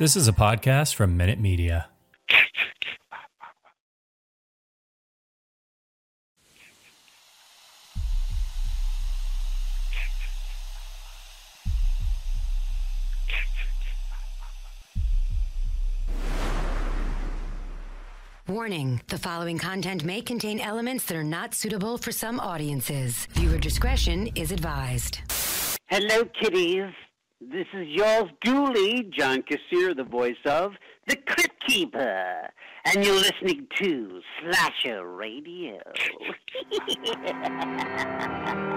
This is a podcast from Minute Media. Warning the following content may contain elements that are not suitable for some audiences. Viewer discretion is advised. Hello, kiddies. This is yours duly, John Kassir, the voice of The Crypt Keeper. And you're listening to Slasher Radio.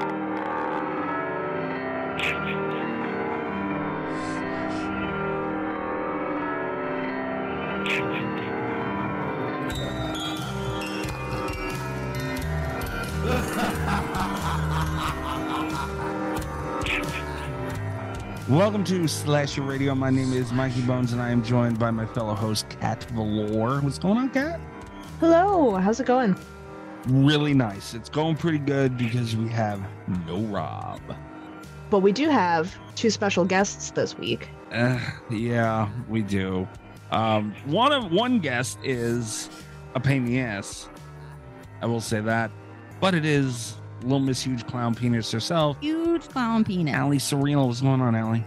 Welcome to Slasher Radio. My name is Mikey Bones, and I am joined by my fellow host, Cat Voleur. What's going on, Kat? Hello, how's it going? Really nice. It's going pretty good because we have no Rob. But we do have two special guests this week. Uh, yeah, we do. Um, one of one guest is a pain in the ass. I will say that, but it is Little Miss Huge Clown Penis herself, Huge clown penis. Allie Surreal. What's going on, Allie?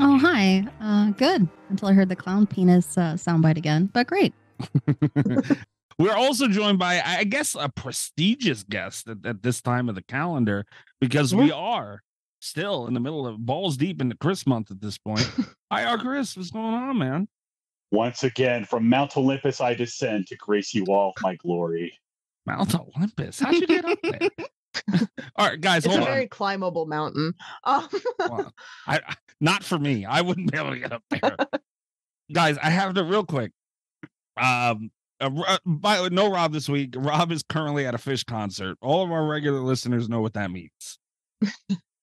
Oh, hi. Uh, good. Until I heard the clown penis uh, soundbite again, but great. We're also joined by, I guess, a prestigious guest at, at this time of the calendar because we are still in the middle of balls deep into Chris month at this point. Hi, our Chris. What's going on, man? Once again, from Mount Olympus I descend to grace you all with my glory. Mount Olympus. How'd you get up there? All right, guys, It's hold a on. very climbable mountain. Um, I, I- not for me. I wouldn't be able to get up there. guys, I have to real quick. Um, uh, by no Rob this week. Rob is currently at a Phish concert. All of our regular listeners know what that means.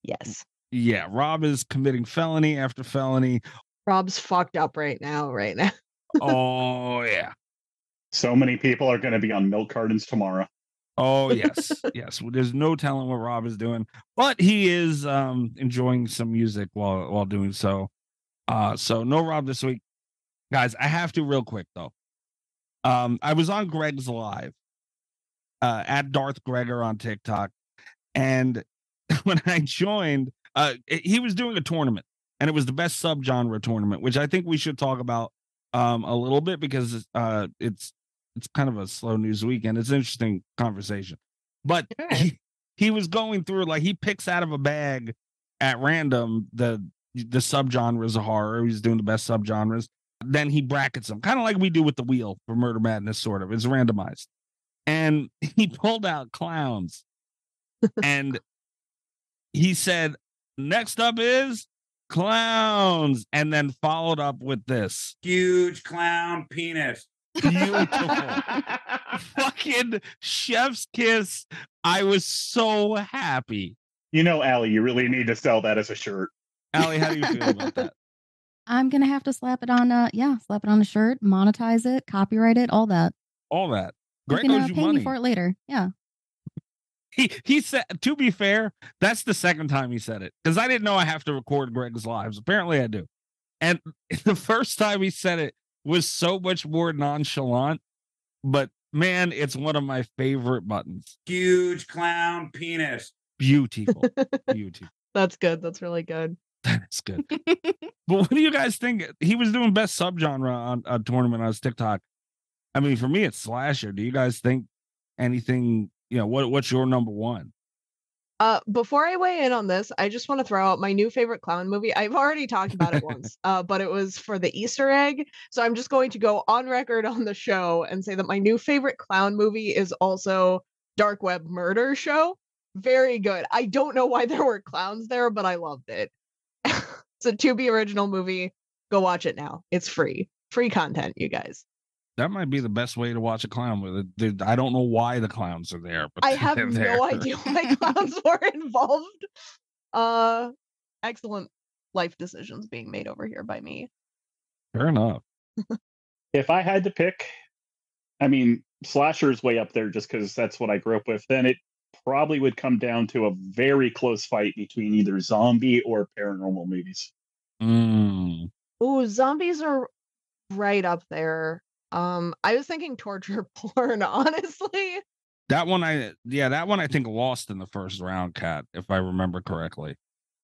yes. Yeah, Rob is committing felony after felony. Rob's fucked up right now, right now. Oh yeah. So many people are going to be on milk cartons tomorrow. Oh yes, yes. There's no telling what Rob is doing, but he is um enjoying some music while while doing so. Uh, so no Rob this week, guys. I have to real quick though. Um, I was on Greg's live, uh, at Darth Gregor on TikTok, and when I joined, uh, he was doing a tournament, and it was the best subgenre tournament, which I think we should talk about um a little bit because uh it's it's kind of a slow news weekend. It's an interesting conversation. But he, he was going through like he picks out of a bag at random the the subgenres of horror. He's doing the best subgenres. Then he brackets them, kind of like we do with the wheel for Murder Madness, sort of. It's randomized. And he pulled out clowns. and he said, next up is clowns. And then followed up with this. huge clown penis. Beautiful. fucking chef's kiss. I was so happy. You know, Allie, you really need to sell that as a shirt. Allie, how do you feel about that? I'm gonna have to slap it on. Uh, yeah, slap it on a shirt, monetize it, copyright it, all that. All that. You Greg can owes uh, you pay money. me for it later. Yeah. He he said to be fair, that's the second time he said it. Because I didn't know I have to record Greg's lives. Apparently I do. And the first time he said it was so much more nonchalant. But man, it's one of my favorite buttons. Huge clown penis. Beautiful. Beautiful. That's good. That's really good. That's good. but what do you guys think? He was doing best subgenre on a tournament on his TikTok. I mean, for me, it's slasher. Do you guys think anything? You know, what what's your number one? Uh, before I weigh in on this, I just want to throw out my new favorite clown movie. I've already talked about it once, uh, but it was for the Easter egg. So I'm just going to go on record on the show and say that my new favorite clown movie is also Dark Web Murder Show. Very good. I don't know why there were clowns there, but I loved it. it's a to be original movie. Go watch it now. It's free. Free content, you guys. That might be the best way to watch a clown with it. I don't know why the clowns are there, but I have no there. idea why clowns were involved. Uh excellent life decisions being made over here by me. Fair enough. If I had to pick, I mean, slasher's way up there just because that's what I grew up with. Then it probably would come down to a very close fight between either zombie or paranormal movies. Mm. Ooh, zombies are right up there. Um, I was thinking torture porn, honestly. That one, I yeah, that one I think lost in the first round, Cat, if I remember correctly.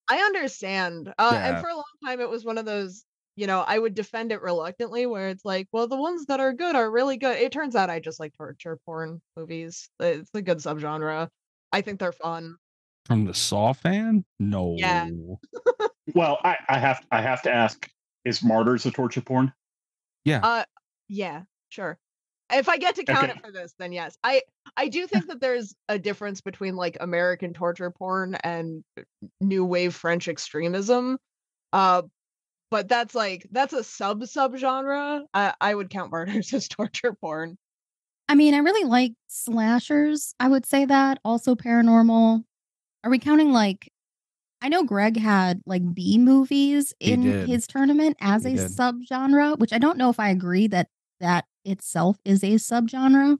I understand. Uh, Yeah. and for a long time, it was one of those, you know, I would defend it reluctantly, where it's like, well, the ones that are good are really good. It turns out I just like torture porn movies. It's a good subgenre. I think they're fun. From the Saw fan? No. Yeah. Well, I, I have I have to ask: Is Martyrs a torture porn? Yeah. Uh, yeah, sure. If I get to count Okay. it for this, then yes. I I do think that there's a difference between like American torture porn and new wave French extremism. Uh, but that's like that's a sub sub genre. I I would count Martyrs as torture porn. I mean, I really like slashers. I would say that. Also paranormal. Are we counting like I know Greg had like B movies in his tournament as He a did. subgenre, which I don't know if I agree that that itself is a subgenre.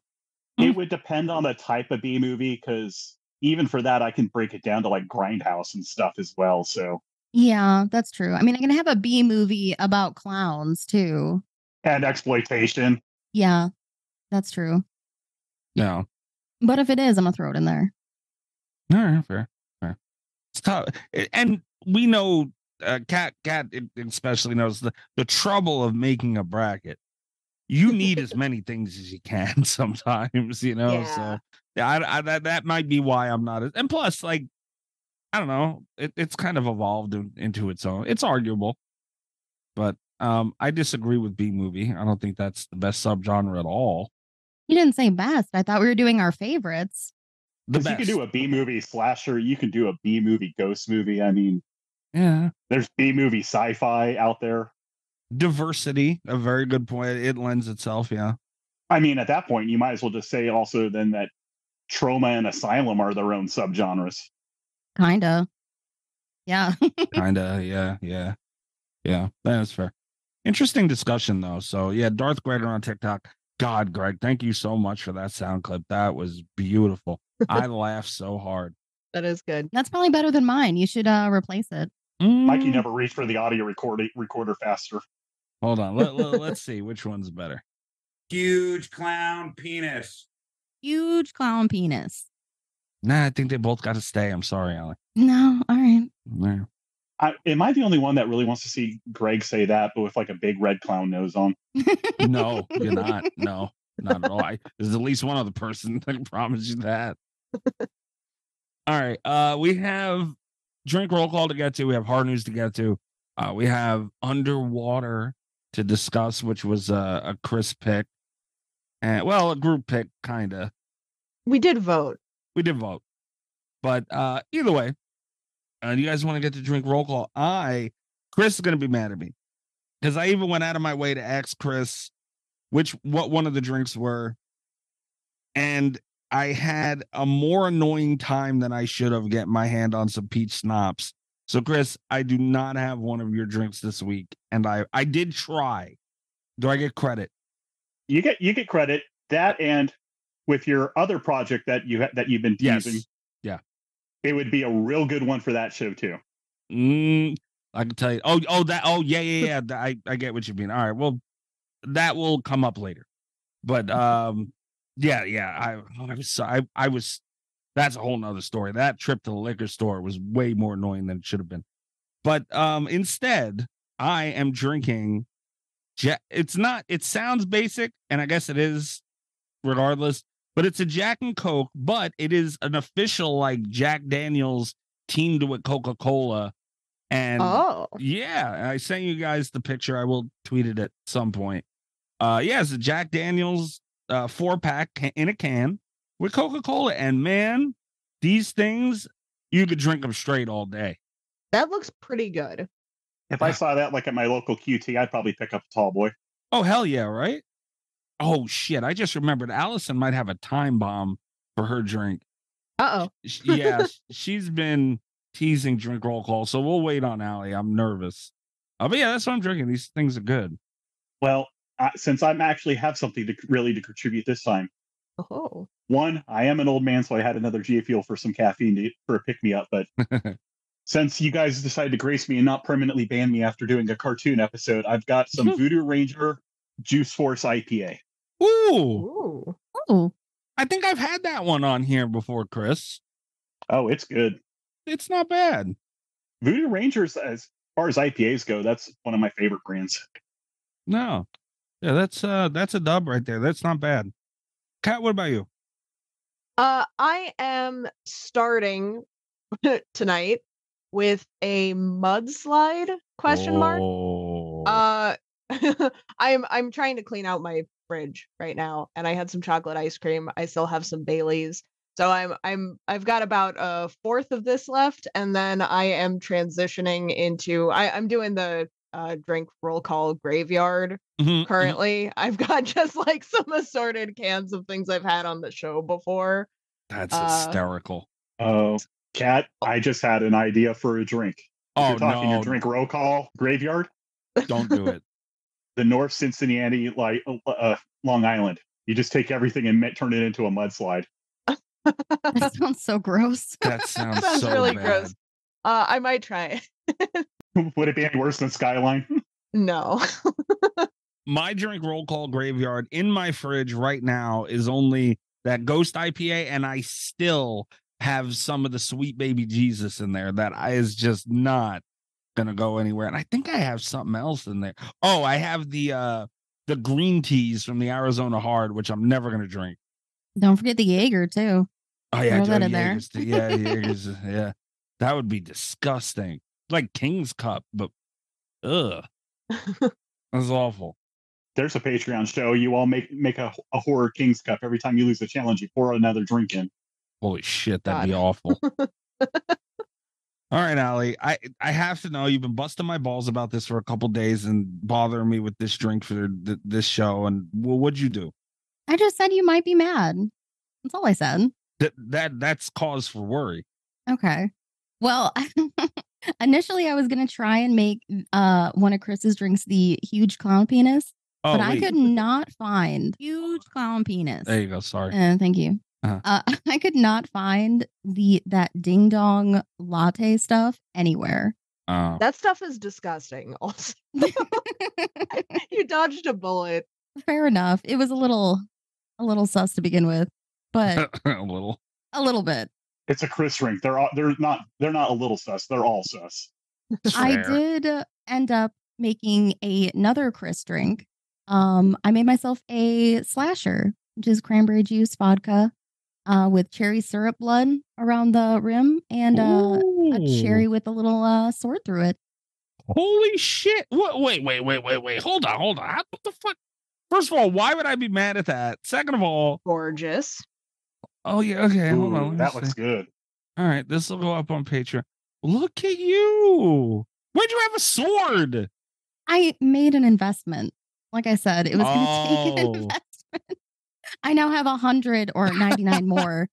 It would depend on the type of B movie, because even for that, I can break it down to like Grindhouse and stuff as well. So Yeah, that's true. I mean, I can have a B movie about clowns too. and exploitation. Yeah, that's true. No. But if it is, I'm gonna throw it in there. All right, fair, fair. It's tough, and we know, uh, Cat, Cat, especially knows the the trouble of making a bracket. You need as many things as you can sometimes, you know. Yeah. So yeah, I, I, that that might be why I'm not. As, and plus, like, I don't know, it, it's kind of evolved in, into its own. It's arguable, but um, I disagree with B movie. I don't think that's the best subgenre at all. You didn't say best. I thought we were doing our favorites. The Because you can do a B movie slasher, you can do a B movie ghost movie. I mean, yeah. there's B movie sci-fi out there. Diversity, a very good point. It lends itself, yeah. I mean, at that point, you might as well just say also then that Troma and asylum are their own subgenres. Kinda. Yeah. Kinda, yeah, yeah, yeah. That's fair. Interesting discussion though. So yeah, Darth Gregor on TikTok. God, Greg, thank you so much for that sound clip. That was beautiful. I laughed so hard. That is good. That's probably better than mine. You should uh replace it. Mikey Mm, never reached for the audio recorder recorder faster. Hold on. Let, let, let's see which one's better. Huge clown penis. Huge clown penis. Nah, I think they both got to stay. I'm sorry, Allie. No, all right. Yeah. I, am I the only one that really wants to see Greg say that, but with like a big red clown nose on? No, you're not. No, not at all. I, there's at least one other person that can promise you that. all right. Uh, we have drink roll call to get to. We have hard news to get to. Uh, we have underwater to discuss, which was a, a Chris pick, and well, a group pick, kind of. We did vote. We did vote, but uh, either way, uh, you guys want to get to drink roll call? I Chris is gonna be mad at me because I even went out of my way to ask Chris which what one of the drinks were, and I had a more annoying time than I should have getting my hand on some peach schnapps. So, Chris, I do not have one of your drinks this week, and I I did try. Do I get credit? You get you get credit that and with your other project that you ha- that you've been Yes. Yeah. it would be a real good one for that show too. Mm, I can tell you. Oh, oh, that. Oh, yeah, yeah, yeah. I, I get what you mean. All right. Well, that will come up later. But um, yeah, yeah. I, I was, I, I was. That's a whole nother story. That trip to the liquor store was way more annoying than it should have been. But um, instead, I am drinking. Ja- it's not. It sounds basic, and I guess it is, regardless. But it's a Jack and Coke, but it is an official like Jack Daniels teamed with Coca Cola. And Oh, yeah, I sent you guys the picture. I will tweet it at some point. Uh, yeah, it's a Jack Daniels uh four pack in a can with Coca Cola, and man, these things you could drink them straight all day. that looks pretty good. If I saw that like at my local QT, I'd probably pick up a tall boy. Oh hell yeah, right? Oh shit! I just remembered Allison might have a time bomb for her drink. Uh oh. Yeah, she's been teasing drink roll call, so we'll wait on Allie. I'm nervous. Uh, but yeah, that's what I'm drinking. These things are good. Well, uh, since I'm actually have something to really to contribute this time. Oh. One, I am an old man, so I had another G Fuel for some caffeine to, for a pick me up. But since you guys decided to grace me and not permanently ban me after doing a cartoon episode, I've got some Voodoo Ranger Juice Force IPA. Ooh, Ooh. Oh, I think I've had that one on here before, Chris. Oh, it's good. It's not bad. Voodoo Rangers, as far as IPAs go, that's one of my favorite brands. No. Yeah, that's uh that's a dub right there. That's not bad. Kat, what about you? Uh, I am starting tonight with a mudslide question mark. Oh. Uh, I'm I'm trying to clean out my fridge right now, and I had some chocolate ice cream. I still have some Baileys, so I'm I'm I've got about a fourth of this left, and then I am transitioning into I, I'm doing the uh, drink roll call graveyard Mhm, mhm. currently. I've got just like some assorted cans of things I've had on the show before. That's uh, hysterical. Oh, Cat, I just had an idea for a drink. Oh you're talking no, your drink roll call graveyard, don't do it. the North Cincinnati, like uh, Long Island. You just take everything and turn it into a mudslide. that sounds so gross. That sounds, Sounds so really bad. gross. Uh, I might try it. Would it be any worse than Skyline? no. My drink roll call graveyard in my fridge right now is only that ghost IPA, and I still have some of the sweet baby Jesus in there that I is just not gonna go anywhere. And I think I have something else in there. Oh, I have the uh the green teas from the Arizona Hard, which I'm never gonna drink. Don't forget the Jaeger too. Oh yeah, Throw that Joe in there. Jaegers too. Yeah, Jaegers, yeah. That would be disgusting. Like King's Cup, but ugh. That's awful. There's a Patreon show. You all make make a, a horror King's Cup every time you lose a challenge. You pour another drink in. Holy shit, that'd be awful. All right, Allie. I I have to know you've been busting my balls about this for a couple days and bothering me with this drink for th- this show. And well, what'd you do? I just said you might be mad. That's all I said. That that that's cause for worry. Okay. Well, initially I was gonna try and make uh one of Chris's drinks the huge clown penis, Oh, but I could not find huge clown penis. There you go. Sorry. Uh, thank you. Uh-huh. Uh, I could not find the that ding dong latte stuff anywhere. Oh. That stuff is disgusting. Also, you dodged a bullet. Fair enough. It was a little a little sus to begin with, but a little. a little bit. It's a Chris drink. They're all, they're not they're not a little sus. They're all sus. I did uh, end up making a, another Chris drink. Um, I made myself a slasher, which is cranberry juice vodka, uh, with cherry syrup blood around the rim and uh, a cherry with a little uh, sword through it. Holy shit! What? Wait, wait, wait, wait, wait. Hold on, hold on. What the fuck? First of all, why would I be mad at that? Second of all, Gorgeous. Oh yeah, okay, hold on. let me that see. looks good. All right, this will go up on Patreon. Look at you. Where'd you have a sword? I made an investment. Like I said, it was going to take an Oh. investment. I now have a hundred or ninety nine more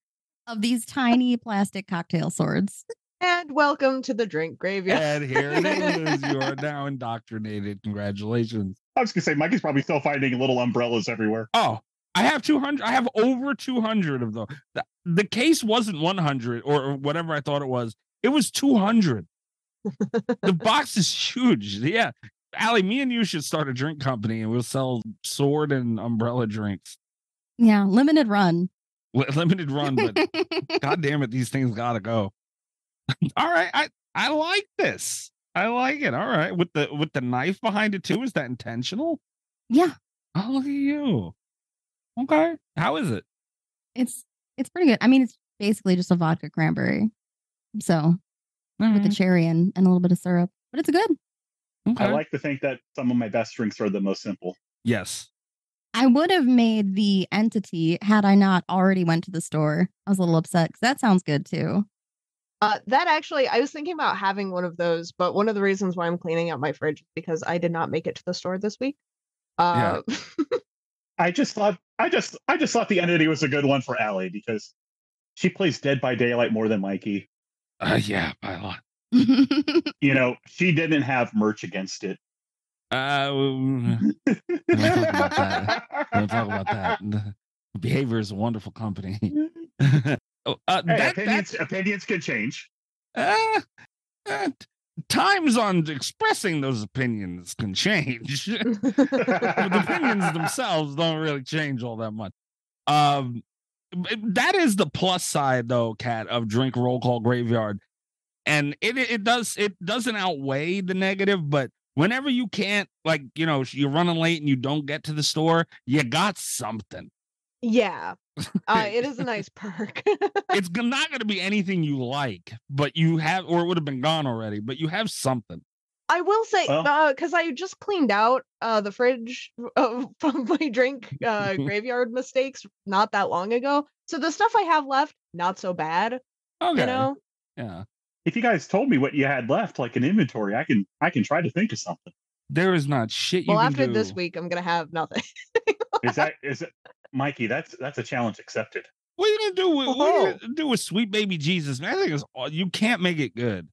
of these tiny plastic cocktail swords. And welcome to the drink graveyard. And here it is. You are now indoctrinated. Congratulations. I was gonna say Mikey's probably still finding little umbrellas everywhere. Oh, I have 200. I have over 200 of those. The, the case wasn't 100 or, or whatever I thought it was. It was 200. the box is huge. Yeah. Allie, me and you should start a drink company and we'll sell sword and umbrella drinks. Yeah, limited run. Li- Limited run, but God damn it, these things gotta go. All right, I I like this. I like it. All right, with the with the knife behind it too. Is that intentional? yeah, Oh, look at you. Okay, how is it? it's it's pretty good. I mean, it's basically just a vodka cranberry. So All with the cherry and, and a little bit of syrup, but it's good. okay. I like to think that some of my best drinks are the most simple. yes. I would have made the entity had I not already went to the store. I was a little upset because that sounds good too. Uh, that actually, I was thinking about having one of those, but one of the reasons why I'm cleaning out my fridge is because I did not make it to the store this week. Uh, I just thought I just I just thought the entity was a good one for Allie because she plays Dead by Daylight more than Mikey. Uh, yeah, by a lot. You know, she didn't have merch against it. Uh, we don't talk about that. we don't talk about that. Behavior is a wonderful company. oh, uh, Hey, that, opinions opinions could change. uh, uh, times on expressing those opinions can change. the opinions themselves don't really change all that much. Um, that is the plus side, though, Cat, of drink roll call graveyard, and it it does it doesn't outweigh the negative, but whenever you can't, like you know, you're running late and you don't get to the store, you got something. Yeah. Uh, it is a nice perk. It's not going to be anything you like, but you have, or it would have been gone already, but you have something. I will say, Well- because I just cleaned out uh, the fridge uh, from my drink uh, graveyard mistakes not that long ago. So the stuff I have left, not so bad. Okay. You know, Yeah. if you guys told me what you had left, like an inventory, I can I can try to think of something. There is not shit you well, can after do. this week, I'm gonna have nothing. Is that is it, Mikey? That's that's a challenge accepted. What are you gonna do with what are Oh. you gonna do with sweet baby Jesus? Man, I think it's you can't make it good.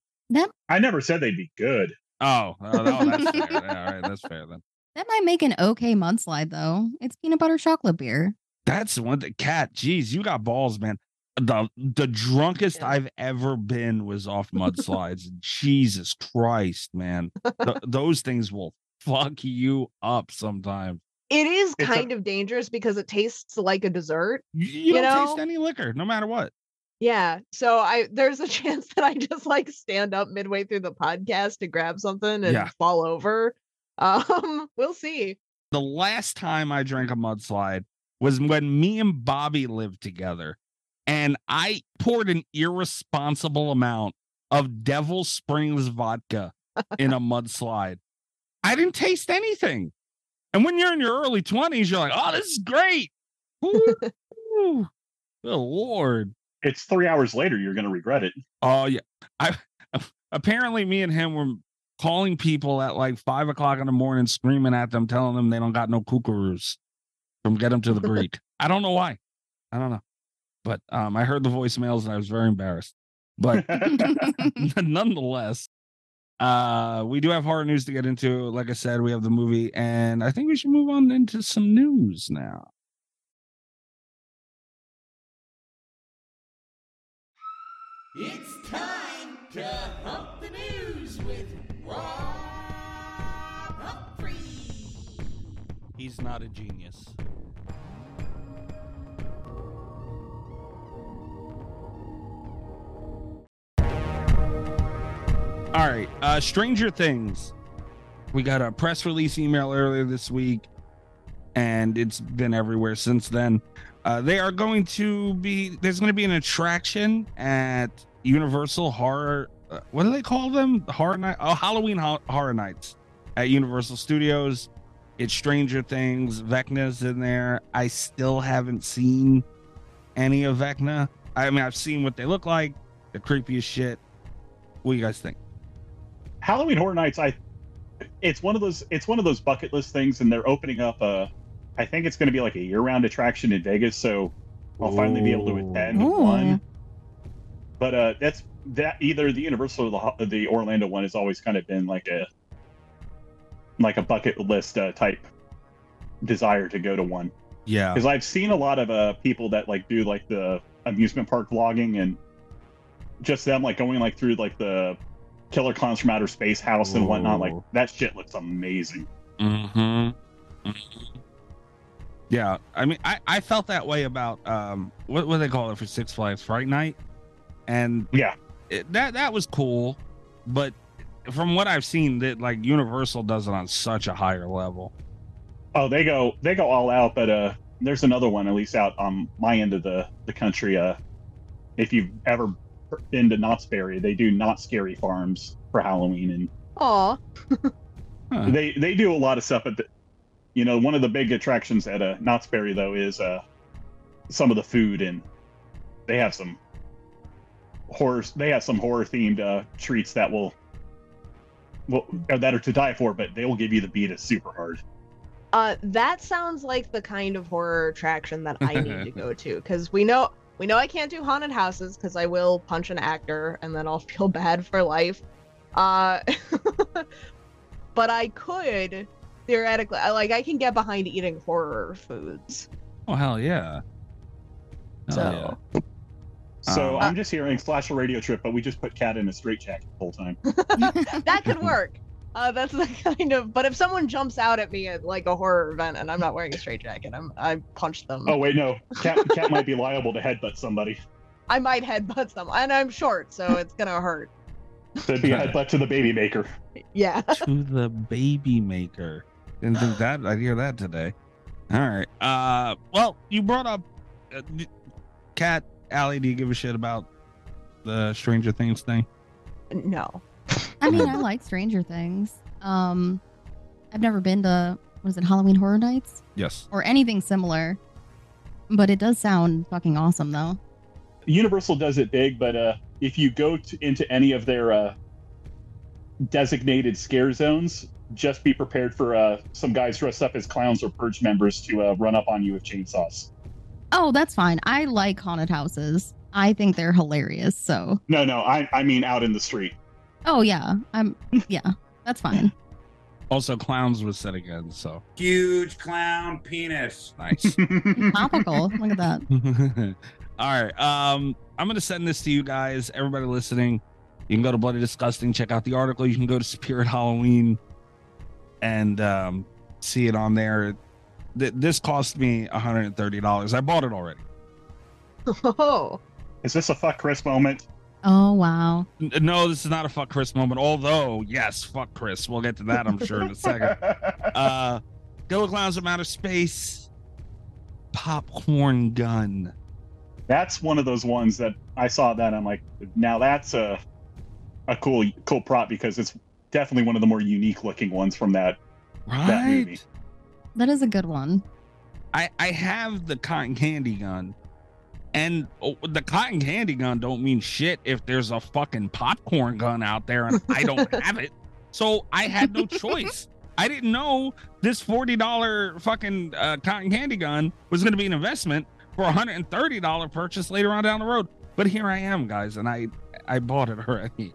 I never said they'd be good. Oh, oh, no, oh, that's fair. Yeah, all right, that's fair then. That might make an okay mudslide though. It's peanut butter chocolate beer. That's one the cat. Jeez, you got balls, man. The the drunkest Yeah. I've ever been was off mudslides. Jesus Christ, man. Th- those things will fuck you up sometimes. It is It's a- kind of dangerous because it tastes like a dessert. You, you You don't know? taste any liquor, no matter what. Yeah. So I there's a chance that I just like stand up midway through the podcast to grab something and Yeah. fall over. Um, we'll see. the last time I drank a mudslide was when me and Bobby lived together, and I poured an irresponsible amount of Devil Springs vodka in a mudslide. I didn't taste anything. And when you're in your early 20s, you're like, oh, this is great. Woo. Good Lord. It's three hours later. You're going to regret it. Oh yeah. I apparently me and him were calling people at like five o'clock in the morning, screaming at them, telling them they don't got no kookaroos from get them to the breed. I don't know why. I don't know. But um I heard the voicemails and I was very embarrassed. But nonetheless, uh we do have horror news to get into. Like I said, we have the movie, and I think we should move on into some news now. It's time to hump the news with Rob Humphrey. He's not a genius. All right, uh Stranger Things. We got a press release email earlier this week, and it's been everywhere since then. Uh, they are going to be there's going to be an attraction at Universal Horror. Uh, what do they call them? Horror night? Oh, Halloween Ho- Horror Nights at Universal Studios. It's Stranger Things. Vecna's in there. I still haven't seen any of Vecna. I mean, I've seen what they look like. The creepiest shit. What do you guys think? Halloween Horror Nights. I. It's one of those. It's one of those bucket list things, and they're opening up a. I think it's going to be like a year-round attraction in Vegas, so I'll finally be able to attend Ooh. one. But uh, that's that either the Universal or the the Orlando one has always kind of been like a like a bucket list uh, type desire to go to one Yeah. because I've seen a lot of uh people that like do like the amusement park vlogging and just them like going like through like the killer clowns from outer space house and whatnot. Like that shit looks amazing. Mm-hmm. Yeah, I mean, I, I felt that way about um what what they call it for Six Flags Fright Night, and Yeah. it, that that was cool, but from what I've seen, that like Universal does it on such a higher level. Oh, they go they go all out, but uh there's another one at least out on my end of the the country. Uh, if you've ever been to Knott's Berry, they do Knott's Scary Farms for Halloween, and Aw. Huh. they they do a lot of stuff. But the, you know, one of the big attractions at uh, Knott's Berry though is uh some of the food, and they have some horror. They have some horror themed uh, treats that will. Well, that are to die for, but they will give you the beat as super hard. Uh, that sounds like the kind of horror attraction that I need to go to because we know we know I can't do haunted houses because I will punch an actor and then I'll feel bad for life. Uh, but I could theoretically, like, I can get behind eating horror foods. Oh hell yeah! Hell So- yeah. So Um, I'm just hearing slasher radio trip, but we just put cat in a straitjacket the whole time. that could work. Uh, that's the kind of. But if someone jumps out at me at like a horror event and I'm not wearing a straitjacket, I'm I punch them. Oh wait, no, cat cat might be liable to headbutt somebody. I might headbutt them, and I'm short, so it's gonna hurt. That'd be a headbutt to the baby maker. Yeah. to the baby maker. Didn't think that. I'd hear that today. All right. Uh, well, you brought up uh, Cat Allie. Do you give a shit about the Stranger Things thing? No. I mean, I like Stranger Things. Um, I've never been to was it, Halloween Horror Nights Yes. or anything similar, but it does sound fucking awesome though. Universal does it big, but uh, if you go to, into any of their uh, designated scare zones, just be prepared for uh, some guys dressed up as clowns or purge members to uh, run up on you with chainsaws. Oh, that's fine. I like haunted houses. I think they're hilarious. So, No, no, I, I mean out in the street. Oh yeah, I'm yeah, that's fine. Also, clowns was said again. So Huge clown penis. nice. Topical. Look at that. All right. Um, I'm gonna send this to you guys, everybody listening. You can go to Bloody Disgusting, check out the article. You can go to Spirit Halloween and um, see it on there. Th- this cost me $130. I bought it already. Oh. Is this a fuck Chris moment? Oh wow. No, this is not a fuck Chris moment. Although, yes, fuck Chris. We'll get to that, I'm sure, in a second. Uh, Killer Clowns from Outer Space, Popcorn Gun. that's one of those ones that I saw that I'm like, now that's a a cool cool prop because it's definitely one of the more unique looking ones from that. That movie. That is a good one. I I have the cotton candy gun, and oh, the cotton candy gun don't mean shit if there's a fucking popcorn gun out there and I don't have it. So I had no choice. I didn't know this forty dollar fucking uh, cotton candy gun was going to be an investment for a hundred and thirty dollar purchase later on down the road. But here I am, guys, and I I bought it already.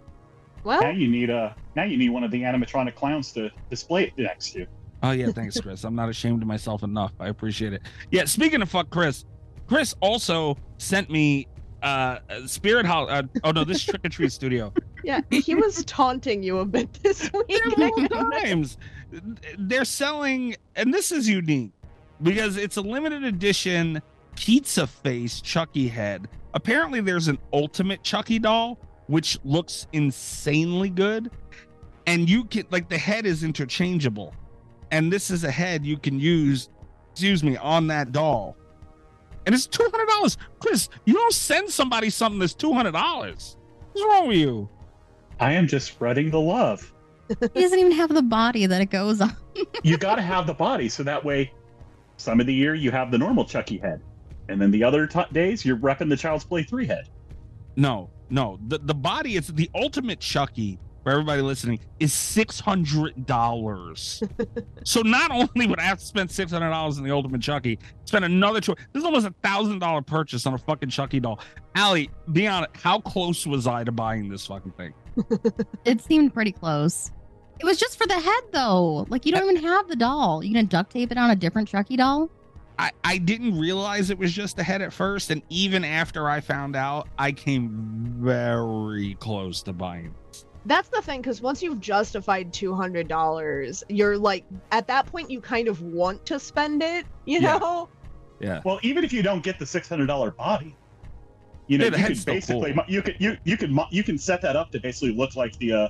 Well, Now you need a now you need one of the animatronic clowns to display it next to you. Oh yeah, thanks, Chris. I'm not ashamed of myself enough. I appreciate it. Yeah, speaking of fuck Chris, Chris also sent me uh Spirit Hall. Uh, oh no, this is Trick or Treat Studio. yeah, he was taunting you a bit this week. Several times. They're selling, and this is unique because it's a limited edition pizza face Chucky head. Apparently, there's an ultimate Chucky doll which looks insanely good, and you can like the head is interchangeable, and this is a head you can use. Excuse me, on that doll. And it's two hundred dollars. Chris, you don't send somebody something that's two hundred dollars. What's wrong with you? I am just spreading the love. He doesn't even have the body that it goes on. you got to have the body so that way some of the year you have the normal Chucky head. And then the other t- days you're repping the Child's Play 3 head. No, no. The the body is the ultimate Chucky for everybody listening is six hundred dollars. so not only would I have to spend six hundred dollars on the ultimate Chucky, spend another two. This is almost a thousand dollar purchase on a fucking Chucky doll. Allie, be honest, how close was I to buying this fucking thing? It seemed pretty close. It was just for the head though. Like you don't even have the doll. You gonna duct tape it on a different Chucky doll? I, I didn't realize it was just a head at first, and even after I found out, I came very close to buying it. That's the thing, because once you've justified two hundred dollars, you're like, at that point, you kind of want to spend it. You Yeah. know? Yeah. Well, even if you don't get the $600 body, you know, Yeah, you head's could basically cool. you could you you could you can set that up to basically look like the uh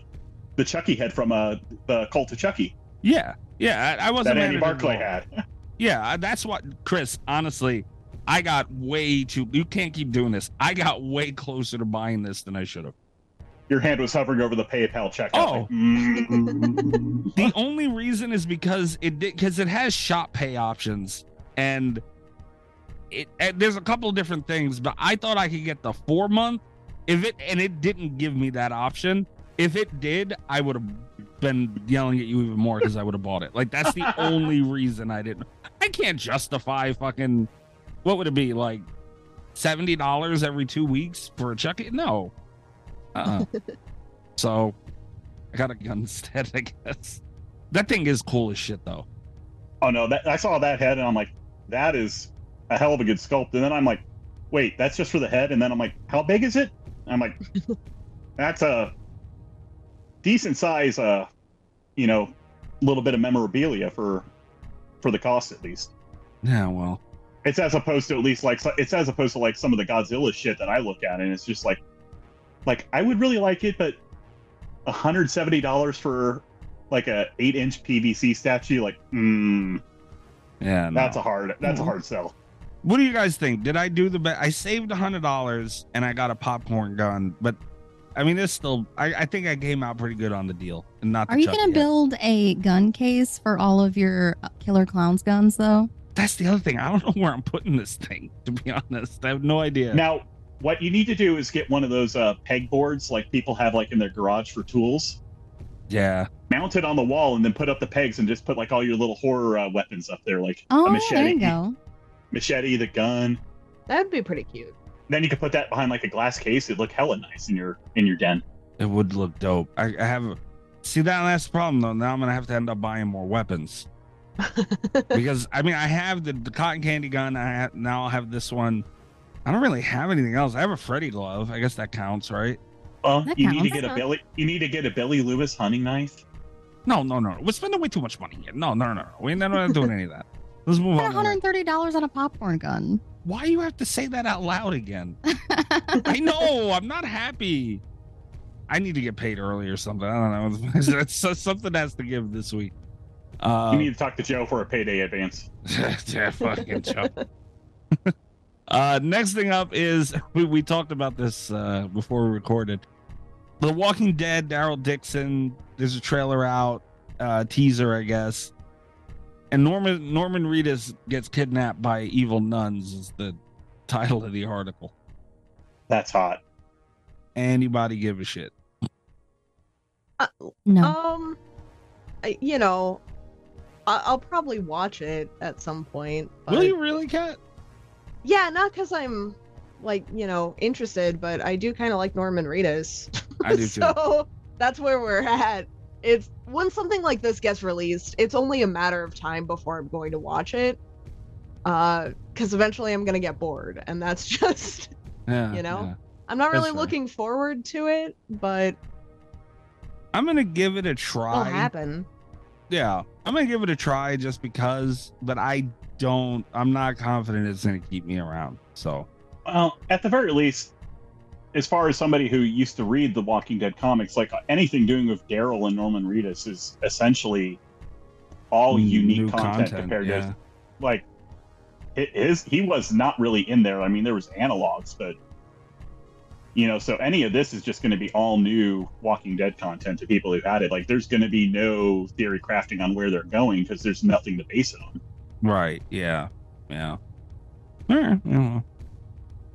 the Chucky head from uh the Cult of Chucky Yeah. Yeah. I, I wasn't that mad Andy at it Barclay had. Yeah, that's what Chris. Honestly, I got way too. You can't keep doing this. I got way closer to buying this than I should have. Your hand was hovering over the PayPal checkout. Oh. mm. The only reason is because it did because it has shop pay options and it and there's a couple of different things, but I thought I could get the four month if it and it didn't give me that option. If it did, I would have been yelling at you even more because I would have bought it. Like that's the only reason I didn't. I can't justify fucking what would it be like seventy dollars every two weeks for a Chucky? No. Uh. uh so I got a gun instead. I guess that thing is cool as shit though. Oh no, that I saw that head and I'm like, that is a hell of a good sculpt. And then I'm like, wait, that's just for the head. And then I'm like, how big is it? I'm like, that's a decent size, uh, you know, little bit of memorabilia for for the cost at least. Yeah, well, It's as opposed to at least like it's as opposed to like some of the Godzilla shit that I look at, and it's just like, like I would really like it, but hundred seventy dollars for like a eight inch PVC statue, like, mm, yeah, no. that's a hard that's a Mhm. hard sell. What do you guys think? Did I do the best? I saved a hundred dollars and I got a popcorn gun, but I mean, it's still. I, I think I came out pretty good on the deal, and not. Are you going gonna build a gun case for all of your uh, Killer Clowns guns though? That's the other thing. I don't know where I'm putting this thing. To be honest, I have no idea. Now, what you need to do is get one of those uh, peg boards like people have like in their garage for tools. yeah, Mount it on the wall and then put up the pegs and just put like all your little horror uh, weapons up there, like Oh, a machete, there you go. machete, the gun. That'd be pretty cute. Then you could put that behind like a glass case. It'd look hella nice in your in your den. it would look dope. I, I have. See that that's the problem though. Now I'm gonna have to end up buying more weapons because I mean I have the, the cotton candy gun. I have, now I'll have this one. I don't really have anything else. I have a Freddy glove. I guess that counts, right? Well, That you need to get a Billy. You need to get a Billy Lewis hunting knife. No, no, no. We're spending way too much money here. No, no, no, no. We're not, we're not doing any of that. Let's move on. $130 on a popcorn gun. Why you have to say that out loud again? I know. I'm not happy. I need to get paid early or something. I don't know. That's something has to give this week. Uh, you need to talk to Joe for a payday advance. yeah, fucking Joe. Uh, next thing up is we, we talked about this uh, before we recorded. The Walking Dead, Daryl Dixon. There's a trailer out, uh, teaser, I guess. And Norman Norman Reedus gets kidnapped by evil nuns is the title of the article. That's hot. Anybody give a shit? No. Um, I, you know, I, I'll probably watch it at some point. But Will you really, Cat? Yeah, not because I'm like you know interested, but I do kind of like Norman Reedus. I do too. so that's where we're at. It's when something like this gets released, it's only a matter of time before I'm going to watch it. Uh, because eventually I'm gonna get bored, and that's just Yeah, You know? yeah. I'm not really looking forward to it, but I'm gonna give it a it'll try. happen. Yeah, I'm gonna give it a try just because, but I don't. I'm not confident it's gonna keep me around. So Well, at the very least, as far as somebody who used to read the Walking Dead comics, like anything doing with Daryl and Norman Reedus is essentially all unique content, content, compared yeah. to like it is. He was not really in there. I mean, there was analogs, but you know, so any of this is just going to be all new Walking Dead content to people who had it. Like, there's going to be no theory crafting on where they're going because there's nothing to base it on. Right, yeah, yeah. You know,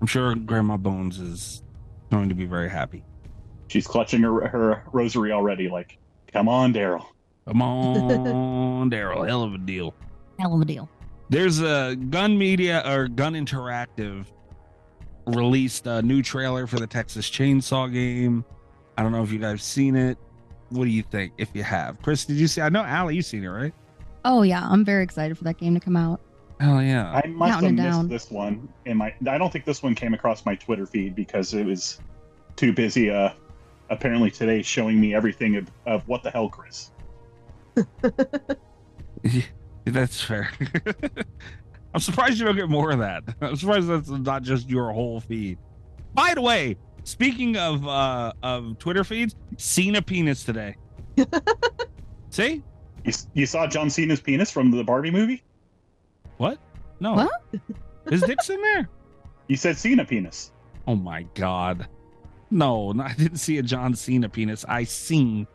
I'm sure Grandma Bones is going to be very happy. She's clutching her her rosary already. Like, come on, Daryl. Come on, Daryl, hell of a deal. Hell of a deal. There's a Gun Media or Gun Interactive released a new trailer for the Texas Chainsaw game. I don't know if you guys seen it. What do you think? If you have, Chris, did you see? I know Allie, you seen it, right? Oh yeah, I'm very excited for that game to come out. Hell yeah! I must have missed down. this one in my. I don't think this one came across my Twitter feed because it was too busy. Uh, apparently today showing me everything of, of what the hell, Chris. That's fair. I'm surprised you don't get more of that. I'm surprised that's not just your whole feed. By the way, speaking of uh of Twitter feeds, Cena penis today. See? You, you saw John Cena's penis from the Barbie movie? What? No. What? Is Dick's in there? You said Cena penis. Oh my god. No, no, I didn't see a John Cena penis. I seen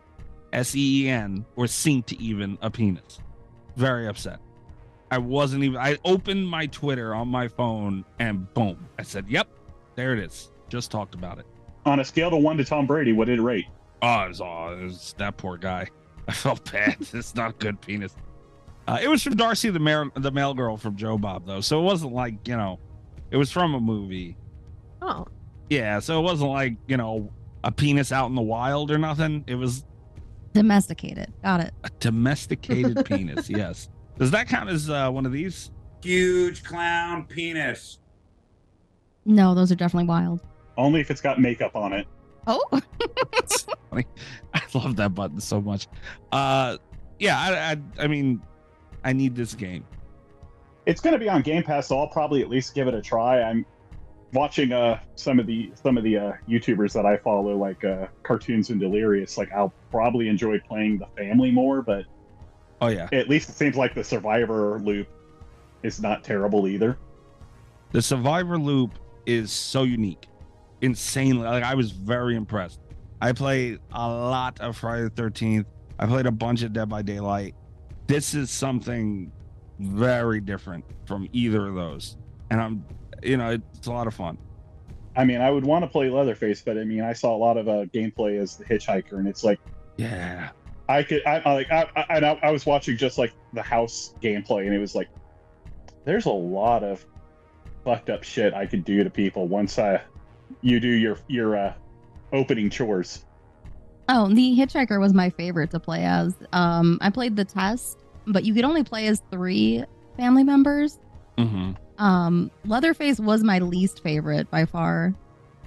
S E E N or seen to even a penis. Very upset. I wasn't even I opened my Twitter on my phone and boom. I said, Yep, there it is. Just talked about it. On a scale of one to Tom Brady, what did it rate? Oh, it was, oh, it was that poor guy. I felt bad. it's not a good penis. Uh, it was from Darcy the Mail, the Mail girl from Joe Bob though, so it wasn't like you know, it was from a movie. Oh, Yeah, so it wasn't like you know a penis out in the wild or nothing. It was Domesticated. Got it. a domesticated penis. Yes. Does that count as uh, one of these? Huge clown penis. No, those are definitely wild. Only if it's got makeup on it. Oh, funny. I love that button so much. Uh, yeah, I, I, I mean, I need this game. It's going to be on Game Pass, so I'll probably at least give it a try. I'm watching uh some of the some of the uh, YouTubers that I follow, like uh, Cartoonz and Delirious. Like I'll probably enjoy playing the family more, but Oh yeah, at least it seems like the Survivor loop is not terrible either. the Survivor loop is so unique, insanely. Like I was very impressed. I played a lot of Friday the Thirteenth. I played a bunch of Dead by Daylight. This is something very different from either of those, and I'm, you know, it's a lot of fun. I mean, I would want to play Leatherface, but I mean, I saw a lot of uh, gameplay as the Hitchhiker, and it's like Yeah, I could, I, I like, I, I, I I was watching just like the house gameplay, and it was like, there's a lot of fucked up shit I could do to people once I, you do your your uh, opening chores. oh, the Hitchhiker was my favorite to play as. Um, I played the test, but you could only play as three family members. mm-hmm. Um, Leatherface was my least favorite by far.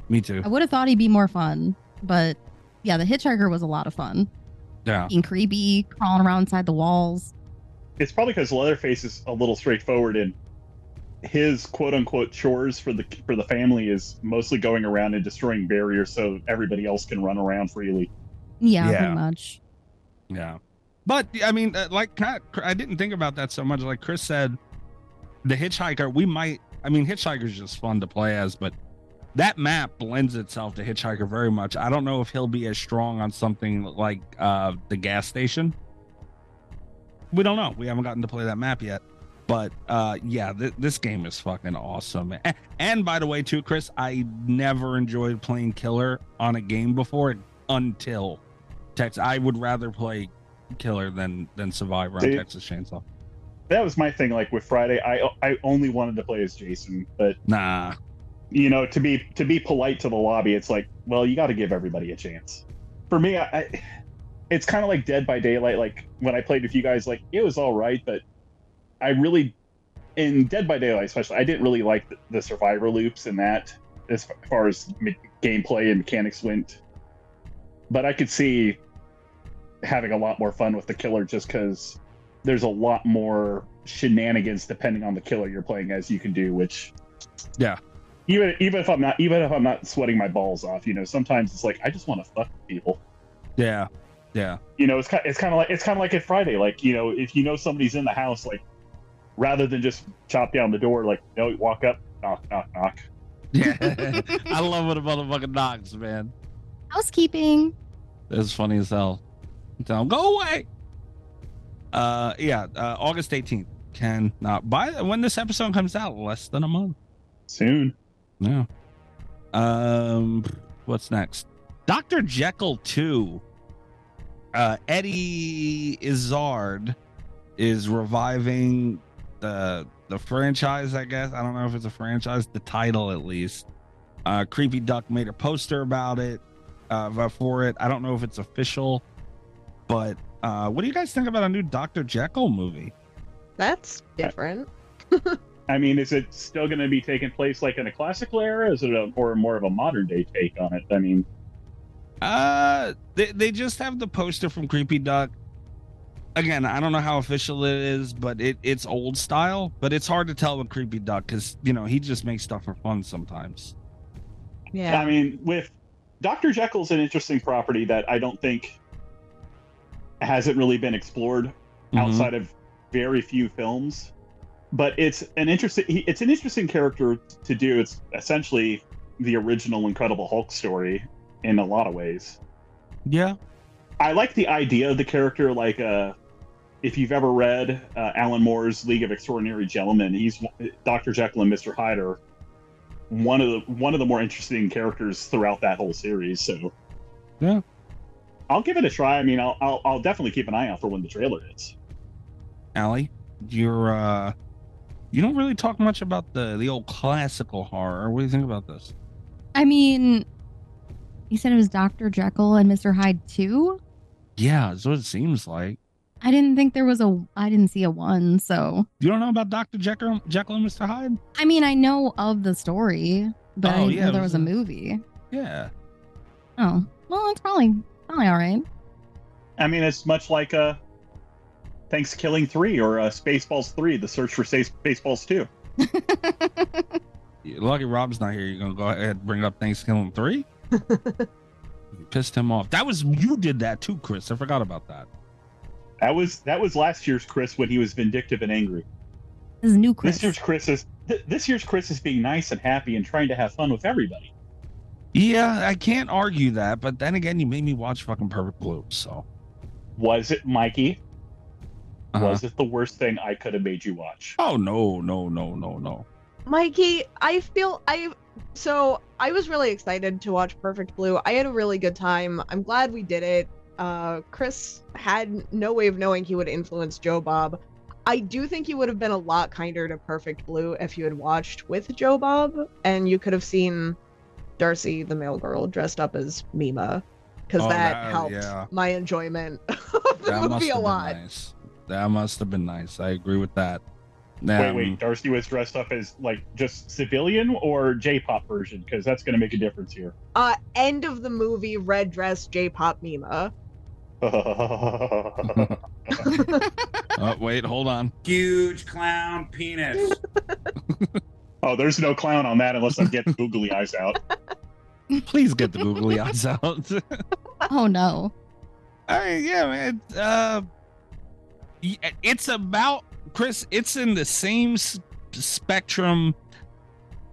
me too. I would have thought he'd be more fun, but yeah, the Hitchhiker was a lot of fun. Yeah, Being creepy, crawling around inside the walls. It's probably because Leatherface is a little straightforward, and his quote unquote chores for the for the family is mostly going around and destroying barriers so everybody else can run around freely. Yeah, Yeah. pretty much. Yeah, but I mean, uh, like Cat- I didn't think about that so much. Like Chris said, the Hitchhiker. We might. I mean, Hitchhiker's just fun to play as, but that map blends itself to Hitchhiker very much. I don't know if he'll be as strong on something like uh, the gas station. We don't know. We haven't gotten to play that map yet. But uh, yeah, th- this game is fucking awesome. A- And by the way, too, Chris, I never enjoyed playing Killer on a game before until Tex. I would rather play Killer than than Survivor on See? Texas Chainsaw. That was my thing. Like with Friday, I I only wanted to play as Jason, but Nah, you know, to be to be polite to the lobby, it's like, well, you got to give everybody a chance. For me, I, I it's kind of like Dead by Daylight. Like when I played with you guys, like it was all right, but I really, in Dead by Daylight especially, I didn't really like the, the survivor loops and that as far as me- gameplay and mechanics went. But I could see having a lot more fun with the killer just because there's a lot more shenanigans depending on the killer you're playing as you can do, which Yeah. even even if I'm not even if I'm not sweating my balls off, you know, sometimes it's like I just want to fuck people. yeah, yeah, You know, it's kind it's kind of like it's kind of like at Friday, like you know, if you know somebody's in the house, like rather than just chop down the door, like no, walk up, knock, knock, knock. yeah. I love when a motherfucking knocks, man. Housekeeping. It's funny as hell. Tell him go away. Uh, yeah. Uh, August eighteenth. Can not by when this episode comes out, less than a month. Soon, Yeah. Um, what's next? Doctor Jekyll two. Uh, Eddie Izzard is reviving the the franchise. I guess I don't know if it's a franchise. The title, at least. Uh, Creepy Duck made a poster about it. Uh, for it. I don't know if it's official, but uh, what do you guys think about a new Doctor Jekyll movie? That's different. I mean, is it still going to be taking place like in a classical era? Is it a, or more of a modern day take on it? I mean, Uh, they, they just have the poster from Creepy Duck. Again, I don't know how official it is, but it, it's old style. But it's hard to tell with Creepy Duck because you know he just makes stuff for fun sometimes. Yeah. I mean, with Dr. Jekyll's an interesting property that I don't think hasn't really been explored Mhm. outside of very few films. But it's an interesting it's an interesting character to do. It's essentially the original Incredible Hulk story in a lot of ways. Yeah, I like the idea of the character. Like, uh, if you've ever read uh, Alan Moore's League of Extraordinary Gentlemen, he's Dr. Jekyll and Mister Hyde are one of the one of the more interesting characters throughout that whole series. So, Yeah. I'll give it a try. I mean, I'll I'll, I'll definitely keep an eye out for when the trailer hits. Allie, you're uh, you don't really talk much about the the old classical horror. What do you think about this? I mean, you said it was Dr. Jekyll and Mr. Hyde too? Yeah, that's what it seems like. I didn't think there was a. I didn't see a one. So You don't know about Dr. Jekyll, Jekyll and Mr. Hyde? I mean, I know of the story, but I Oh, didn't yeah, know there was was a a- movie. Yeah. Oh, well, it's probably probably all right. I mean, it's much like a ThanksKilling 3 or uh, Spaceballs 3, The Search for Space- Spaceballs 2. Lucky Rob's not here. You're gonna go ahead and bring up ThanksKilling three. You pissed him off. That was you did that too, Chris. I forgot about that. That was that was last year's Chris when he was vindictive and angry. This is new Chris. This year's Chris is th- this year's Chris is being nice and happy and trying to have fun with everybody. Yeah, I can't argue that, but then again, you made me watch fucking Perfect Blue. So Was it Mikey? uh-huh. Was it the worst thing I could have made you watch? oh no, no, no, no, no. Mikey, I feel I so I was really excited to watch Perfect Blue. I had a really good time. I'm glad we did it. Uh Chris had no way of knowing he would influence Joe Bob. I do think you would have been a lot kinder to Perfect Blue if you had watched with Joe Bob and you could have seen Darcy the Mail girl dressed up as Mima because Oh, that, that- helped yeah. my enjoyment of the That must movie a lot. nice. That must have been nice. I agree with that. Wait, Um, wait. Darcy was dressed up as like just civilian or J-pop version because that's going to make a difference here. Uh end of the movie red dress J-pop Mima. oh, wait, hold on. Huge clown penis. oh, there's no clown on that unless I get the googly eyes out. Please get the googly eyes out. oh no. I yeah, man. Uh, it's about Chris. It's in the same s- spectrum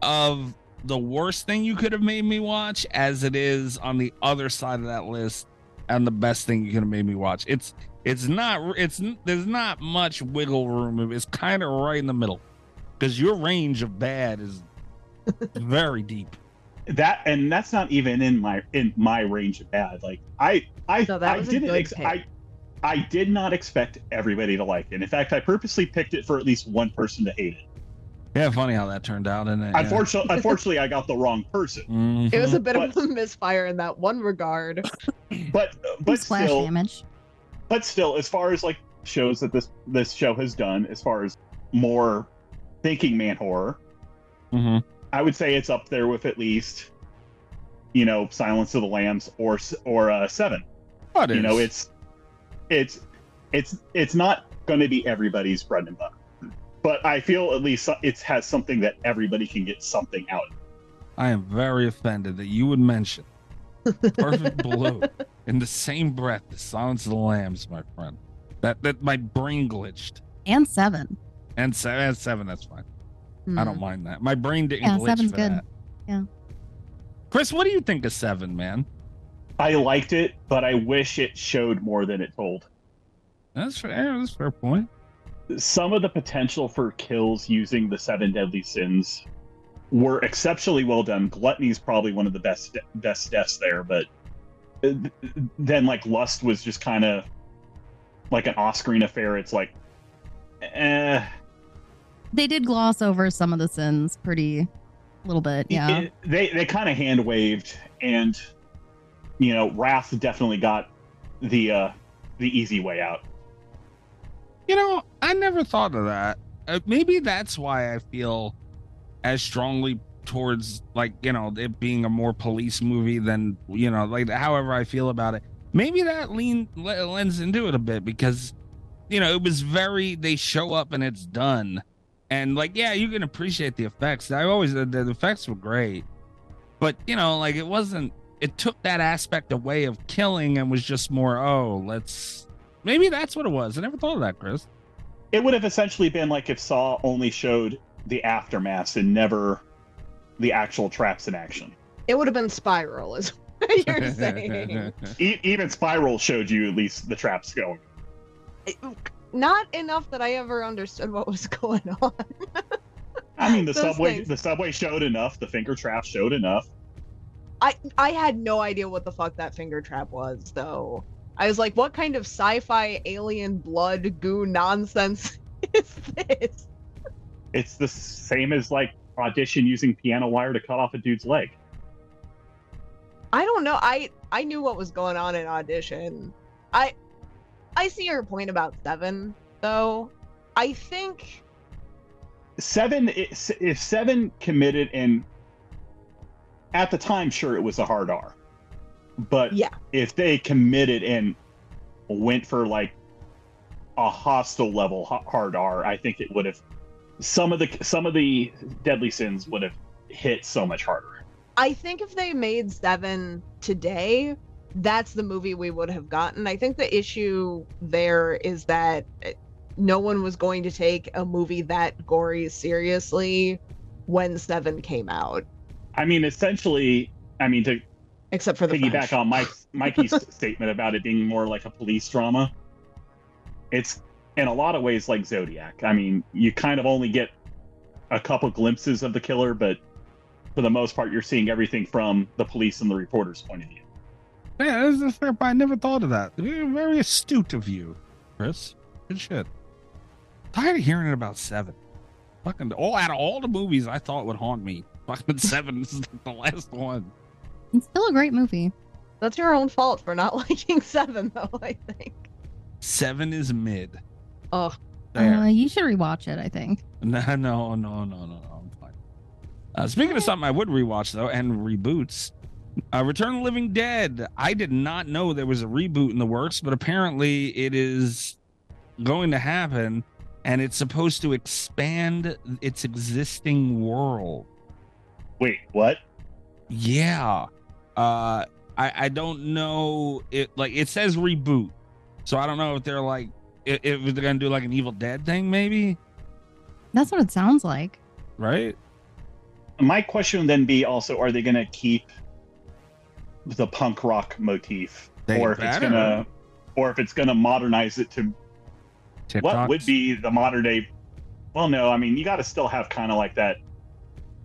of the worst thing you could have made me watch as it is on the other side of that list and the best thing you could have made me watch. It's it's not it's there's not much wiggle room. It's kind of right in the middle because your range of bad is very deep. That and that's not even in my in my range of bad. Like I I No, that I didn't ex- I I did not expect everybody to like it. In fact, I purposely picked it for at least one person to hate it. Yeah, funny how that turned out, isn't it? Yeah. Unfortunately, unfortunately, I got the wrong person. Mhm. It was a bit But- of a misfire in that one regard. But but Splash still, damage. but still, as far as like shows that this this show has done, as far as more thinking man horror, Mhm. I would say it's up there with at least, you know, Silence of the Lambs or or uh, Seven. Oh, it you know, it's it's it's it's not going to be everybody's bread and butter, but I feel at least it has something that everybody can get something out. of. I am very offended that you would mention Perfect Blue in the same breath as Silence of the Lambs, my friend. That that my brain glitched. And seven. And seven, and seven that's fine. I don't Hmm. mind that. My brain didn't Yeah, glitch seven's for good. that. Yeah. Chris, what do you think of seven, man? I liked it, but I wish it showed more than it told. That's fair. That's a fair point. some of the potential for kills using the seven deadly sins were exceptionally well done. Gluttony is probably one of the best best deaths there, but uh, then like lust was just kind of like an off-screen affair. It's like, eh, They did gloss over some of the sins pretty a little bit. Yeah. it- they they kind of hand waved, and you know, Wrath definitely got the uh the easy way out. You know, I never thought of that. Uh, maybe that's why I feel as strongly towards like you know it being a more police movie than you know like however I feel about it. Maybe that lean le- lends into it a bit because you know it was very they show up and it's done, and like yeah you can appreciate the effects. I always the, the effects were great, but you know like it wasn't. It took that aspect away of killing and was just more oh let's Maybe that's what it was. I never thought of that, Chris. It would have essentially been like if Saw only showed the aftermath and never the actual traps in action. It would have been Spiral, is what you're saying. E- even Spiral showed you at least the traps going. Not enough that I ever understood what was going on. I mean, the Those subway things. the subway showed enough. The finger trap showed enough. I I had no idea what the fuck that finger trap was, though. I was like, what kind of sci-fi alien blood goo nonsense is this? It's the same as like audition using piano wire to cut off a dude's leg. I don't know. I I knew what was going on in audition. I I see your point about seven, though. I think seven if seven committed and at the time sure it was a hard r but Yeah. if they committed and went for like a Hostel level hard r i think it would have some of the some of the deadly sins would have hit so much harder I think if they made seven today, that's the movie we would have gotten. I think the issue there is that eh, no one was going to take a movie that gory seriously when seven came out, i mean essentially i mean to except for the piggyback French. on Mike Mikey's statement about it being more like a police drama. It's in a lot of ways like Zodiac. I mean, you kind of only get a couple glimpses of the killer, but for the most part, you're seeing everything from the police and the reporter's point of view. Yeah, this is fair. I never thought of that. Very very astute of you, Chris. Good shit. Tired of hearing it about seven. Fucking all out of all the movies I thought would haunt me. Fucking seven is the last one. It's still a great movie. That's your own fault for not liking seven, though. I think. Seven is mid. Oh, Uh, you should rewatch it. I think. No, no, no, no, no, no. I'm fine. Uh, speaking of something I would rewatch though, and reboots, uh, Return of the Living Dead. I did not know there was a reboot in the works, but apparently it is going to happen, and it's supposed to expand its existing world. Wait, what? Yeah. Uh, I I don't know. It like it says reboot, so I don't know if they're like if, if they're gonna do like an Evil Dead thing, maybe. That's what it sounds like. Right. My question would then be also: Are they going to keep the punk rock motif, They or if it's gonna, or if it's gonna modernize it to what would be the modern day well no i mean you got to still have kind of like that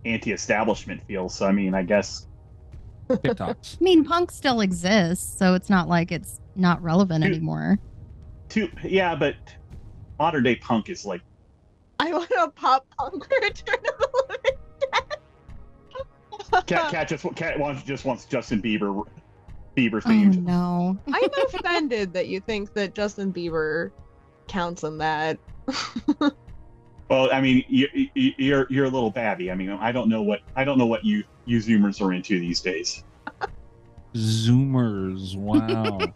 anti-establishment feel so i mean i guess TikToks. I mean, punk still exists, so it's not like it's not relevant Dude. anymore. too yeah but modern day punk is like I want a pop punk Return of the Living Dead. cat cat just cat wants just wants justin bieber bieber Oh themed no. I'm offended that you think that Justin Bieber counts in that. Well i mean you, you you're you're a little babby i mean i don't know what i don't know what you you zoomers are into these days Zoomers. Wow.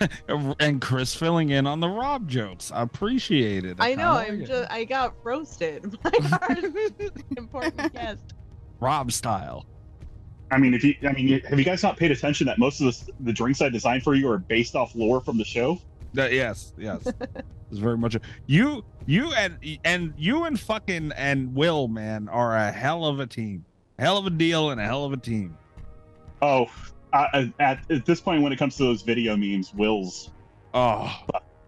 and Chris filling in on the Rob jokes. I appreciate it. I know. I'm like just. I got roasted by our important guest. Rob style. i mean if you i mean have you guys not paid attention that most of the, the drinks i designed for you are based off lore from the show That- yes, yes. it's very much a, you you and and you and fucking and Will, man, are a hell of a team. Hell of a deal and a hell of a team. Oh, uh, at, at this point, when it comes to those video memes, Will's Oh,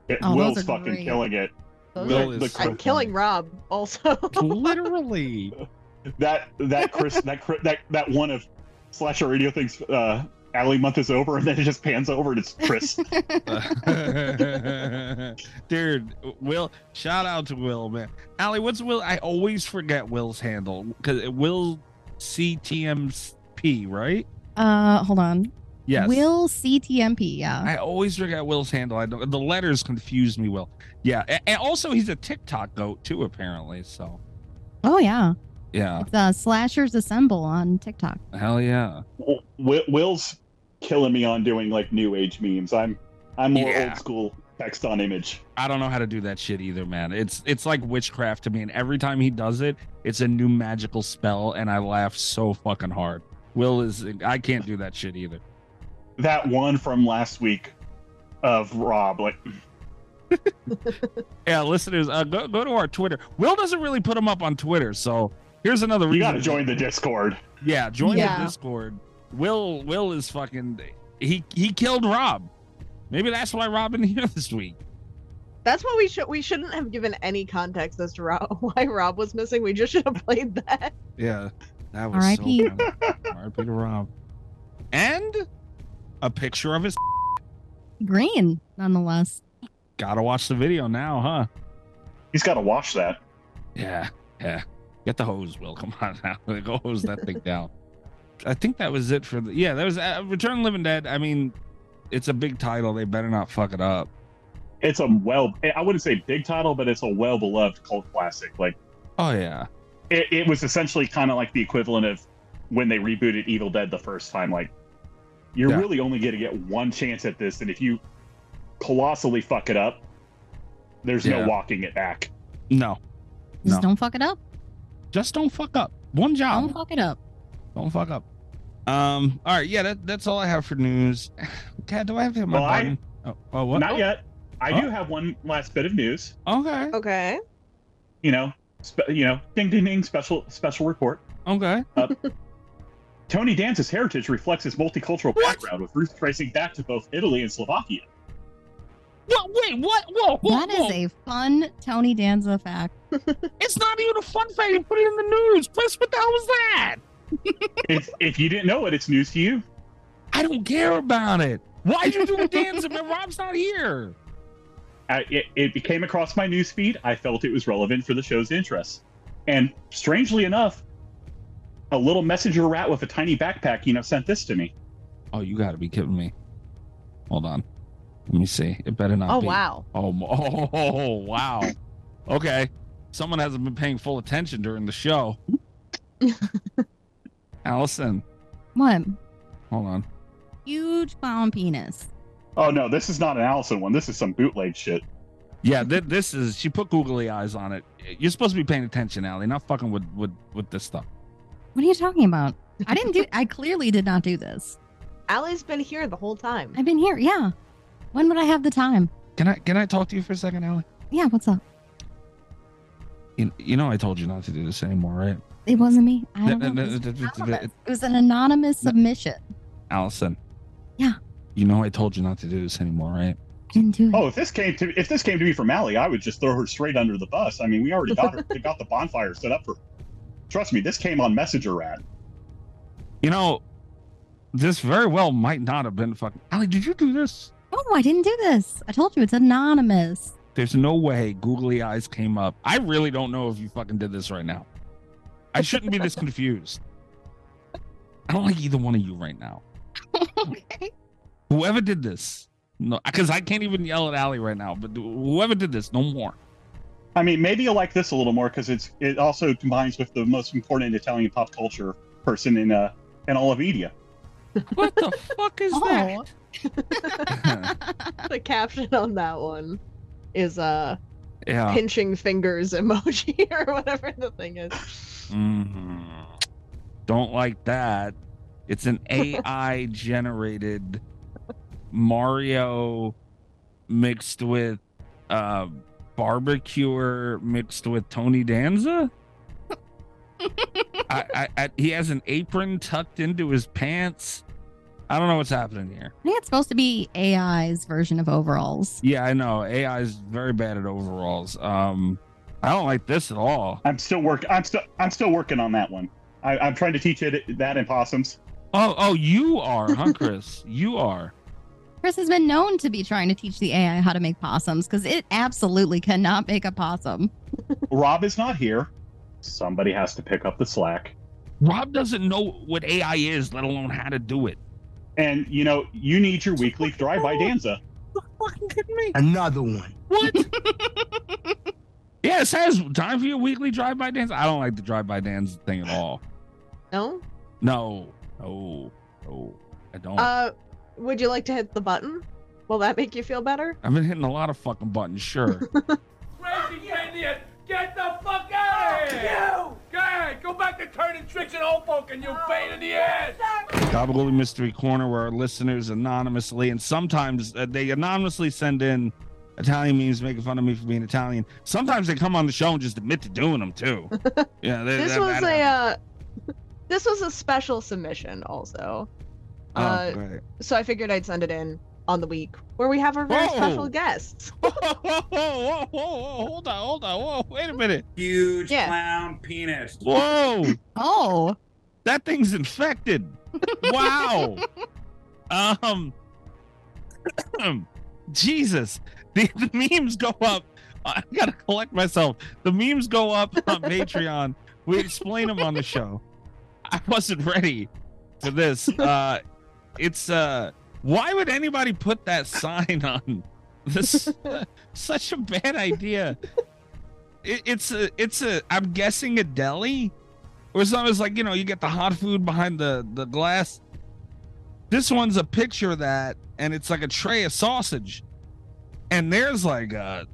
it, Oh, Will's fucking great. killing it. Those Will are- is I'm so killing Rob also. literally. That that Chris that Chris- that that one of slasher radio things uh, Alley month is over, and then it just pans over and it's Chris. Dude, Will, shout out to Will, man. Allie, what's Will? I always forget Will's handle because Will CTMP, right? Uh, hold on. Yes. Will CTMP. Yeah. I always forget Will's handle. I don't. The letters confuse me. Will. Yeah, a- and also he's a TikTok goat too, apparently. So oh yeah. yeah, It's uh, Slashers Assemble on TikTok. hell yeah. Will, Will's killing me on doing like new age memes. I'm I'm more Yeah. old school text on image. I don't know how to do that shit either, man. It's it's like witchcraft to me, and every time he does it, it's a new magical spell, and I laugh so fucking hard. Will is I can't do that shit either. That one from last week of Rob, like Yeah, listeners, uh, go go to our Twitter. Will doesn't really put them up on Twitter, so here's another reason. you reason. got to join the Discord. Yeah, join Yeah. the Discord. Will Will is fucking he he killed Rob. Maybe that's why Rob in here this week. That's what we should. We shouldn't have given any context as to Rob, why Rob was missing. We just should have played that. Yeah, that was R.I.P.. so. R.I.P. to Rob. And a picture of his. Green, nonetheless. Gotta watch the video now, huh? He's got to watch that. Yeah, yeah. Get the hose, Will. Come on now. Go hose that thing down. I think that was it for the. Yeah, that was uh, Return of the Living Dead. I mean, it's a big title. They better not fuck it up. It's a well, I wouldn't say big title, but it's a well beloved cult classic. Like Oh yeah. it, it was essentially kind of like the equivalent of when they rebooted Evil Dead the first time. Like you're Yeah. really only going to get one chance at this, and if you colossally fuck it up, there's Yeah. no walking it back. No. Just No. don't fuck it up. Just don't fuck up. One job. Don't fuck it up. Don't fuck up. Um. All right. Yeah. That, that's all I have for news. Cat, do I have to hit my Well, I- Oh, oh, what? Not yet. I Oh. do have one last bit of news. Okay. Okay. You know, spe- you know, ding ding ding, special special report. Okay. Tony Danza's heritage reflects his multicultural background, with roots tracing back to both Italy and Slovakia. What? Wait. What? Whoa. whoa That is whoa. a fun Tony Danza fact. It's not even a fun fact. You put it in the news. Chris, what the hell was that? If if you didn't know it, it's news to you. I don't care about it. Why'd you do a dance if Rob's not here? I, it, it became across my news feed. I felt it was relevant for the show's interests. And strangely enough, a little messenger rat with a tiny backpack, you know, sent this to me. Oh, you got to be kidding me. Hold on. Let me see. It better not Oh be. wow. Oh, mo- oh, wow. Okay. Someone hasn't been paying full attention during the show. Allison, What? hold on. Huge clown penis. Oh no, this is not an Allison one. This is some bootleg shit. Yeah, th- this is. She put googly eyes on it. You're supposed to be paying attention, Allie, not fucking with with with this stuff. What are you talking about? I didn't do. I clearly did not do this. Allie's been here the whole time. I've been here. Yeah. When would I have the time? Can I can I talk to you for a second, Allie? Yeah. What's up? You, you know I told you not to do this anymore, right? It wasn't me. I don't No, know. no, It was. It was an anonymous No. submission. Allison. Yeah. You know I told you not to do this anymore, right? Didn't do it. Oh, if this came to if this came to me from Allie, I would just throw her straight under the bus. I mean, we already got her, we got the bonfire set up for. Her. Trust me, this came on Messenger Rat. You know, this very well might not have been fucking. Allie, did you do this? Oh, I didn't do this. I told you it's anonymous. There's no way googly eyes came up. I really don't know if you fucking did this right now. I shouldn't be this confused. I don't like either one of you right now. okay. Whoever did this, no, because I can't even yell at Allie right now. But whoever did this, no more. I mean, maybe you'll like this a little more because it's it also combines with the most important Italian pop culture person in uh in all of media. What the fuck is Oh. that? the caption on that one is uh Yeah. pinching fingers emoji or whatever the thing is. Mhm. Don't like that. It's an AI generated Mario mixed with uh barbecuer mixed with Tony Danza. I, I, I, he has an apron tucked into his pants. I don't know what's happening here. I think it's supposed to be AI's version of overalls. Yeah, I know AI is very bad at overalls. Um, I don't like this at all. I'm still work. I'm still I'm still working on that one. I, I'm trying to teach it that in possums. Oh, oh, you are, huh, Chris? you are. Chris has been known to be trying to teach the AI how to make possums because it absolutely cannot make a possum. Rob is not here. Somebody has to pick up the slack. Rob doesn't know what AI is, let alone how to do it. And you know, you need your weekly drive-by Danza. Fucking kidding me? Another one. What? yeah, it says time for your weekly drive-by dance. I don't like the drive-by dance thing at all. No? No, no, no, I don't. Uh would you like to hit the button? Will that make you feel better? I've been hitting a lot of fucking buttons, sure. Crazy idiot! Get the fuck out of here! You! Go ahead, go back to turning tricks and old folk and you pain in the ass! Gabagool Mystery Corner, where our listeners anonymously and sometimes uh, they anonymously send in Italian memes making fun of me for being Italian. Sometimes they come on the show and just admit to doing them too. Yeah, they, This was a uh this was a special submission also. Oh, uh, great. So I figured I'd send it in on the week where we have our very Whoa! special guests. Whoa, whoa, whoa, whoa, whoa, hold on, hold on, whoa, wait a minute. Huge Yeah. clown penis. Whoa, Oh, that thing's infected. Wow. um, Jesus, the, the memes go up. I gotta collect myself. The memes go up on Patreon. We explain them on the show. I wasn't ready for this. Uh, it's uh, Why would anybody put that sign on? This such a bad idea. It, it's a it's a I'm guessing a deli. Or something. it's like, you know, you get the hot food behind the the glass. This one's a picture of that, and it's like a tray of sausage. And there's like uh,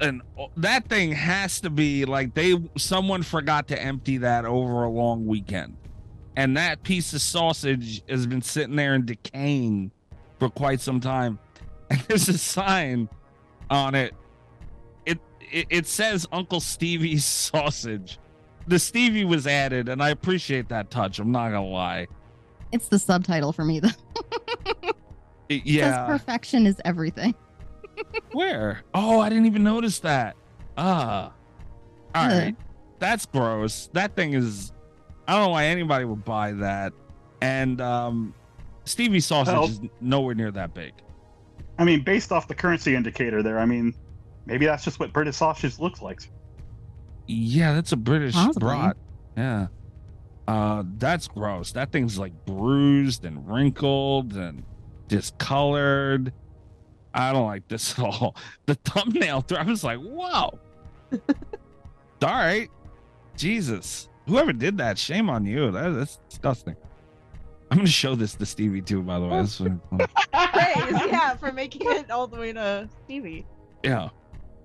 a and that thing has to be like they someone forgot to empty that over a long weekend. And that piece of sausage has been sitting there and decaying for quite some time. And there's a sign on it. It it, it says uncle stevie's sausage. The stevie was added and i appreciate that touch i'm not gonna lie. It's the subtitle for me though. Yeah. perfection is everything. Where? Oh, I didn't even notice that. Ah. All Ugh. That's gross. That thing is I don't know why anybody would buy that. And um Stevie sausage Well- is nowhere near that big. I mean, based off the currency indicator there, I mean, maybe that's just what British sausage looks like. Yeah, that's a British Possibly. brat. Yeah. Uh that's gross. That thing's like bruised and wrinkled and discolored. I don't like this at all. The thumbnail, I was like, whoa. all right. Jesus. Whoever did that, shame on you. That, that's disgusting. I'm gonna show this to Stevie too, by the way. This one- Praise, yeah, for making it all the way to Stevie. yeah.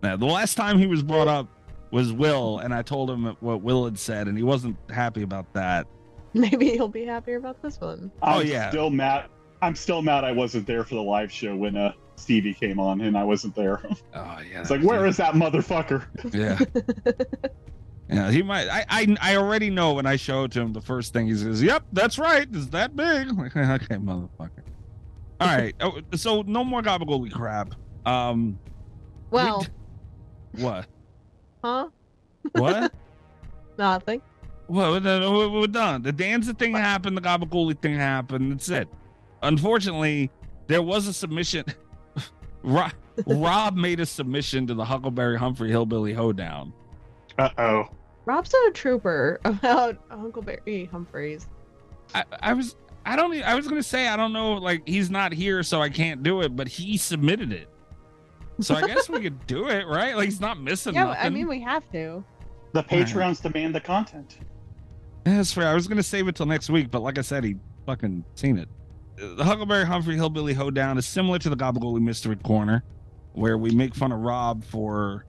Now, the last time he was brought up was Will, and I told him what Will had said, and he wasn't happy about that. Maybe he'll be happier about this one. Oh, I'm yeah. Still mad. I'm still mad I wasn't there for the live show when uh, Stevie came on and I wasn't there. Oh yeah. It's like, where is that motherfucker? Yeah. yeah, he might. I, I I already know when I show it to him, the first thing he says, "Yep, that's right. It's that big." Like, okay, motherfucker. All right. Oh, so no more gabagool crap. Um, Well, what? huh? What? Nothing. well, we're done- we're we're done. The dancer thing happened. The gabagool thing happened. That's it. Unfortunately, there was a submission. Rob, Rob made a submission to the Huckleberry Humphrey Hillbilly Hoedown. Uh oh. Rob's a trooper about Huckleberry Humphreys. I, I was I don't I was gonna say I don't know like he's not here so I can't do it but he submitted it so I guess we could do it right like he's not missing Yeah, nothing I mean we have to. The Patreons demand the content. Yeah, that's fair I was gonna save it till next week but like I said he fucking seen it the Huckleberry Humphrey Hillbilly Hoedown is similar to the Gabagool Mystery Corner where we make fun of Rob for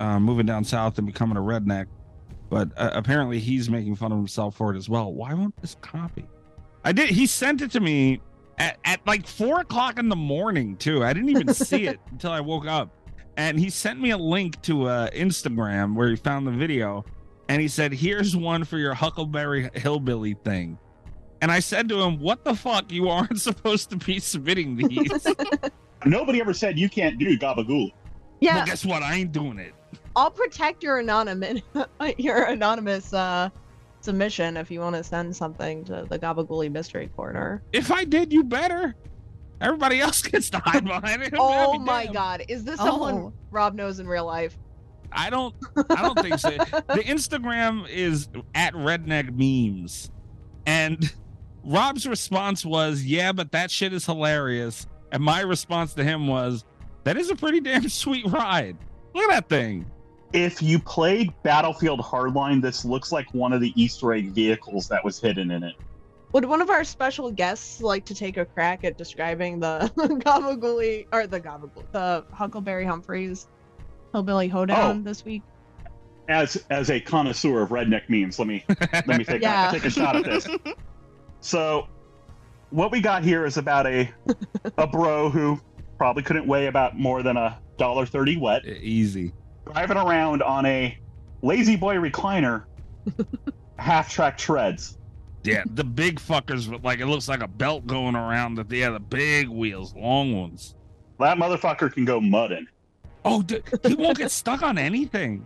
uh, moving down south and becoming a redneck but uh, apparently he's making fun of himself for it as well why won't this copy I did. He sent it to me at, at like four o'clock in the morning too. I didn't even see it until I woke up. And he sent me a link to uh, Instagram where he found the video, and he said, "Here's one for your Huckleberry Hillbilly thing." And I said to him, "What the fuck? You aren't supposed to be submitting these." Nobody ever said you can't do Gabagool. Yeah, Well, guess what? I ain't doing it. I'll protect your anonymous your anonymous uh submission if you want to send something to the Gabagooli Mystery Corner. If I did, you better. Everybody else gets to hide behind it. Oh be my damned. god, is this someone Oh. Rob knows in real life? I don't. I don't think so. The Instagram is at redneck memes, and Rob's response was, "Yeah, but that shit is hilarious." And my response to him was, "That is a pretty damn sweet ride. Look at that thing." If you played Battlefield Hardline, this looks like one of the Easter egg vehicles that was hidden in it. Would one of our special guests like to take a crack at describing the Gabagooli or the Gabagool, the Huckleberry Humphreys Hillbilly Hoedown Oh. this week? As as a connoisseur of redneck memes, let me let me take Yeah. take a shot at this. So, what we got here is about a a bro who probably couldn't weigh about more than a dollar thirty wet, Easy. driving around on a lazy boy recliner, half track treads. Yeah, the big fuckers with like it looks like a belt going around. That the yeah, the big wheels, long ones. That motherfucker can go mudding. Oh, d- he won't get stuck on anything.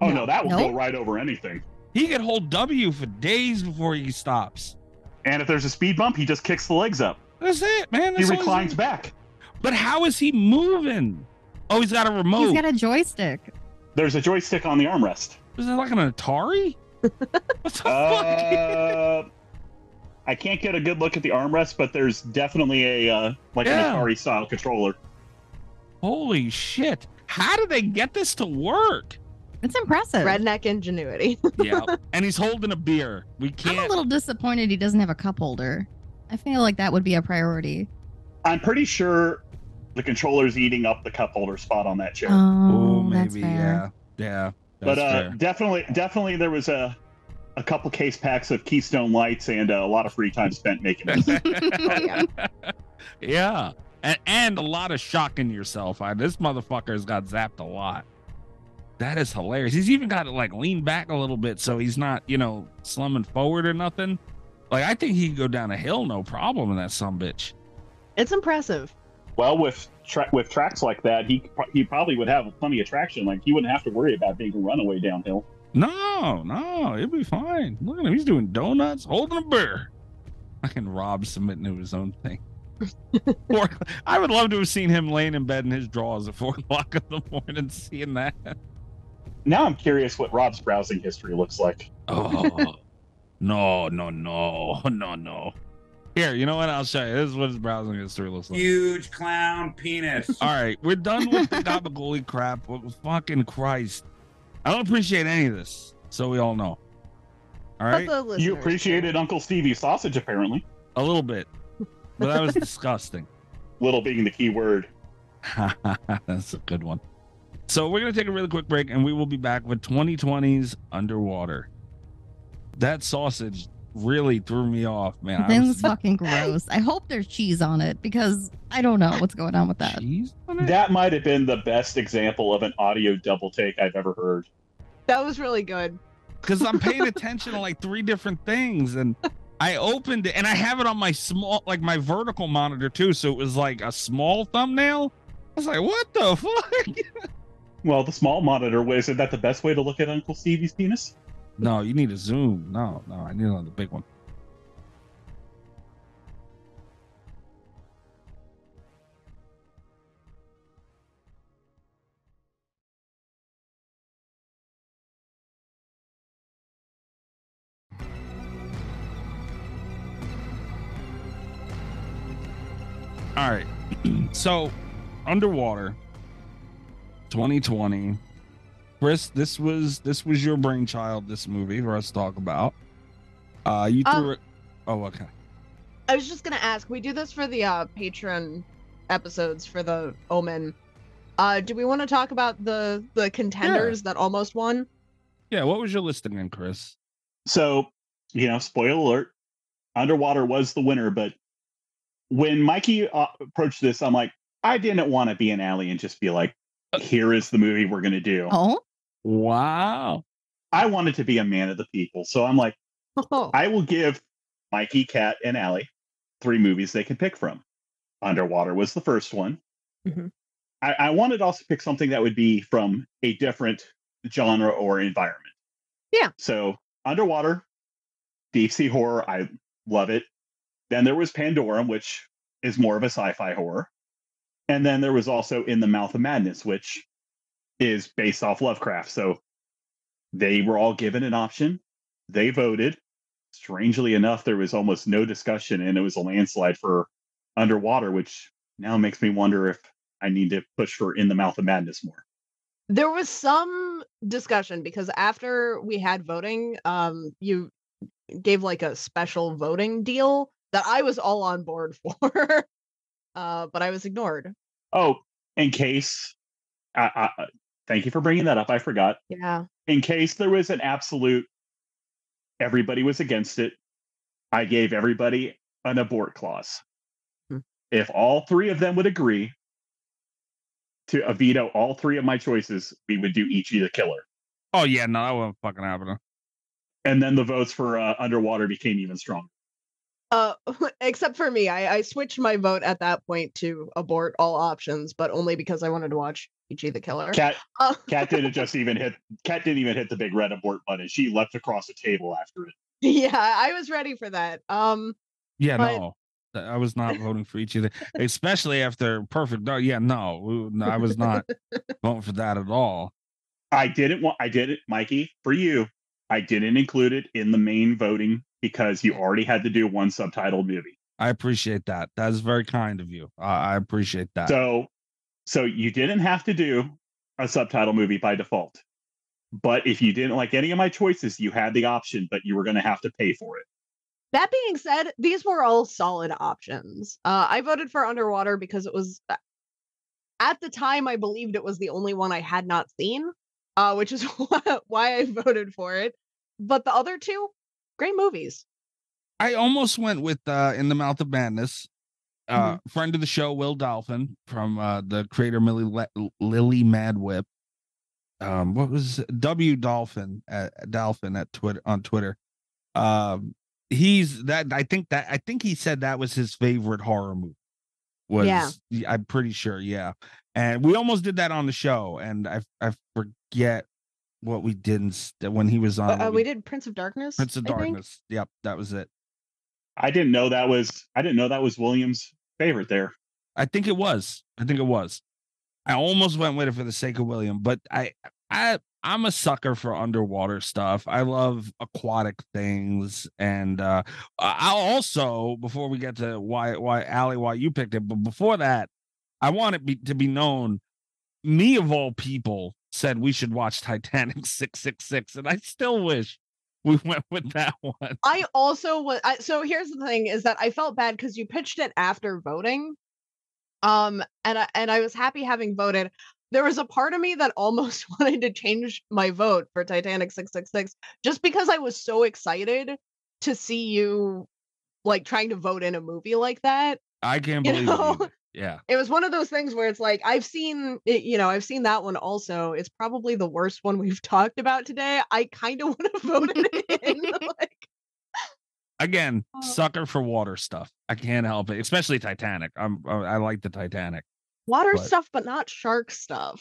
Oh No. no, that will Nope. go right over anything. He can hold W for days before he stops. And if there's a speed bump, he just kicks the legs up. That's it, man. He That's all he's reclines doing. back. But how is he moving? Oh, he's got a remote. He's got a joystick. There's a joystick on the armrest. Is it like an Atari? what the fuck? Uh, I can't get a good look at the armrest, but there's definitely a uh, like Yeah. an Atari style controller. Holy shit! How did they get this to work? It's impressive. Redneck ingenuity. Yeah, and he's holding a beer. We can't. I'm a little disappointed he doesn't have a cup holder. I feel like that would be a priority. I'm pretty sure the controller's eating up the cup holder spot on that chair. Oh, Oh, that's maybe. fair. Yeah, yeah. but uh, fair. definitely, definitely, there was a a couple case packs of Keystone Lights and uh, a lot of free time spent making this. yeah. yeah, and and a lot of shocking yourself. I, this motherfucker's got zapped a lot. That is hilarious. He's even got to like lean back a little bit so he's not, you know, slumming forward or nothing. Like I think he could go down a hill no problem in that some bitch. It's impressive. well, with tra- with tracks like that, he he probably would have plenty of traction. Like he wouldn't have to worry about being a runaway downhill. No, no, it'll be fine. Look at him. He's doing donuts, holding a beer. I can Rob submitting to his own thing. or I would love to have seen him laying in bed in his drawers at four o'clock in the morning, seeing that. Now I'm curious what Rob's browsing history looks like. Oh no, no, no, no, no. Here, you know what? I'll show you. This is what his browsing history looks like. Huge clown penis. All right, we're done with the gabagool crap. Well, fucking Christ. I don't appreciate any of this, so we all know. All right? But the listeners You do. appreciated Uncle Stevie's sausage, apparently. A little bit. But that was disgusting. Little being the key word. That's a good one. So we're gonna take a really quick break, and we will be back with 2020's Underwater. That sausage really threw me off, man. I Thing's was- fucking gross. I hope there's cheese on it because I don't know what's going on with that. cheese on it? That might have been the best example of an audio double take I've ever heard. That was really good. because I'm paying attention to like three different things, and I opened it, and I have it on my small, like my vertical monitor too. So it was like a small thumbnail. I was like, "What the fuck?" Well, the small monitor was isn't that the best way to look at Uncle Stevie's penis? no, you need a zoom. No, no, I need it on the big one. All right. so, underwater 2020 Chris, this was this was your brainchild. This movie for us to talk about. Uh, you Um, threw it. Oh, okay. I was just gonna ask. We do this for the uh, patron episodes for the Omen. Uh, do we want to talk about the the contenders that almost won? Yeah. What was your list again, Chris? So, you know, spoiler alert, Underwater was the winner, but when Mikey uh, approached this, I'm like, I didn't want to be an alley and just be like, here is the movie we're going to do. Oh, Wow. I wanted to be a man of the people. So I'm like, Oh, I will give Mikey, Cat, and Allie three movies they can pick from. Underwater was the first one. Mhm. I, I wanted to also pick something that would be from a different genre or environment. Yeah. So Underwater, deep sea horror, I love it. Then there was Pandorum, which is more of a sci-fi horror. And then there was also In the Mouth of Madness, which is based off Lovecraft. So they were all given an option. They voted. Strangely enough, there was almost no discussion, and it was a landslide for Underwater, which now makes me wonder if I need to push for In the Mouth of Madness more. there was some discussion because after we had voting, um, you gave like a special voting deal that I was all on board for, uh, but I was ignored. Oh, in case, I, I, thank you for bringing that up. I forgot. Yeah. In case there was an absolute, everybody was against it. I gave everybody an abort clause. Hmm. If all three of them would agree to a veto all three of my choices, we would do Ichi the killer. Oh yeah, no, that wasn't fucking happen. And then the votes for uh, Underwater became even stronger. Uh, except for me, I, I switched my vote at that point to abort all options, but only because I wanted to watch Ichi the Killer. Cat, Uh, Cat didn't just even hit. Cat didn't even hit the big red abort button. She leapt across the table after it. yeah, I was ready for that. Um, Yeah, But- no. I was not voting for each of the, especially after Perfect Dark. Yeah, no, no, I was not voting for that at all. I didn't want. I did it, Mikey, for you. I didn't include it in the main voting because you already had to do one subtitled movie. I appreciate that. That is very kind of you. Uh, I appreciate that. So, so you didn't have to do a subtitle movie by default. But if you didn't like any of my choices, you had the option, but you were going to have to pay for it. That being said, these were all solid options. Uh, I voted for Underwater because it was, uh, at the time, I believed it was the only one I had not seen, uh, which is why I voted for it. But the other two, great movies. I almost went with uh, In the Mouth of Madness. Uh, Mm-hmm. Friend of the show, Will Dolphin from uh, the creator Millie Le- Lily Madwhip. Um, what was W Dolphin at Dolphin at Twitter on Twitter? Um, he's that. I think that I think he said that was his favorite horror movie. Was Yeah. I'm pretty sure, yeah. And we almost did that on the show, and I I forget what we did instead when he was on. Uh, what uh, we did Prince of Darkness. Prince of I think. Darkness. Yep, that was it. I didn't know that was I didn't know that was Williams' favorite there. I think it was. I think it was. I almost went with it for the sake of William, but I I I'm a sucker for underwater stuff. I love aquatic things, and uh I also before we get to why why Allie why you picked it, but before that, I want it be, to be known. Me of all people said we should watch Titanic six six six, and I still wish we went with that one. I also was. I, so here's the thing: is that I felt bad because you pitched it after voting, um, and I, and I was happy having voted. There was a part of me that almost wanted to change my vote for Titanic six six six just because I was so excited to see you like trying to vote in a movie like that. I can't You believe know? it. Either. Yeah. It was one of those things where it's like I've seen it, you know, I've seen that one also. It's probably the worst one we've talked about today. I kind of want to vote it in. like, again Oh. sucker for water stuff i can't help it especially titanic i'm i I like the titanic water But- stuff, but not shark stuff.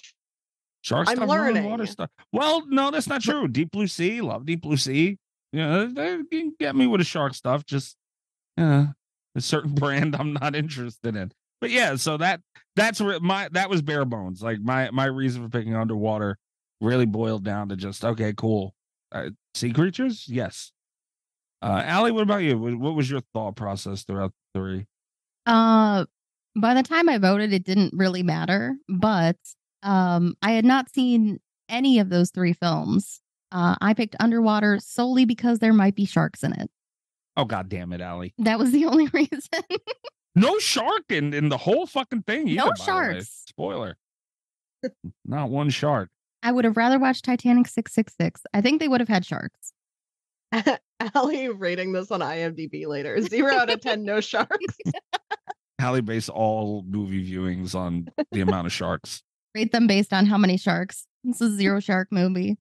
shark stuff I'm stuff than water stuff well no that's not true deep blue sea love deep blue sea you know they can get me with the shark stuff just uh, a certain brand i'm not interested in but yeah so that that's where my that was bare bones like my my reason for picking underwater really boiled down to just okay cool uh, sea creatures yes uh Allie, what about you what, was your thought process throughout the three Uh, by the time I voted, it didn't really matter, but um, I had not seen any of those three films. Uh, I picked Underwater solely because there might be sharks in it. Oh god damn it, Allie. That was the only reason. No shark in, in the whole fucking thing. No either, by the way. sharks. Spoiler. Not one shark. I would have rather watched Titanic 666. I think they would have had sharks. Allie rating this on IMDb later. Zero out of ten, no sharks. Allie based all movie viewings on the amount of sharks. Rate them based on how many sharks. This is a zero shark movie.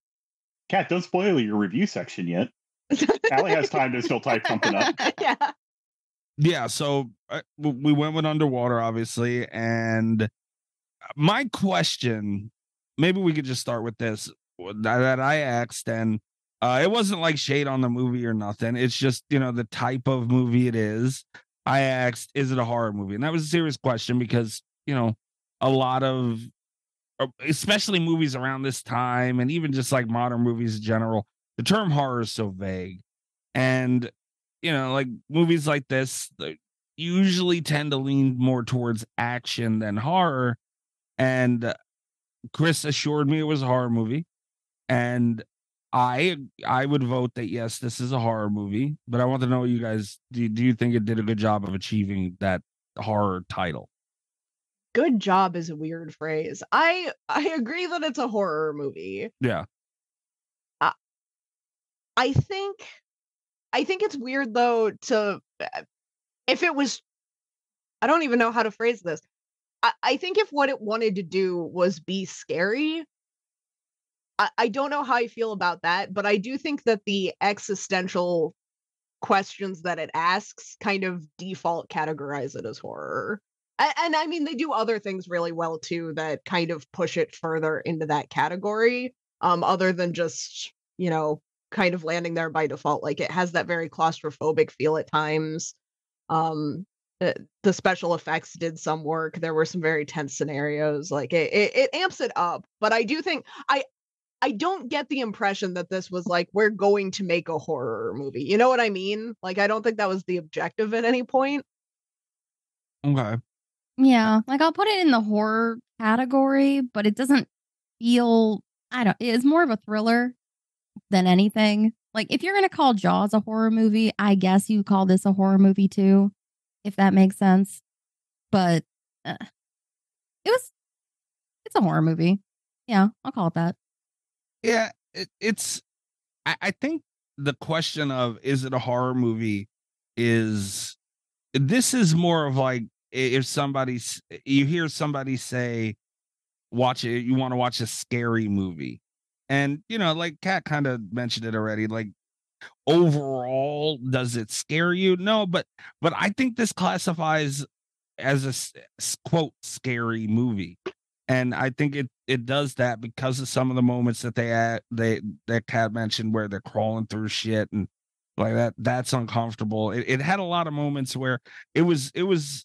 Kat, don't spoil your review section yet. Allie has time to still type something up. yeah. Yeah, so uh, w- we went with underwater, obviously, and my question, maybe we could just start with this that, that I asked, and uh, it wasn't like shade on the movie or nothing. It's just you know the type of movie it is. I asked, is it a horror movie? And that was a serious question because you know a lot of, uh, especially movies around this time, and even just like modern movies in general, the term horror is so vague, and you know, like movies like this usually tend to lean more towards action than horror. And Chris assured me it was a horror movie, and I I would vote that yes, this is a horror movie. But I want to know you guys do do you think it did a good job of achieving that horror title? Good job is a weird phrase. I I agree that it's a horror movie. Yeah, I think I think it's weird though to uh, if it was I don't even know how to phrase this. I, I think if what it wanted to do was be scary, I, I don't know how I feel about that, but I do think that the existential questions that it asks kind of default categorize it as horror. And, and I mean they do other things really well too that kind of push it further into that category. Um, other than just, you know, kind of landing there by default. Like it has that very claustrophobic feel at times. Um, the, the special effects did some work. There were some very tense scenarios. Like it, it, it amps it up. But I do think I I don't get the impression that this was like we're going to make a horror movie. You know what I mean? Like I don't think that was the objective at any point. Okay. Yeah, like I'll put it in the horror category, but it doesn't feel I don't it's more of a thriller than anything. Like if you're going to call Jaws a horror movie, I guess you call this a horror movie too, if that makes sense. But uh, it was it's a horror movie. Yeah, I'll call it that. Yeah, it, it's. I, I think the question of is it a horror movie is this is more of like if somebody's you hear somebody say watch it you want to watch a scary movie and you know like kat kind of mentioned it already like overall does it scare you? No but but i think this classifies as a quote scary movie. And i think it it does that because of some of the moments that they add they that kat mentioned where they're crawling through shit and like that that's uncomfortable. It, it had a lot of moments where it was it was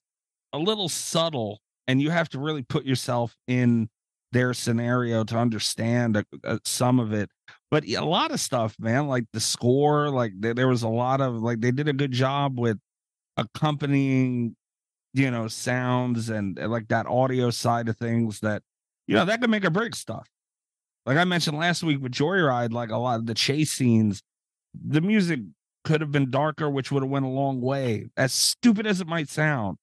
a little subtle and you have to really put yourself in their scenario to understand uh, uh, some of it. But a lot of stuff man like the score like there, there was a lot of like they did a good job with accompanying you know sounds and, and like that audio side of things that you know that could make or break stuff. Like i mentioned last week with joyride like a lot of the chase scenes the music could have been darker which would have went a long way as stupid as it might sound.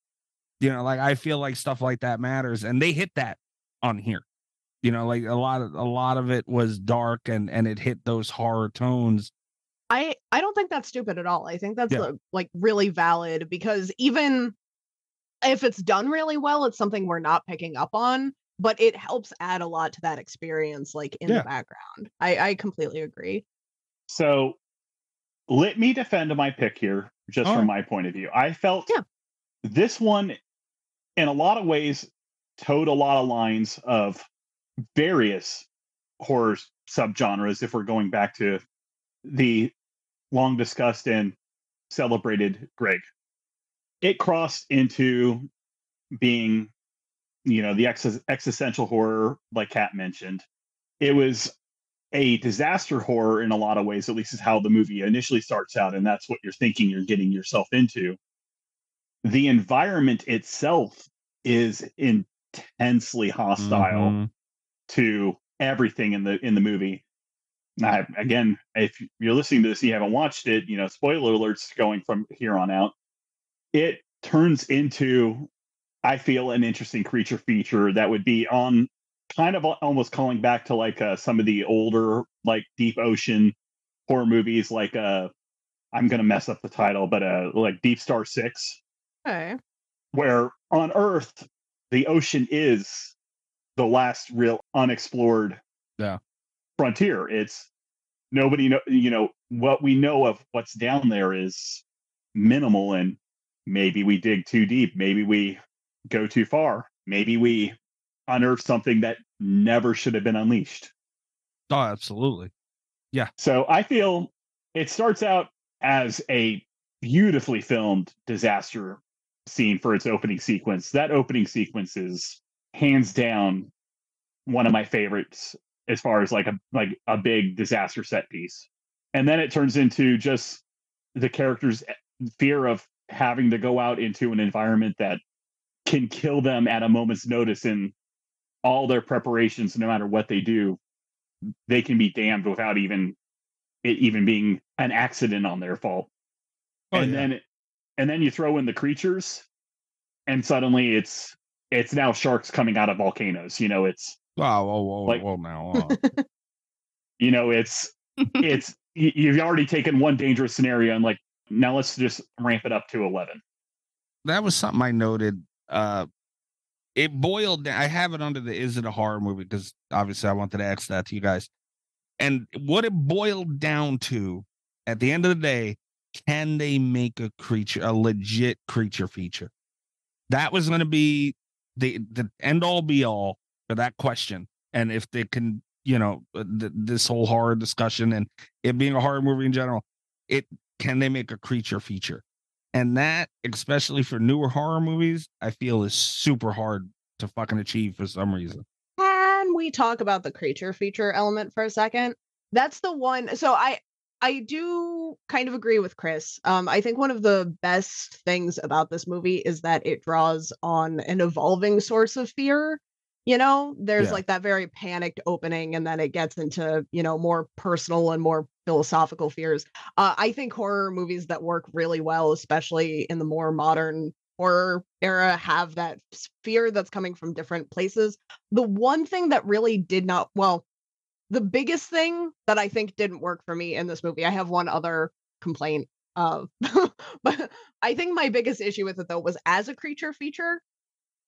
You know like i feel like stuff like that matters and they hit that on here you know like a lot of a lot of it was dark and and it hit those horror tones I I don't think that's stupid at all. I think that's Yeah. like really valid because even if it's done really well, it's something we're not picking up on, but it helps add a lot to that experience, like in Yeah. the background. I I completely agree. So let me defend my pick here, just All from right. my point of view. I felt this one, in a lot of ways, towed a lot of lines of various horror subgenres. If we're going back to the long discussed and celebrated Greg, it crossed into being, you know, the ex- existential horror, like Kat mentioned. It was a disaster horror in a lot of ways, at least is how the movie initially starts out, and that's what you're thinking you're getting yourself into. The environment itself is intensely hostile Mhm. To everything in the in the movie. I, again, if you're listening to this and you haven't watched it, you know, spoiler alerts going from here on out. It turns into, I feel, an interesting creature feature that would be on kind of almost calling back to like uh, some of the older like deep ocean horror movies like uh i'm gonna mess up the title but uh like DeepStar Six Okay. where on earth the ocean is the last real unexplored yeah. frontier. It's nobody know you know what we know of what's down there is minimal and maybe we dig too deep maybe we go too far maybe we unearth something that never should have been unleashed. Oh absolutely. Yeah. So i feel it starts out as a beautifully filmed disaster scene for its opening sequence. That opening sequence is hands down one of my favorites as far as like a like a big disaster set piece. And then it turns into just the characters eh, fear of having to go out into an environment that can kill them at a moment's notice and all their preparations no matter what they do they can be damned without even it even being an accident on their fault. Oh, and then and then you throw in the creatures and suddenly it's it's now sharks coming out of volcanoes you know it's Wow, whoa, whoa, Like- now. you know it's it's you've already taken one dangerous scenario and like now let's just ramp it up to 11 that was something I noted. Uh, it boiled down. I have it under the is it a horror movie because obviously I wanted to ask that to you guys. And what it boiled down to at the end of the day, can they make a creature a legit creature feature? That was going to be the the end all be all for that question. And if they can, you know, uh, th- this whole horror discussion and it being a horror movie in general, it can they make a creature feature? And that, especially for newer horror movies, I feel is super hard to fucking achieve for some reason. Can we talk about the creature feature element for a second? That's the one. So I I do kind of agree with Chris. Um, I think one of the best things about this movie is that it draws on an evolving source of fear. You know, there's Yeah. like that very panicked opening, and then it gets into, you know, more personal and more philosophical fears. Uh, I think horror movies that work really well, especially in the more modern horror era, have that fear that's coming from different places. The one thing that really did not, well, the biggest thing that I think didn't work for me in this movie, I have one other complaint of, but I think my biggest issue with it though was as a creature feature,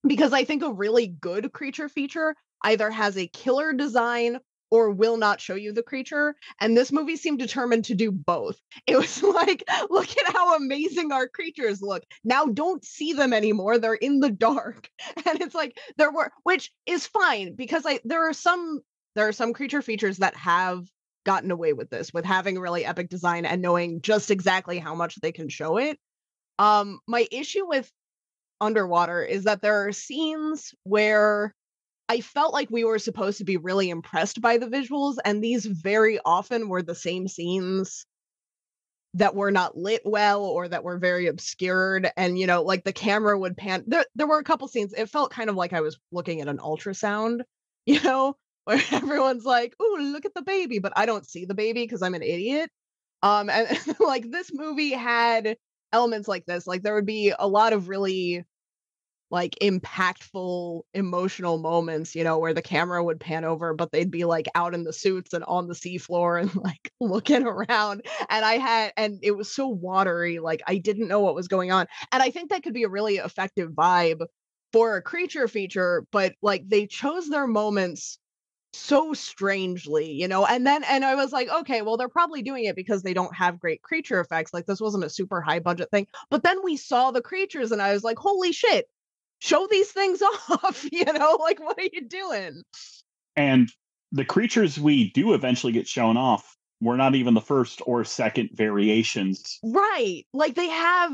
because I think a really good creature feature either has a killer design or will not show you the creature. And this movie seemed determined to do both. It was like, look at how amazing our creatures look. Now don't see them anymore. They're in the dark. And it's like there were which is fine because I there are some there are some creature features that have gotten away with this with having really epic design and knowing just exactly how much they can show it. Um my issue with underwater is that there are scenes where I felt like we were supposed to be really impressed by the visuals, and these very often were the same scenes that were not lit well or that were very obscured. And you know, like the camera would pan. There, there were a couple scenes. It felt kind of like I was looking at an ultrasound, you know, where everyone's like, "Ooh, look at the baby," but I don't see the baby because I'm an idiot. Um, and like this movie had elements like this. Like there would be a lot of really like impactful emotional moments, you know, where the camera would pan over, but they'd be like out in the suits and on the seafloor and like looking around. And I had, and it was so watery, like I didn't know what was going on. And I think that could be a really effective vibe for a creature feature, but like they chose their moments so strangely, you know. And then and I was like, okay, well they're probably doing it because they don't have great creature effects. Like this wasn't a super high budget thing. But then we saw the creatures and I was like, holy shit. Show these things off, you know? Like what are you doing? And the creatures we do eventually get shown off were not even the first or second variations. Right. Like they have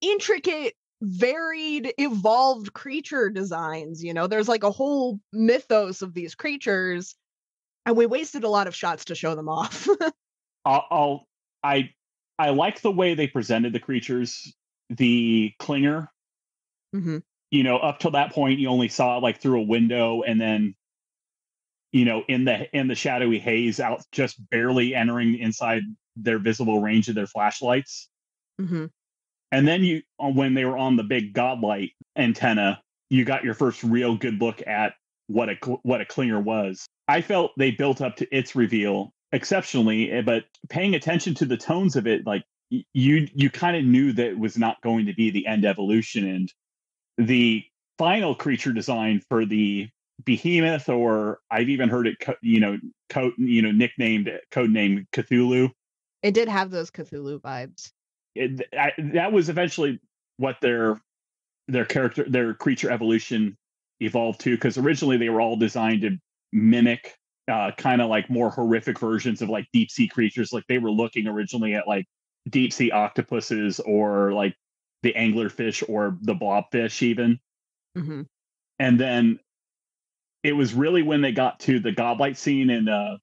intricate varied evolved creature designs, you know. There's like a whole mythos of these creatures and we wasted a lot of shots to show them off. I'll, I'll I I like the way they presented the creatures. The clinger, hmm you know, up till that point you only saw it like through a window and then you know in the in the shadowy haze out just barely entering inside their visible range of their flashlights. hmm And then you uh, when they were on the big godlight antenna, you got your first real good look at what a what a clinger was. I felt they built up to its reveal exceptionally, eh, but paying attention to the tones of it, like you you kind of knew that it was not going to be the end evolution and the final creature design for the behemoth or i've even heard it you know you know nicknamed codename cthulhu It did have those Cthulhu vibes. It, I, that was eventually what their their character their creature evolution evolved to because originally they were all designed to mimic uh, kind of like more horrific versions of like deep sea creatures. Like they were looking originally at like deep sea octopuses or like the anglerfish or the blobfish even. Hmm and then it was really when they got to the godlight scene and uh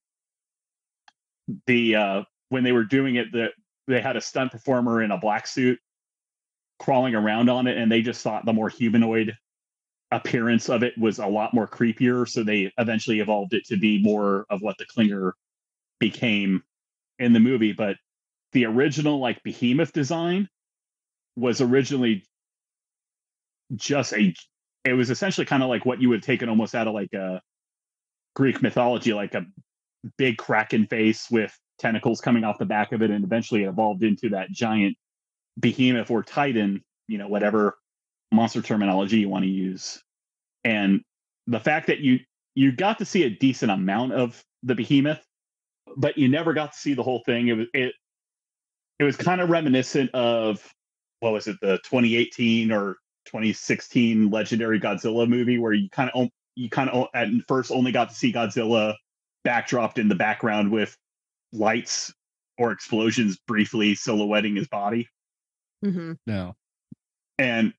the uh when they were doing it that they had a stunt performer in a black suit crawling around on it and they just thought the more humanoid appearance of it was a lot more creepier. So they eventually evolved it to be more of what the clinger became in the movie. But the original like behemoth design was originally just a it was essentially kind of like what you would take taken almost out of like a Greek mythology, like a big kraken face with tentacles coming off the back of it, and eventually it evolved into that giant behemoth or titan, you know, whatever monster terminology you want to use. And the fact that you you got to see a decent amount of the behemoth, but you never got to see the whole thing. It was it it was kind of reminiscent of what was it, the 2018 or 2016 legendary Godzilla movie where you kind of you kind of at first only got to see Godzilla backdropped in the background with lights or explosions briefly silhouetting his body hmm No. and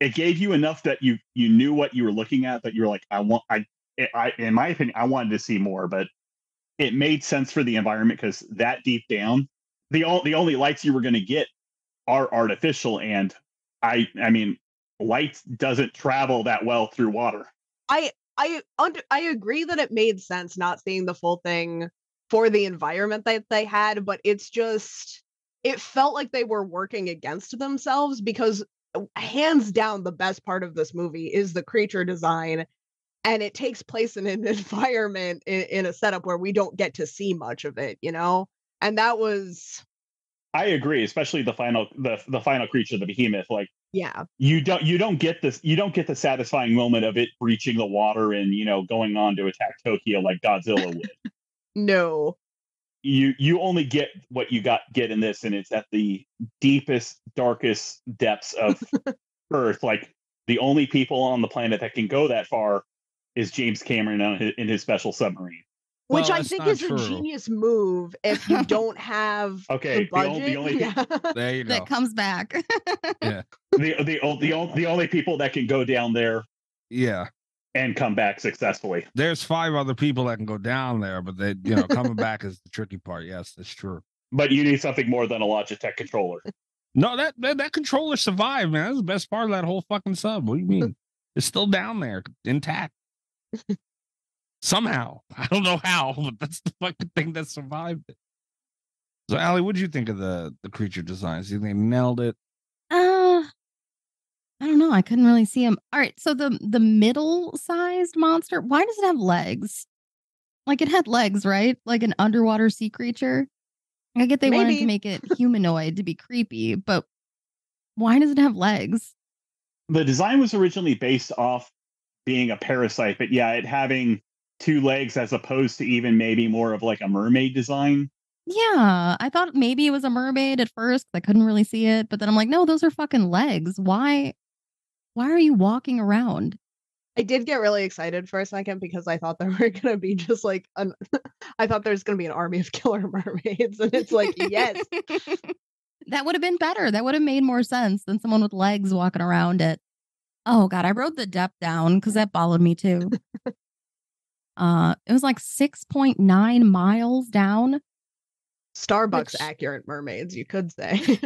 it gave you enough that you you knew what you were looking at but you're like I want I I, in my opinion, I wanted to see more, but it made sense for the environment because that deep down, the all the only lights you were going to get are artificial, and I I mean, light doesn't travel that well through water. I I under I agree that it made sense not seeing the full thing for the environment that they had, but it's just it felt like they were working against themselves because hands down the best part of this movie is the creature design and it takes place in an environment in, in a setup where we don't get to see much of it, you know? And that was I agree, especially the final the the final creature, the behemoth. Like yeah. you don't you don't get this you don't get the satisfying moment of it breaching the water and you know going on to attack Tokyo like Godzilla would. No. you you only get what you got get in this, and it's at the deepest, darkest depths of Earth. Like the only people on the planet that can go that far is James Cameron on his, in his special submarine. Which Well, I think is true. a genius move if you don't have Okay, the the only- budget. the only yeah. There you go. that comes back. yeah. The the o- the o- the only people that can go down there yeah. And come back successfully. There's five other people that can go down there, but they, you know, coming back is the tricky part. Yes, that's true. But you need something more than a Logitech controller. No, that that, that controller survived, man. That's the best part of that whole fucking sub. What do you mean? it's still down there, intact. Somehow. I don't know how, but that's the fucking thing that survived it. So, Allie, what do you think of the the creature designs? Do you think they nailed it? I know. I couldn't really see him. All right, so the the middle sized monster, why does it have legs? Like it had legs, right? Like an underwater sea creature. I get they wanted to make it humanoid to be creepy, but why does it have legs? The design was originally based off being a parasite, but yeah, it having two legs as opposed to even maybe more of like a mermaid design. Yeah, I thought maybe it was a mermaid at first. I couldn't really see it, but then I'm like, no, those are fucking legs. Why? Why are you walking around? I did get really excited for a second because I thought there were gonna be just like an I thought there's gonna be an army of killer mermaids, and it's like, yes, that would have been better. That would have made more sense than someone with legs walking around it. Oh god, I wrote the depth down because that bothered me too. uh, it was like six point nine miles down. Starbucks Which- accurate mermaids, you could say.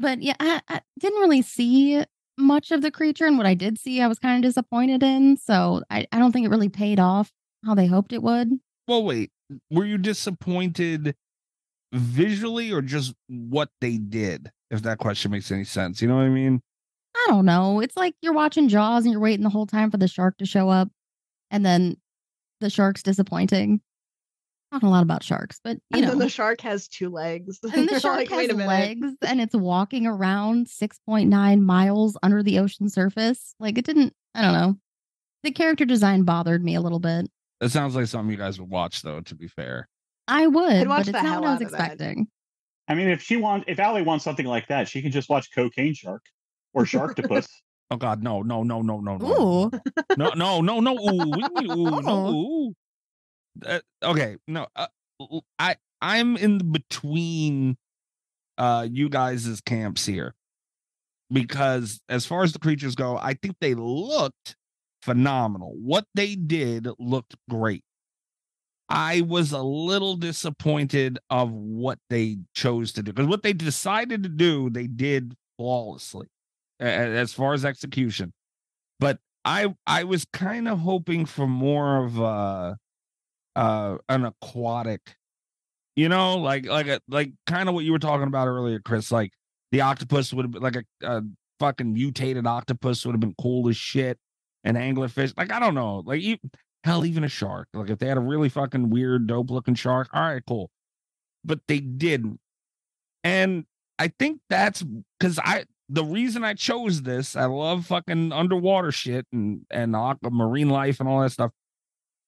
But yeah, I, I didn't really see much of the creature, and what I did see, I was kind of disappointed in. So I, I don't think it really paid off how they hoped it would. Well, wait. Were you disappointed visually or just what they did? If that question makes any sense. You know what I mean? I don't know. It's like you're watching Jaws and you're waiting the whole time for the shark to show up, and then the shark's disappointing. Talking a lot about sharks, but you and know, then the shark has two legs. and the shark like, has "Wait a minute." legs and it's walking around 6.9 miles under the ocean surface. Like it didn't. I don't know. The character design bothered me a little bit. It sounds like something you guys would watch, though. To be fair, I would, watch but it's not what I was out that. expecting. I mean, if she wants, if Allie wants something like that, she can just watch Cocaine Shark or Sharktopus. oh god, no, no, no, no, no, no, Ooh, no, no, no, no, ooh, what do you ooh, no, Oh. ooh. Uh, okay, no, uh, I'm in between uh you guys' camps here because as far as the creatures go, I think they looked phenomenal. What they did looked great. I was a little disappointed of what they chose to do because what they decided to do, they did flawlessly a- a- as far as execution. But I I was kind of hoping for more of uh uh an aquatic, you know, like like a like kind of what you were talking about earlier, Chris. Like the octopus would have been like a, a fucking mutated octopus would have been cool as shit. An anglerfish, like I don't know, like you, hell, even a shark. Like if they had a really fucking weird, dope looking shark, all right, cool. But they didn't, and I think that's because I the reason I chose this. I love fucking underwater shit and and aqua marine life and all that stuff.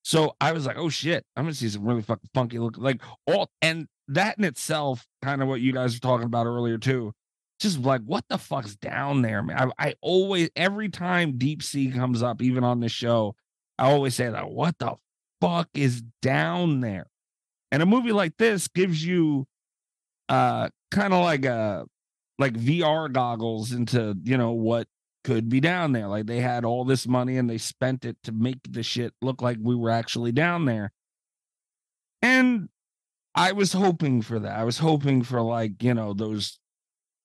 So I was like, oh shit, I'm gonna see some really fucking funky look like all and that in itself, kind of what you guys were talking about earlier too. Just like what the fuck's down there, man. I, I always every time deep sea comes up, even on this show, I always say that what the fuck is down there? And a movie like this gives you uh kind of like a like VR goggles into you know what could be down there. Like they had all this money and they spent it to make the shit look like we were actually down there. And I was hoping for that. I was hoping for like, you know, those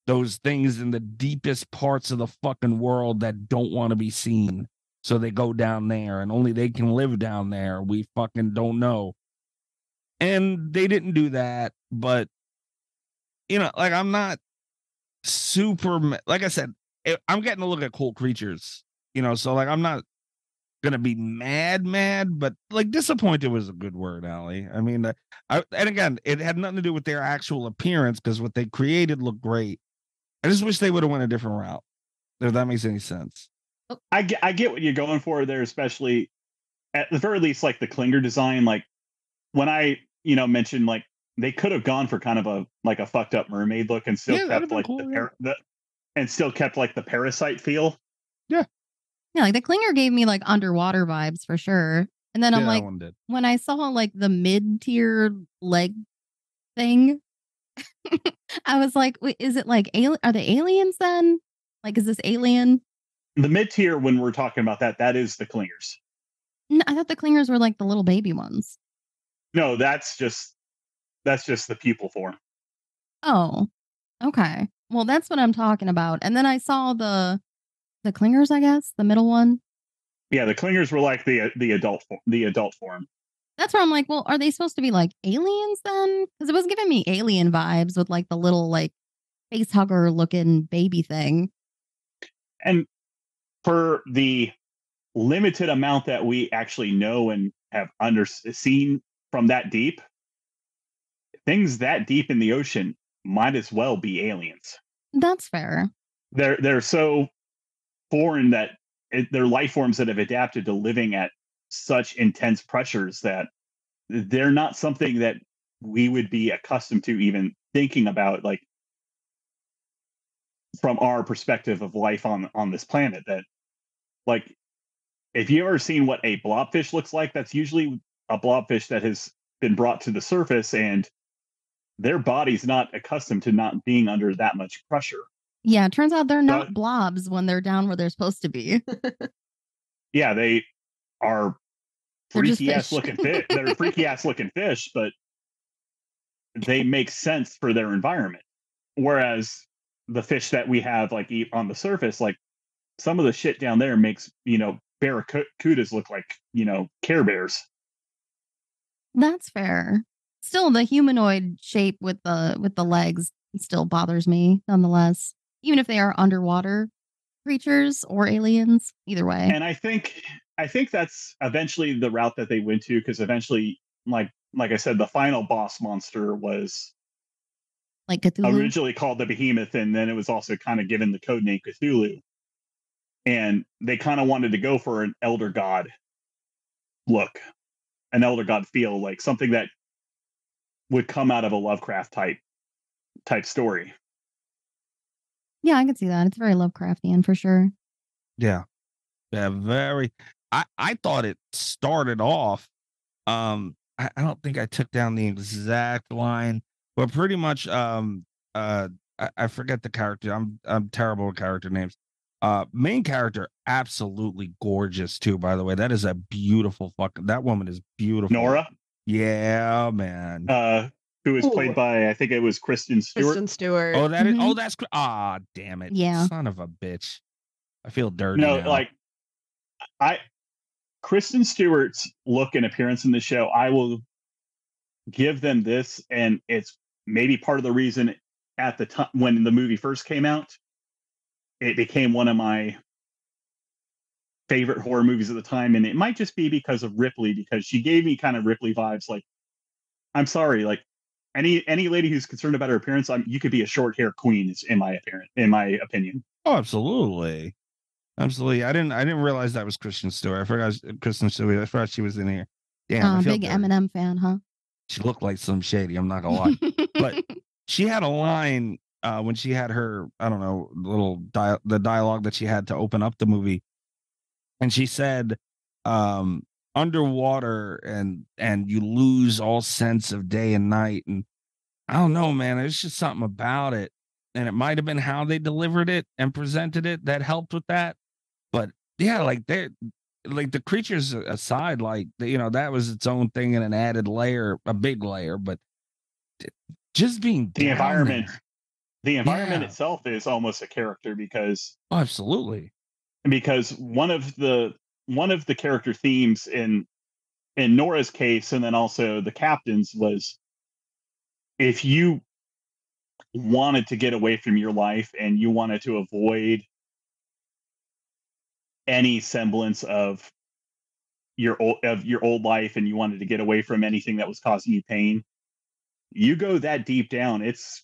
those things in the deepest parts of the fucking world that don't want to be seen. So they go down there and only they can live down there. We fucking don't know. And they didn't do that, but you know, like I'm not super like I said, it, I'm getting to look at cool creatures, you know, so like I'm not gonna be mad, mad, but like disappointed was a good word, Allie. I mean, uh, I, and again, it had nothing to do with their actual appearance because what they created looked great. I just wish they would have went a different route. If that makes any sense. I get, I get what you're going for there, especially at the very least, like the clinger design. Like when I, you know, mentioned like they could have gone for kind of a like a fucked up mermaid look and still Yeah, kept like cool, the, yeah. the and still kept like the parasite feel. Yeah, Yeah, like the clinger gave me like underwater vibes for sure. And then I'm Yeah, like, when I saw like the mid tier leg thing, I was like, wait, is it like alien? Are the aliens then? Like, is this alien? The mid tier, when we're talking about that, that is the clingers. No, I thought the clingers were like the little baby ones. No, that's just that's just the pupil form. Oh, okay. Well, that's what I'm talking about. And then I saw the the clingers, I guess, the middle one. Yeah, the clingers were like the uh, the adult form, the adult form. That's where I'm like, well, are they supposed to be like aliens then? Because it was giving me alien vibes with like the little like face hugger looking baby thing. And for the limited amount that we actually know and have under seen from that deep, things that deep in the ocean might as well be aliens. That's fair. They're they're so foreign that it, they're life forms that have adapted to living at such intense pressures that they're not something that we would be accustomed to even thinking about like from our perspective of life on on this planet that like if you ever seen what a blobfish looks like that's usually a blobfish that has been brought to the surface and their body's not accustomed to not being under that much pressure Yeah, it turns out they're not But- blobs when they're down where they're supposed to be. yeah they are freaky ass looking fish they're freaky ass looking fish but they make sense for their environment whereas the fish that we have like eat on the surface like some of the shit down there makes you know barracudas look like you know care bears That's fair. Still, the humanoid shape with the with the legs still bothers me nonetheless. Even if they are underwater creatures or aliens, either way. and i think i think that's eventually the route that they went to because eventually like like i said the final boss monster was like Cthulhu. originally called the behemoth and then it was also kind of given the code name cthulhu and they kind of wanted to go for an elder god look an elder god feel like something that would come out of a lovecraft type type story yeah, I can see that. It's very Lovecraftian for sure. Yeah. Yeah, very I I thought it started off um I, I don't think I took down the exact line, but pretty much um uh I, I forget the character. I'm I'm terrible with character names. Uh main character absolutely gorgeous too by the way. That is a beautiful fucking that woman is beautiful. nora Yeah, man. uh who was Ooh. played by i think it was kristen stewart Kristen Stewart. oh, that is Mhm. oh that's cr- ah damn it. Yeah. Son of a bitch. I feel dirty. no now. like i kristen stewart's look and appearance in the show i will give them this and it's maybe part of the reason at the time when the movie first came out it became one of my favorite horror movies at the time and it might just be because of ripley because she gave me kind of ripley vibes like i'm sorry like any any lady who's concerned about her appearance I'm, you could be a short hair queen is in my appearance in my opinion Oh, absolutely. Absolutely. I didn't I didn't realize that was Kristen Stewart. I forgot Kristen Stewart. I forgot she was in here. Damn, I uh, feel big dirty. Eminem fan, huh? She looked like some shady, I'm not gonna lie. but she had a line uh when she had her, I don't know, little dia- the dialogue that she had to open up the movie. And she said, um, underwater and and you lose all sense of day and night. And I don't know, man. There's just something about it. and it might have been how they delivered it and presented it that helped with that. But yeah, like they like the creatures aside, like you know, that was its own thing and an added layer, a big layer, but just being the environment there. the environment Yeah. itself is almost a character because Oh, absolutely. Because one of the one of the character themes in in Nora's case and then also the captain's was if you wanted to get away from your life and you wanted to avoid any semblance of your old of your old life and you wanted to get away from anything that was causing you pain you go that deep down it's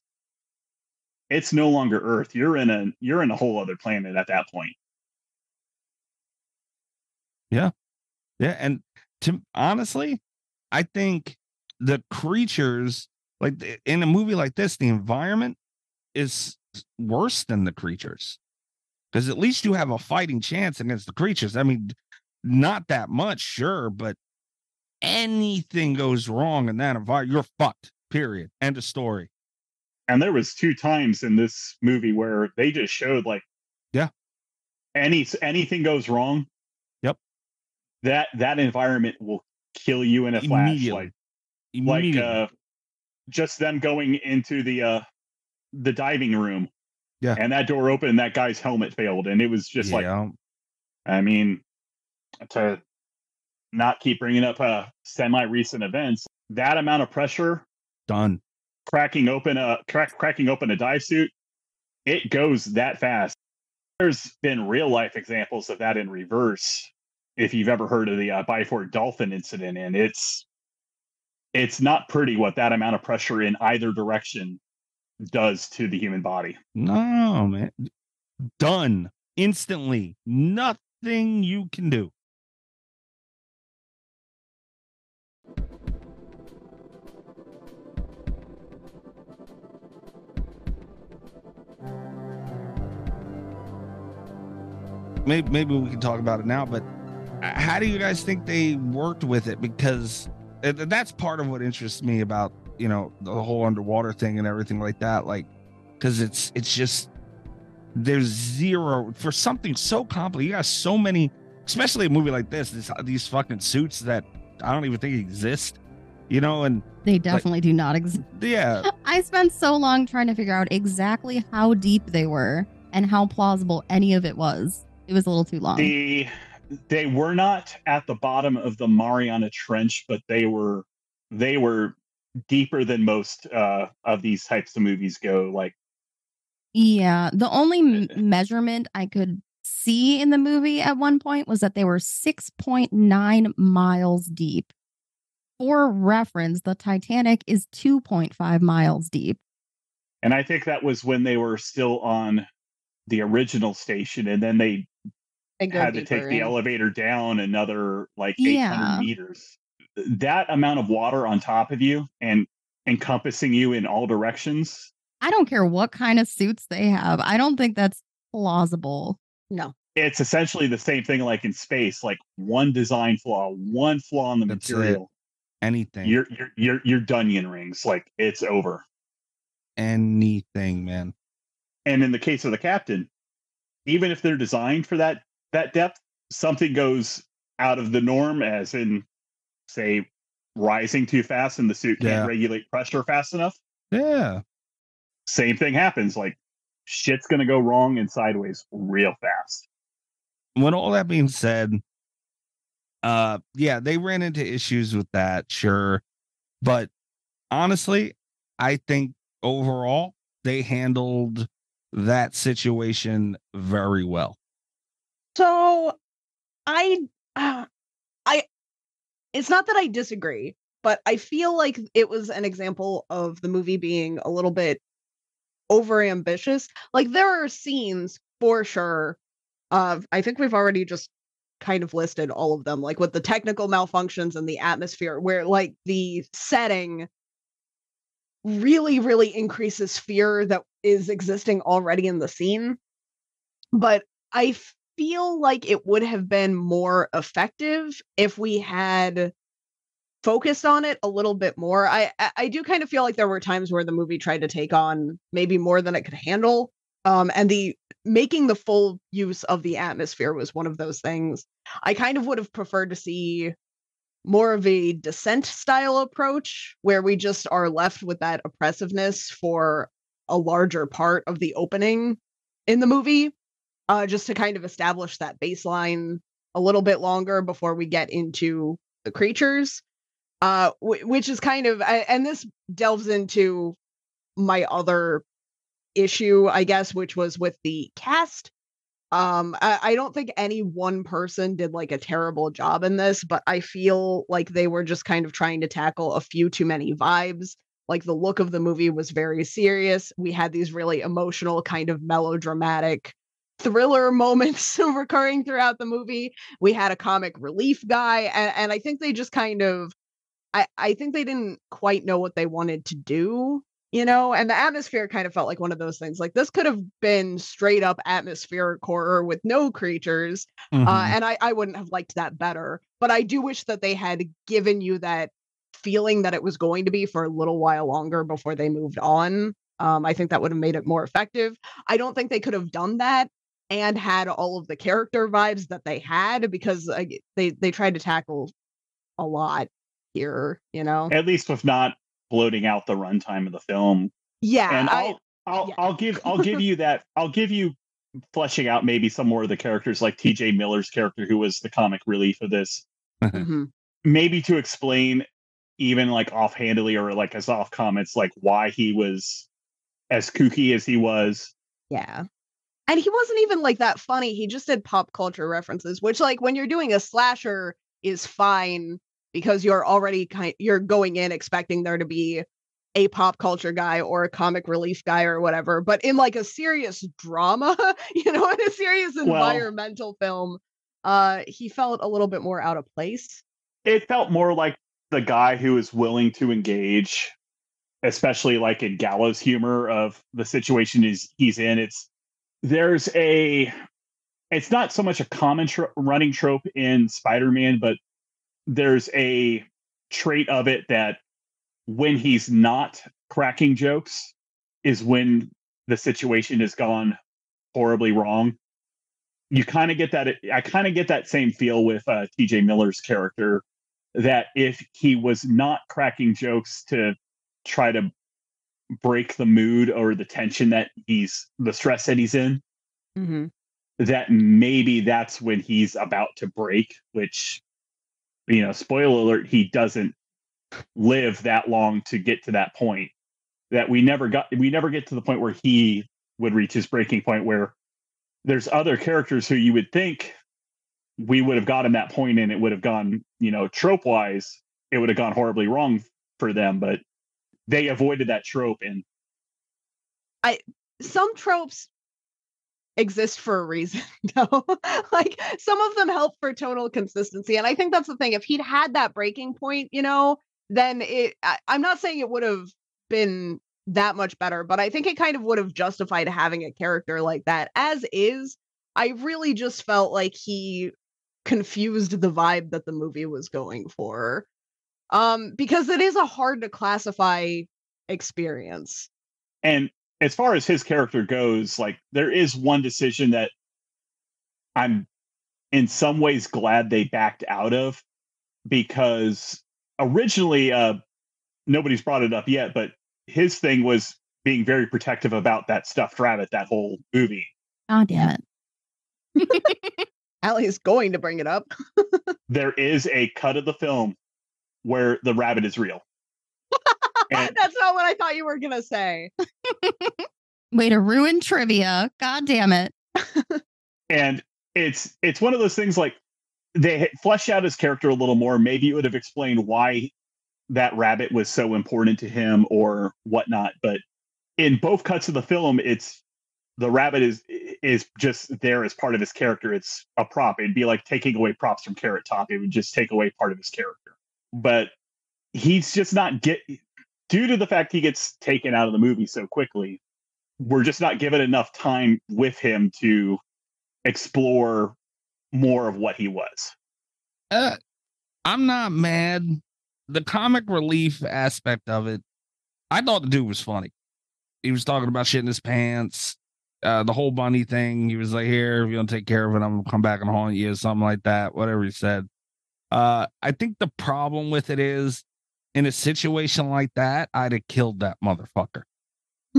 it's no longer earth. You're in a you're in a whole other planet at that point Yeah, Yeah. and to honestly, I think the creatures like in a movie like this, the environment is worse than the creatures. Because at least you have a fighting chance against the creatures. I mean, not that much, sure, but anything goes wrong in that environment, you're fucked. Period. End of story. and there was two times in this movie where they just showed like Yeah. any anything goes wrong. That that environment will kill you in a flash like like uh just them going into the uh the diving room. Yeah. and that door opened and that guy's helmet failed and it was just like i mean to not keep bringing up uh semi recent events that amount of pressure done. cracking open a crack, cracking open a dive suit it goes that fast. There's been real life examples of that in reverse if you've ever heard of the uh, Byford dolphin incident and it's it's not pretty what that amount of pressure in either direction does to the human body No, man. Done instantly. Nothing you can do. Maybe, maybe we can talk about it now, but how do you guys think they worked with it? Because that's part of what interests me about you know the whole underwater thing and everything like that. Like, because it's it's just there's zero for something so complicated. You got so many, especially a movie like this. This these fucking suits that I don't even think exist. You know, and They definitely do not exist. yeah, I spent so long trying to figure out exactly how deep they were and how plausible any of it was. It was a little too long. the they were not at the bottom of the mariana trench but they were they were deeper than most uh of these types of movies go like Yeah, the only m- measurement I could see in the movie at one point was that they were 6.9 miles deep. For reference, the Titanic is 2.5 miles deep. and i think that was when they were still on the original station and then they had to take deeper the in. elevator down another like 800 Yeah. meters that amount of water on top of you and encompassing you in all directions I don't care what kind of suits they have. I don't think that's plausible. No. it's essentially the same thing like in space like one design flaw one flaw in the That's it. material anything, you're you're you're you're Dunyan rings like it's over anything, man. and in the case of the captain even if they're designed for that that depth something goes out of the norm as in say rising too fast and the suit can't regulate pressure fast enough? Yeah, same thing happens like shit's gonna go wrong and sideways real fast. When all that being said, uh, yeah, they ran into issues with that, sure, but honestly, I think overall they handled that situation very well. So I uh, I it's not that I disagree, but I feel like it was an example of the movie being a little bit over ambitious. Like there are scenes for sure of I think we've already just kind of listed all of them like with the technical malfunctions and the atmosphere where like the setting really really increases fear that is existing already in the scene but I feel like it would have been more effective if we had focused on it a little bit more. I I- do kind of feel like there were times where the movie tried to take on maybe more than it could handle. Um, and the making the full use of the atmosphere was one of those things. I kind of would have preferred to see more of a descent style approach where we just are left with that oppressiveness for a larger part of the opening in the movie uh just to kind of establish that baseline a little bit longer before we get into the creatures uh wh- which is kind of and this delves into my other issue i guess which was with the cast. Um I, I don't think any one person did like a terrible job in this but i feel like they were just kind of trying to tackle a few too many vibes. Like the look of the movie was very serious. We had these really emotional kind of melodramatic thriller moments recurring throughout the movie. We had a comic relief guy and, and i think they just kind of I, I think they didn't quite know what they wanted to do you know and the atmosphere kind of felt like one of those things like this could have been straight up atmospheric horror with no creatures uh, Mhm. and I, I wouldn't have liked that better but i do wish that they had given you that feeling that it was going to be for a little while longer before they moved on. Um, i think that would have made it more effective. I don't think they could have done that and had all of the character vibes that they had because uh, they they tried to tackle a lot here you know At least with not bloating out the runtime of the film. yeah and I, I'll I'll, I'll give I'll give you that I'll give you fleshing out maybe some more of the characters like T.J. Miller's character who was the comic relief of this. Mhm. Maybe to explain even like offhandedly or like as off comments like why he was as kooky as he was. Yeah. And he wasn't even like that funny. He just did pop culture references, which like when you're doing a slasher is fine because you're already kind you're going in expecting there to be a pop culture guy or a comic relief guy or whatever. But in like a serious drama, you know, in a serious Well- environmental film, uh he felt a little bit more out of place. It felt more like the guy who is willing to engage, especially like in gallows humor of the situation he's he's in. It's there's a it's not so much a common tro- running trope in Spider-Man, but there's a trait of it that when he's not cracking jokes is when the situation has gone horribly wrong. You kind of get that. I kind of get that same feel with uh, T.J. Miller's character. That if he was not cracking jokes to try to break the mood or the tension that he's the stress that he's in, Mm-hmm. that maybe that's when he's about to break, which, you know, spoiler alert, he doesn't live that long to get to that point. That we never got, we never get to the point where he would reach his breaking point where there's other characters who you would think we would have gotten that point and it would have gone, you know, trope wise, it would have gone horribly wrong for them, but they avoided that trope and I some tropes exist for a reason though. Like some of them help for tonal consistency and i think that's the thing if he'd had that breaking point you know then it I, i'm not saying it would have been that much better but i think it kind of would have justified having a character like that. As is i really just felt like he confused the vibe that the movie was going for um because it is a hard to classify experience and as far as his character goes, like there is one decision that I'm in some ways glad they backed out of because originally uh nobody's brought it up yet, but his thing was being very protective about that stuffed rabbit that whole movie. Oh damn it. Aly is going to bring it up. There is a cut of the film where the rabbit is real. And That's not what I thought you were gonna say. Way to ruin trivia. God damn it. and it's it's one of those things like they flesh out his character a little more maybe it would have explained why that rabbit was so important to him or whatnot but in both cuts of the film it's the rabbit is is just there as part of his character it's a prop it'd be like taking away props from carrot top it would just take away part of his character but he's just not get due to the fact he gets taken out of the movie so quickly we're just not given enough time with him to explore more of what he was. Uh, I'm not mad the comic relief aspect of it, I thought the dude was funny. He was talking about shit in his pants, uh, the whole bunny thing. He was like, "Here, if you don't take care of it, I'm gonna come back and haunt you," something like that. Whatever he said. Uh, I think the problem with it is, in a situation like that, I'd have killed that motherfucker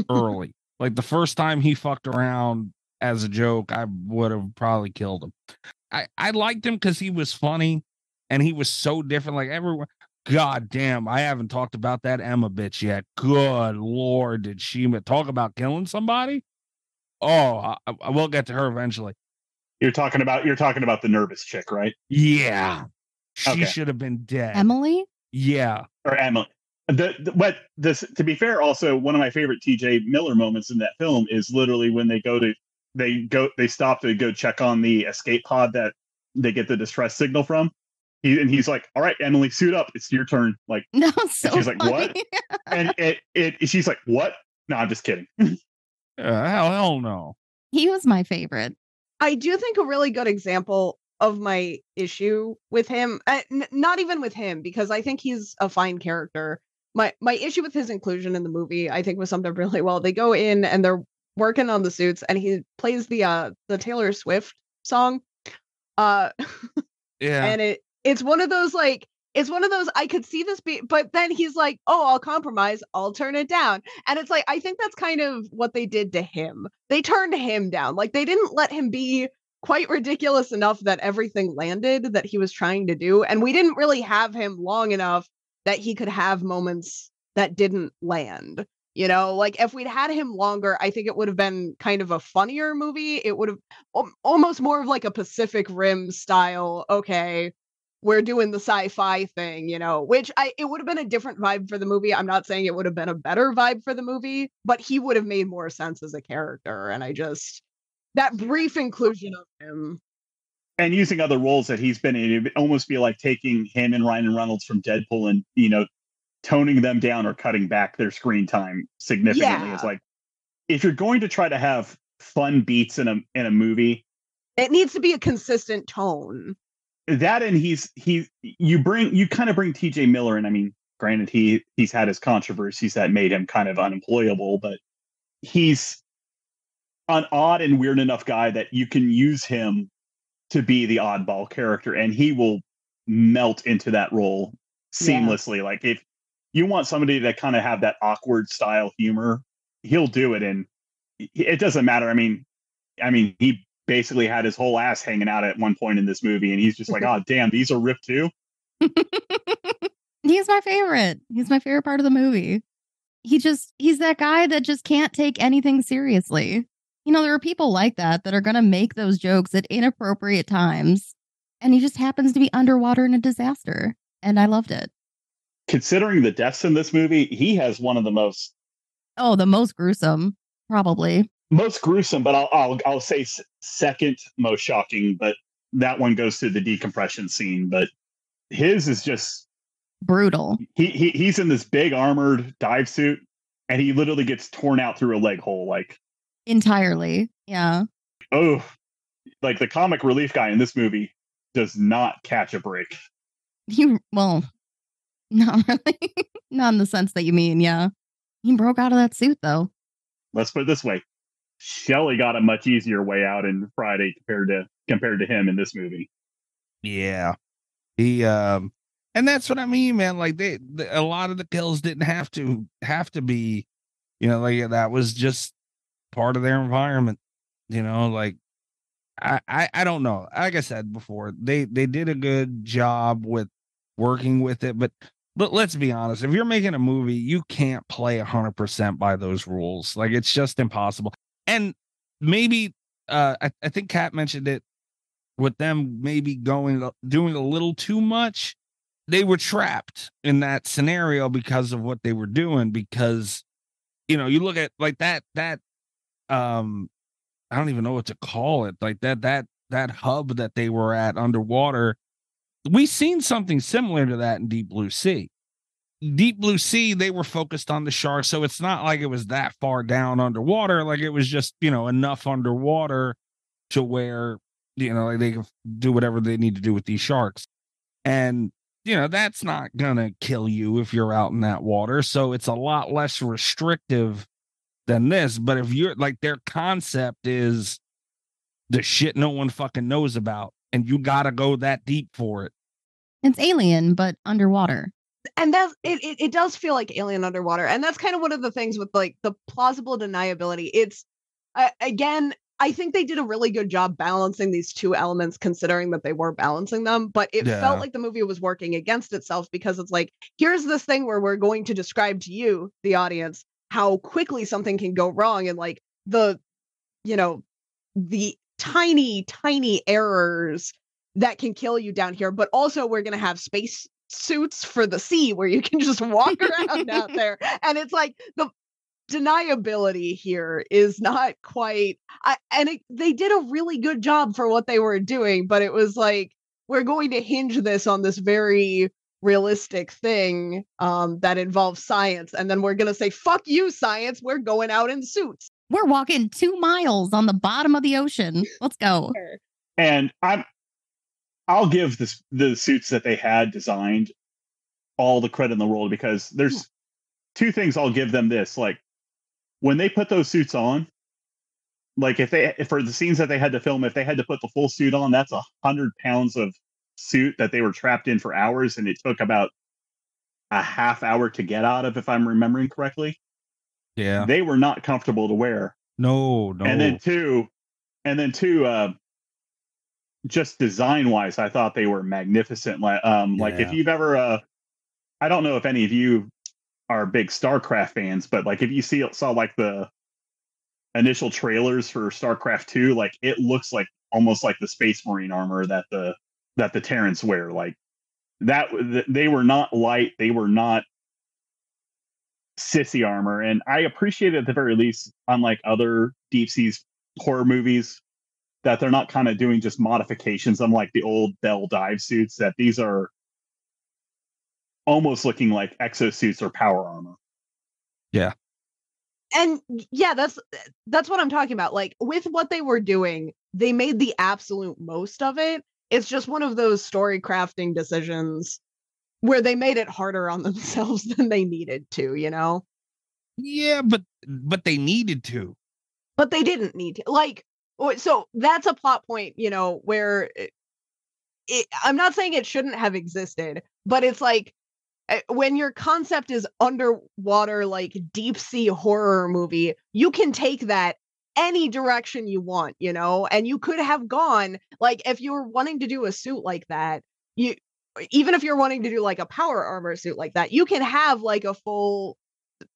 early. like the first time he fucked around as a joke, I would have probably killed him. I I liked him because he was funny and he was so different. Like everyone, God damn, I haven't talked about that Emma bitch yet. Good lord, did she talk about killing somebody? Oh, I, I will get to her eventually. You're talking about you're talking about the nervous chick, right? Yeah, she Okay. should have been dead. Emily? Yeah, Or Emily. The, the what this to be fair, also one of my favorite TJ Miller moments in that film is literally when they go to they go they stop to go check on the escape pod that they get the distress signal from. He, and he's like, "All right, Emily, suit up. It's your turn." Like, No, so she's like, "What?" and it, it she's like, "What?" No, I'm just kidding. Uh, hell, hell no. he was my favorite. I do think a really good example of my issue with him, uh, n- not even with him, because I think he's a fine character. My my issue with his inclusion in the movie, I think, was something really well. They go in and they're working on the suits, and he plays the uh the Taylor Swift song, uh, Yeah, and it it's one of those like it's one of those I could see this be, but then he's like, oh, I'll compromise, I'll turn it down, and it's like I think that's kind of what they did to him. They turned him down, like they didn't let him be quite ridiculous enough that everything landed that he was trying to do, and we didn't really have him long enough that he could have moments that didn't land. You know, like if we'd had him longer, I think it would have been kind of a funnier movie. It would have al- almost more of like a Pacific Rim style. Okay, we're doing the sci-fi thing, you know, which I it would have been a different vibe for the movie. I'm not saying it would have been a better vibe for the movie, but he would have made more sense as a character. And I just that brief inclusion of him. and using other roles that he's been in, it'd almost be like taking him and Ryan Reynolds from Deadpool and you know toning them down or cutting back their screen time significantly. Yeah. It's like if you're going to try to have fun beats in a in a movie, It needs to be a consistent tone. that and he's he you bring you kind of bring TJ Miller in. I mean, granted he he's had his controversies that made him kind of unemployable, but he's an odd and weird enough guy that you can use him to be the oddball character and he will melt into that role Yeah. seamlessly. Like if you want somebody to kind of have that awkward style humor, he'll do it and it doesn't matter. I mean, I mean, he basically had his whole ass hanging out at one point in this movie, and he's just like, "Oh, damn, these are ripped too." He's my favorite. He's my favorite part of the movie. He just he's that guy that just can't take anything seriously. You know, there are people like that that are going to make those jokes at inappropriate times and he just happens to be underwater in a disaster and I loved it. Considering the deaths in this movie, he has one of the most Oh, the most gruesome probably. most gruesome, but I'll I'll, I'll say second most shocking. But that one goes to the decompression scene. But his is just Brutal. he, he he's in this big armored dive suit, and he literally gets torn out through a leg hole. Like Entirely. Yeah. oh, like the comic relief guy in this movie does not catch a break. He well, not really. not in the sense that you mean, yeah. He broke out of that suit though. let's put it this way Shelley got a much easier way out in Friday compared to compared to him in this movie. Yeah. He um and that's what I mean, man. Like they, the, a lot of the kills didn't have to have to be, you know, like that was just part of their environment. You know, like I, I I don't know. Like I said before, they they did a good job with working with it, but but let's be honest, if you're making a movie, you can't play hundred percent by those rules. Like it's just impossible. And maybe uh I, I think Cat mentioned it with them maybe going doing a little too much they were trapped in that scenario because of what they were doing because you know you look at like that that um i don't even know what to call it like that that that hub that they were at underwater we seen something similar to that in deep blue sea deep blue sea they were focused on the sharks so it's not like it was that far down underwater like it was just you know enough underwater to where you know like they can do whatever they need to do with these sharks and you know, that's not gonna kill you if you're out in that water. So it's a lot less restrictive than this. But if you're like their concept is the shit no one fucking knows about, and you gotta go that deep for it. It's alien, but underwater. and that's it, it it does feel like alien underwater and that's kind of one of the things with like the plausible deniability it's uh, again i think they did a really good job balancing these two elements considering that they were balancing them but it Yeah. felt like the movie was working against itself because it's like here's this thing where we're going to describe to you the audience how quickly something can go wrong and like the you know the tiny tiny errors that can kill you down here but also we're going to have space suits for the sea where you can just walk around out there and it's like the deniability here is not quite I, and it, they did a really good job for what they were doing but it was like we're going to hinge this on this very realistic thing um that involves science and then we're going to say fuck you science we're going out in suits We're walking two miles on the bottom of the ocean. Let's go. and I'm I'll give this the suits that they had designed all the credit in the world because there's two things I'll give them this like when they put those suits on like if they if for the scenes that they had to film if they had to put the full suit on that's a hundred pounds of suit that they were trapped in for hours and it took about a half hour to get out of if I'm remembering correctly Yeah. they were not comfortable to wear No, no. and then two and then two uh just design wise i thought they were magnificent like um like if you've ever uh i don't know if any of you are big starcraft fans but like if you see saw like the initial trailers for starcraft 2 like it looks like almost like the space marine armor that the that the terrans wear like that they were not light they were not sissy armor and i appreciate it at the very least unlike other deep seas horror movies that they're not kind of doing just modifications unlike the old bell dive suits that these are almost looking like exosuits or power armor Yeah. and yeah that's that's what i'm talking about like with what they were doing they made the absolute most of it it's just one of those story crafting decisions where they made it harder on themselves than they needed to you know yeah, but but they needed to. but they didn't need to like so that's a plot point you know where it, it, i'm not saying it shouldn't have existed but it's like uh, when your concept is underwater like deep sea horror movie you can take that any direction you want you know and you could have gone like if you were wanting to do a suit like that you even if you're wanting to do like a power armor suit like that you can have like a full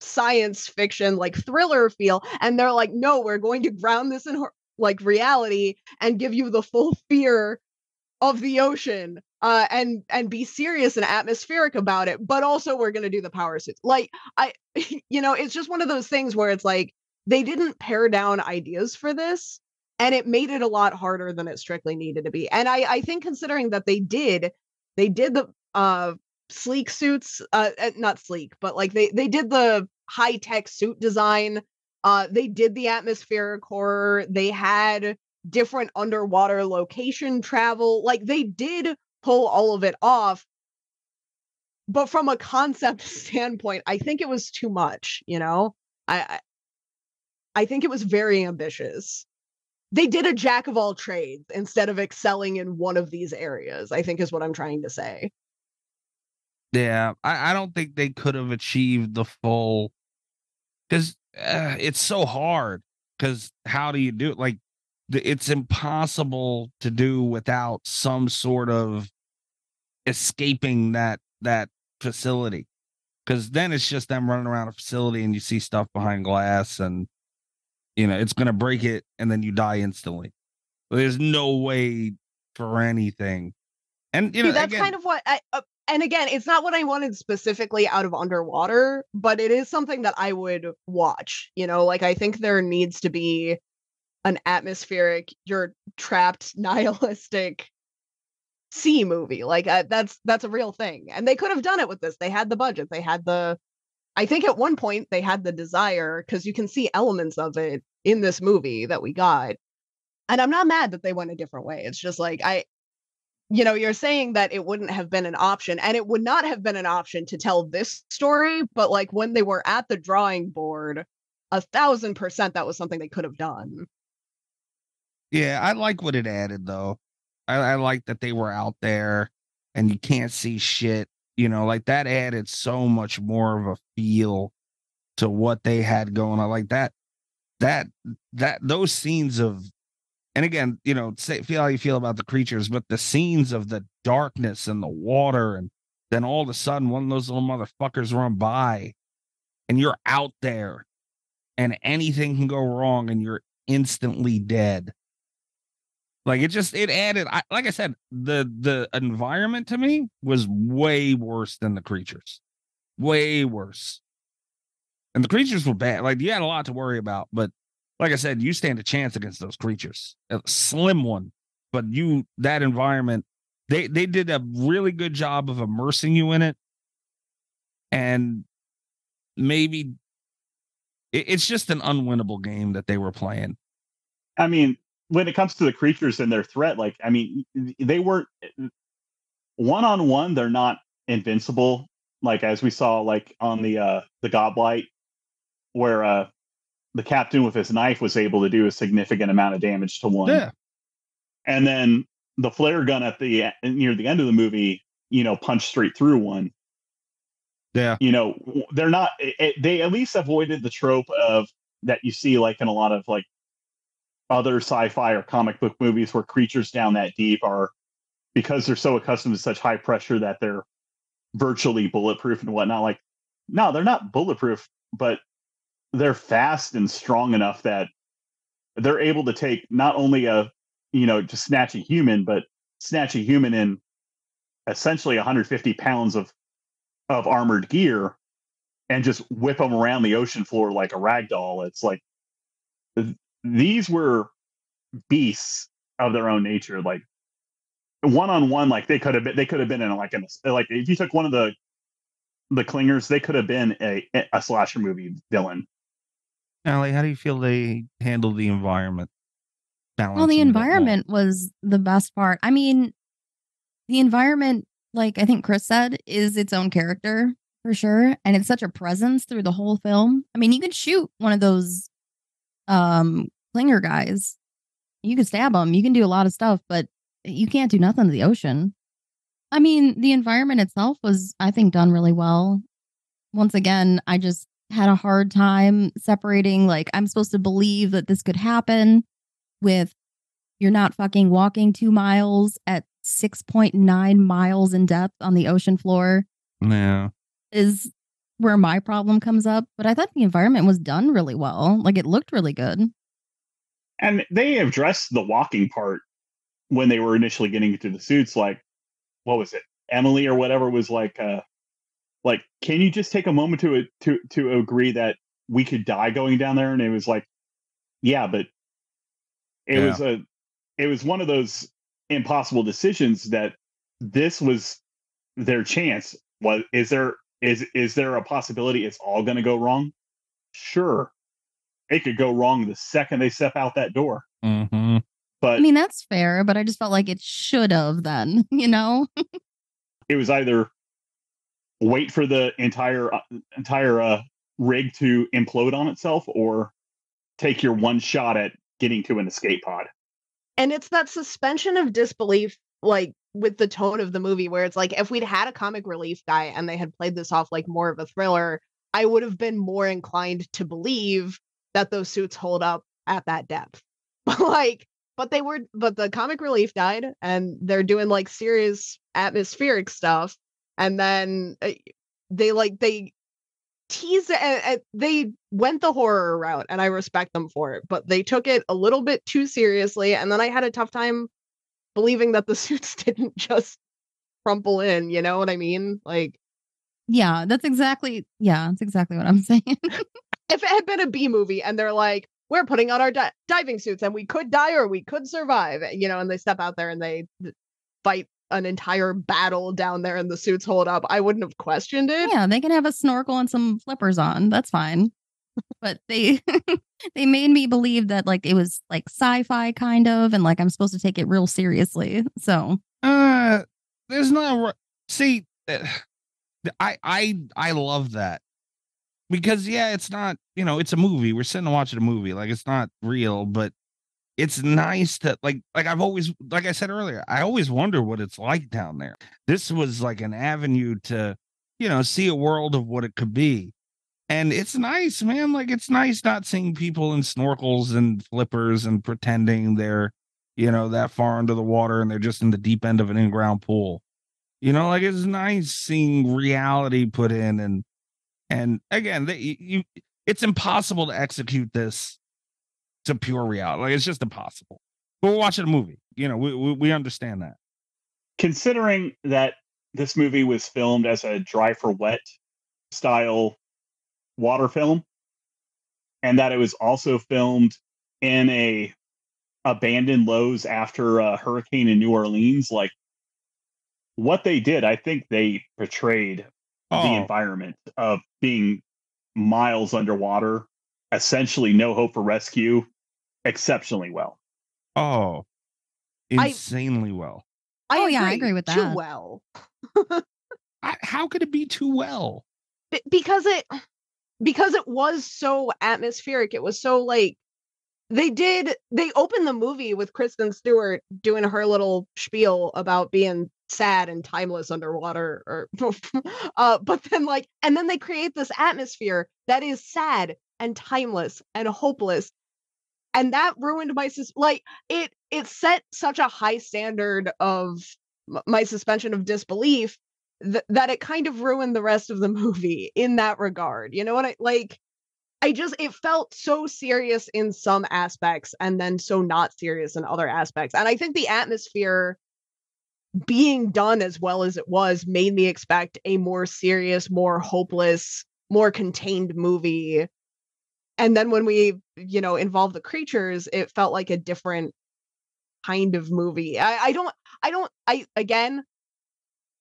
science fiction like thriller feel and they're like no we're going to ground this in like reality and give you the full fear of the ocean uh and and be serious and atmospheric about it but also we're going to do the power suits. Like i you know it's just one of those things where it's like they didn't pare down ideas for this and it made it a lot harder than it strictly needed to be and i i think considering that they did they did the uh sleek suits uh uh, not sleek but like they they did the high tech suit design uh they did the atmospheric horror they had different underwater location travel like they did pull all of it off. But from a concept standpoint i think it was too much you know? I i, think it was very ambitious they did a jack of all trades instead of excelling in one of these areas i think is what i'm trying to say Yeah, I, I don't think they could have achieved the full because uh, it's so hard. Because how do you do it? Like, it's impossible to do without some sort of escaping that that facility. Because then it's just them running around a facility and you see stuff behind glass and you know it's gonna break it and then you die instantly. There's no way for anything. And you know See, that's again, kind of what I. Uh, and again, it's not what I wanted specifically out of underwater, but it is something that I would watch. You know, like I think there needs to be an atmospheric, you're trapped, nihilistic sea movie. Like uh, that's that's a real thing, and they could have done it with this. They had the budget. They had the. I think at one point they had the desire because you can see elements of it in this movie that we got, and I'm not mad that they went a different way. It's just like I you know, you're saying that it wouldn't have been an option, and it would not have been an option to tell this story, but like when they were at the drawing board, a thousand percent that was something they could have done. Yeah, I like what it added though. I, I like that they were out there and you can't see shit. You know, like that added so much more of a feel to what they had going on. Like that, that, that, those scenes of, and again, you know, say, feel how you feel about the creatures, but the scenes of the darkness and the water, and then all of a sudden one of those little motherfuckers run by and you're out there and anything can go wrong and you're instantly dead. Like it just it added I, like i said the the environment to me was way worse than the creatures. Way worse and the creatures were bad like you had a lot to worry about but like i said you stand a chance against those creatures a slim one but you that environment they they did a really good job of immersing you in it and maybe it, it's just an unwinnable game that they were playing I mean, when it comes to the creatures and their threat, like I mean, they weren't one on one. They're not invincible. Like as we saw, like on the uh the Godblight, where uh the captain with his knife was able to do a significant amount of damage to one. Yeah. And then the flare gun at the e- near the end of the movie, you know, punched straight through one. Yeah. You know, they're not. It- they at least avoided the trope of that you see like in a lot of like other sci-fi or comic book movies where creatures down that deep are because they're so accustomed to such high pressure that they're virtually bulletproof and whatnot. Like, no, they're not bulletproof, but they're fast and strong enough that they're able to take not only a you know just snatch a human, but snatch a human in essentially 150 pounds of of armored gear and just whip them around the ocean floor like a rag doll. It's like th- these were beasts of their own nature. Like one on one, like they could have been, they could have been in like an like if you took one of the the clingers, they could have been a a slasher movie villain. Aly, how do you feel they handled the environment? Well, the environment was the best part. I mean, the environment, like I think Chris said, is its own character for sure. And it's such a presence through the whole film. I mean, you could shoot one of those um clinger guys. You could stab them. You can do a lot of stuff, but you can't do nothing to the ocean. I mean, the environment itself was, I think, done really well. Once again, I just had a hard time separating like I'm supposed to believe that this could happen with you're not fucking walking two miles at 6.9 miles in depth on the ocean floor Yeah. is where my problem comes up. But I thought the environment was done really well. Like it looked really good. And they addressed the walking part when they were initially getting into the suits. Like, what was it? Emily or whatever was like, uh, like, can you just take a moment to to to agree that we could die going down there? And it was like, yeah, but it Yeah. was a, it was one of those impossible decisions that this was their chance. Was is there is is there a possibility it's all going to go wrong? Sure, it could go wrong the second they step out that door. Mm-hmm. But I mean, that's fair, but I just felt like it should have then, you know? it was either wait for the entire uh, entire uh, rig to implode on itself or take your one shot at getting to an escape pod. and it's that suspension of disbelief like with the tone of the movie where it's like if we'd had a comic relief guy and they had played this off like more of a thriller i would have been more inclined to believe that those suits hold up at that depth but like but they were but the comic relief died and they're doing like serious atmospheric stuff and then uh, they like they teased it and, and they went the horror route and i respect them for it but they took it a little bit too seriously and then i had a tough time believing that the suits didn't just crumple in you know what i mean like Yeah, that's exactly yeah, that's exactly what I'm saying. if it had been a b movie and they're like we're putting on our di- diving suits and we could die or we could survive you know and they step out there and they th- fight an entire battle down there and the suits hold up i wouldn't have questioned it yeah, they can have a snorkel and some flippers on. That's fine. but they they made me believe that like it was like sci-fi kind of and like I'm supposed to take it real seriously. So Uh, there's no ri- see. uh, I I I love that because yeah, it's not you know it's a movie. We're sitting and watching a movie. Like it's not real, but it's nice that like like I've always like I said earlier. I always wonder what it's like down there. This was like an avenue to you know see a world of what it could be. And it's nice, man. Like it's nice not seeing people in snorkels and flippers and pretending they're you know, that far under the water and they're just in the deep end of an in-ground pool. You know, like it's nice seeing reality put in and and again, they, you, it's impossible to execute this to pure reality. Like it's just impossible. But we're watching a movie. You know, we we, we understand that. Considering that this movie was filmed as a dry for wet style water film, and that it was also filmed in a abandoned Lowe's after a hurricane in New Orleans, like what they did, I think they portrayed Oh. the environment of being miles underwater, essentially no hope for rescue, exceptionally well. Oh, I- insanely well. I Oh, yeah, I agree with that. Too that. well. I, how could it be too well? B- because it because it was so atmospheric it was so like they did they opened the movie with kristen stewart doing her little spiel about being sad and timeless underwater or uh but then like and then they create this atmosphere that is sad and timeless and hopeless and that ruined my sus- like it it set such a high standard of my suspension of disbelief th- that it kind of ruined the rest of the movie in that regard. You know what I like? I just it felt so serious in some aspects and then so not serious in other aspects. And I think the atmosphere being done as well as it was made me expect a more serious, more hopeless, more contained movie. And then when we, you know, involved the creatures, it felt like a different kind of movie. I, I don't I don't I again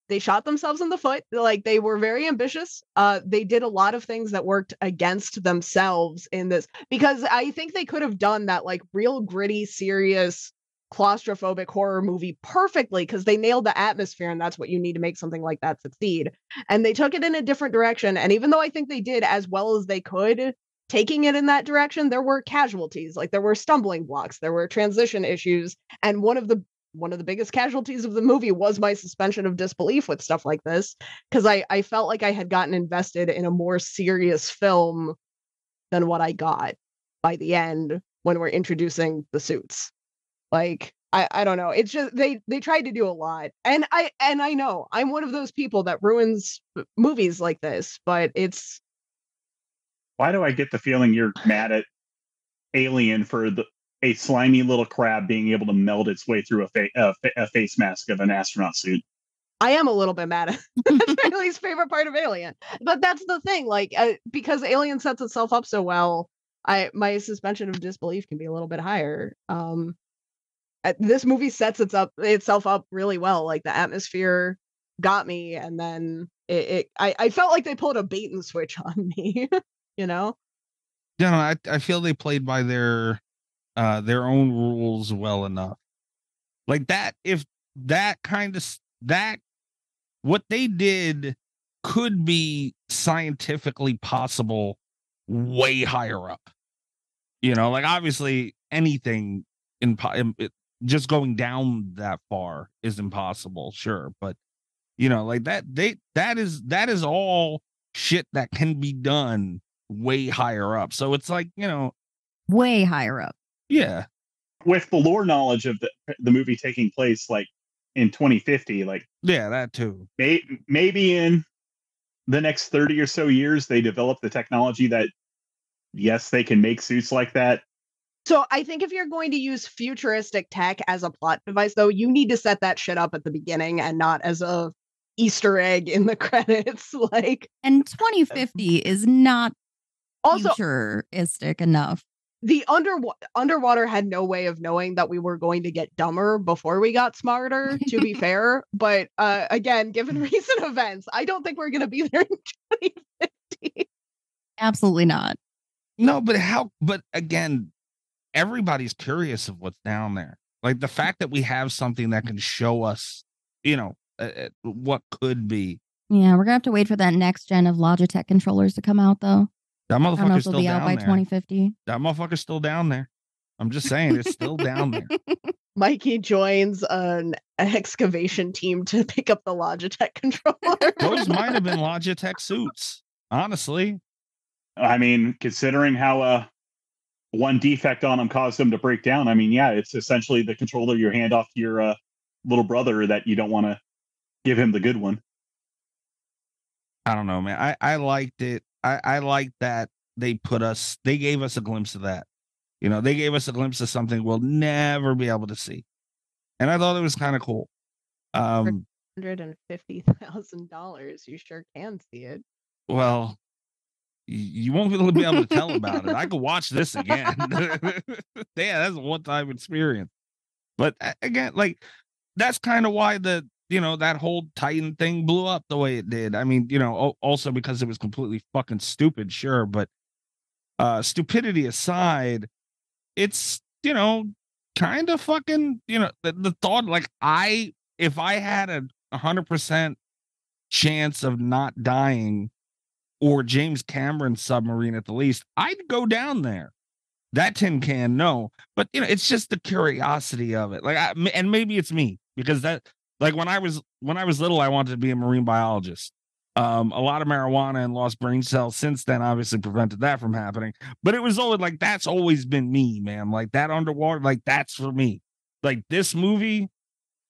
they shot themselves in the foot like they were very ambitious uh they did a lot of things that worked against themselves in this because i think they could have done that like real gritty serious claustrophobic horror movie perfectly because they nailed the atmosphere and that's what you need to make something like that succeed and they took it in a different direction and even though i think they did as well as they could taking it in that direction there were casualties like there were stumbling blocks there were transition issues and one of the one of the biggest casualties of the movie was my suspension of disbelief with stuff like this because I, I felt like I had gotten invested in a more serious film than what I got by the end when we're introducing the suits. Like I, I don't know. It's just they they tried to do a lot. And I and I know I'm one of those people that ruins uh, movies like this, but it's Why do I get the feeling you're mad at Alien for the a slimy little crab being able to meld its way through a, fa- a, fa- a face mask of an astronaut suit? I am a little bit mad at that's my least favorite part of Alien. But that's the thing, like uh, because Alien sets itself up so well, I my suspension of disbelief can be a little bit higher. Um, uh, this movie sets its up itself up really well. Like the atmosphere got me, and then it, it I I felt like they pulled a bait and switch on me. You know, You know, I I feel they played by their uh their own rules well enough. Like that, if that kind of that what they did could be scientifically possible way higher up. You know, like obviously anything in, in it, just going down that far is impossible, sure, but you know, like that they that is that is all shit that can be done way higher up. So it's like, you know, way higher up. yeah. With the lore knowledge of the, the movie taking place like in 2050, like Yeah, that too. may, maybe in the next 30 or so years, they develop the technology that, yes, they can make suits like that. So I think if you're going to use futuristic tech as a plot device, though, you need to set that shit up at the beginning and not as a Easter egg in the credits. Like And 2050 is not also futuristic enough. the under underwater had no way of knowing that we were going to get dumber before we got smarter. To be fair, but uh, again, given recent events, I don't think we're going to be there in 2050. Absolutely not. No, but how? But again, everybody's curious of what's down there. Like the fact that we have something that can show us, you know, uh, uh, what could be. Yeah, we're gonna have to wait for that next gen of Logitech controllers to come out though. That I don't know motherfucker's if still be out down by there. 2050. That motherfucker's still down there. I'm just saying, it's still down there. Mikey joins an excavation team to pick up the Logitech controller. Those might have been Logitech suits, honestly. I mean, considering how uh one defect on them caused them to break down, I mean, yeah, it's essentially the controller you hand off to your uh, little brother that you don't want to give him the good one. I don't know, man. I I liked it. I I liked that they put us. They gave us a glimpse of that. You know, they gave us a glimpse of something we'll never be able to see, and I thought it was kind of cool. Um, Hundred and fifty thousand dollars. You sure can see it. well, you won't be able to be able to tell about it. I could watch this again. yeah, that's a one-time experience. But again, like that's kind of why the you know that whole Titan thing blew up the way it did. I mean, you know, also because it was completely fucking stupid, sure, but uh stupidity aside, it's you know kind of fucking you know the, the thought like I if I had a hundred percent chance of not dying or James Cameron submarine at the least, I'd go down there. That tin can, no, but you know, it's just the curiosity of it. Like, I, and maybe it's me because that, like, when I was when I was little, I wanted to be a marine biologist. Um, a lot of marijuana and lost brain cells since then obviously prevented that from happening. But it was always like that's always been me, man. Like that underwater, like that's for me. Like this movie,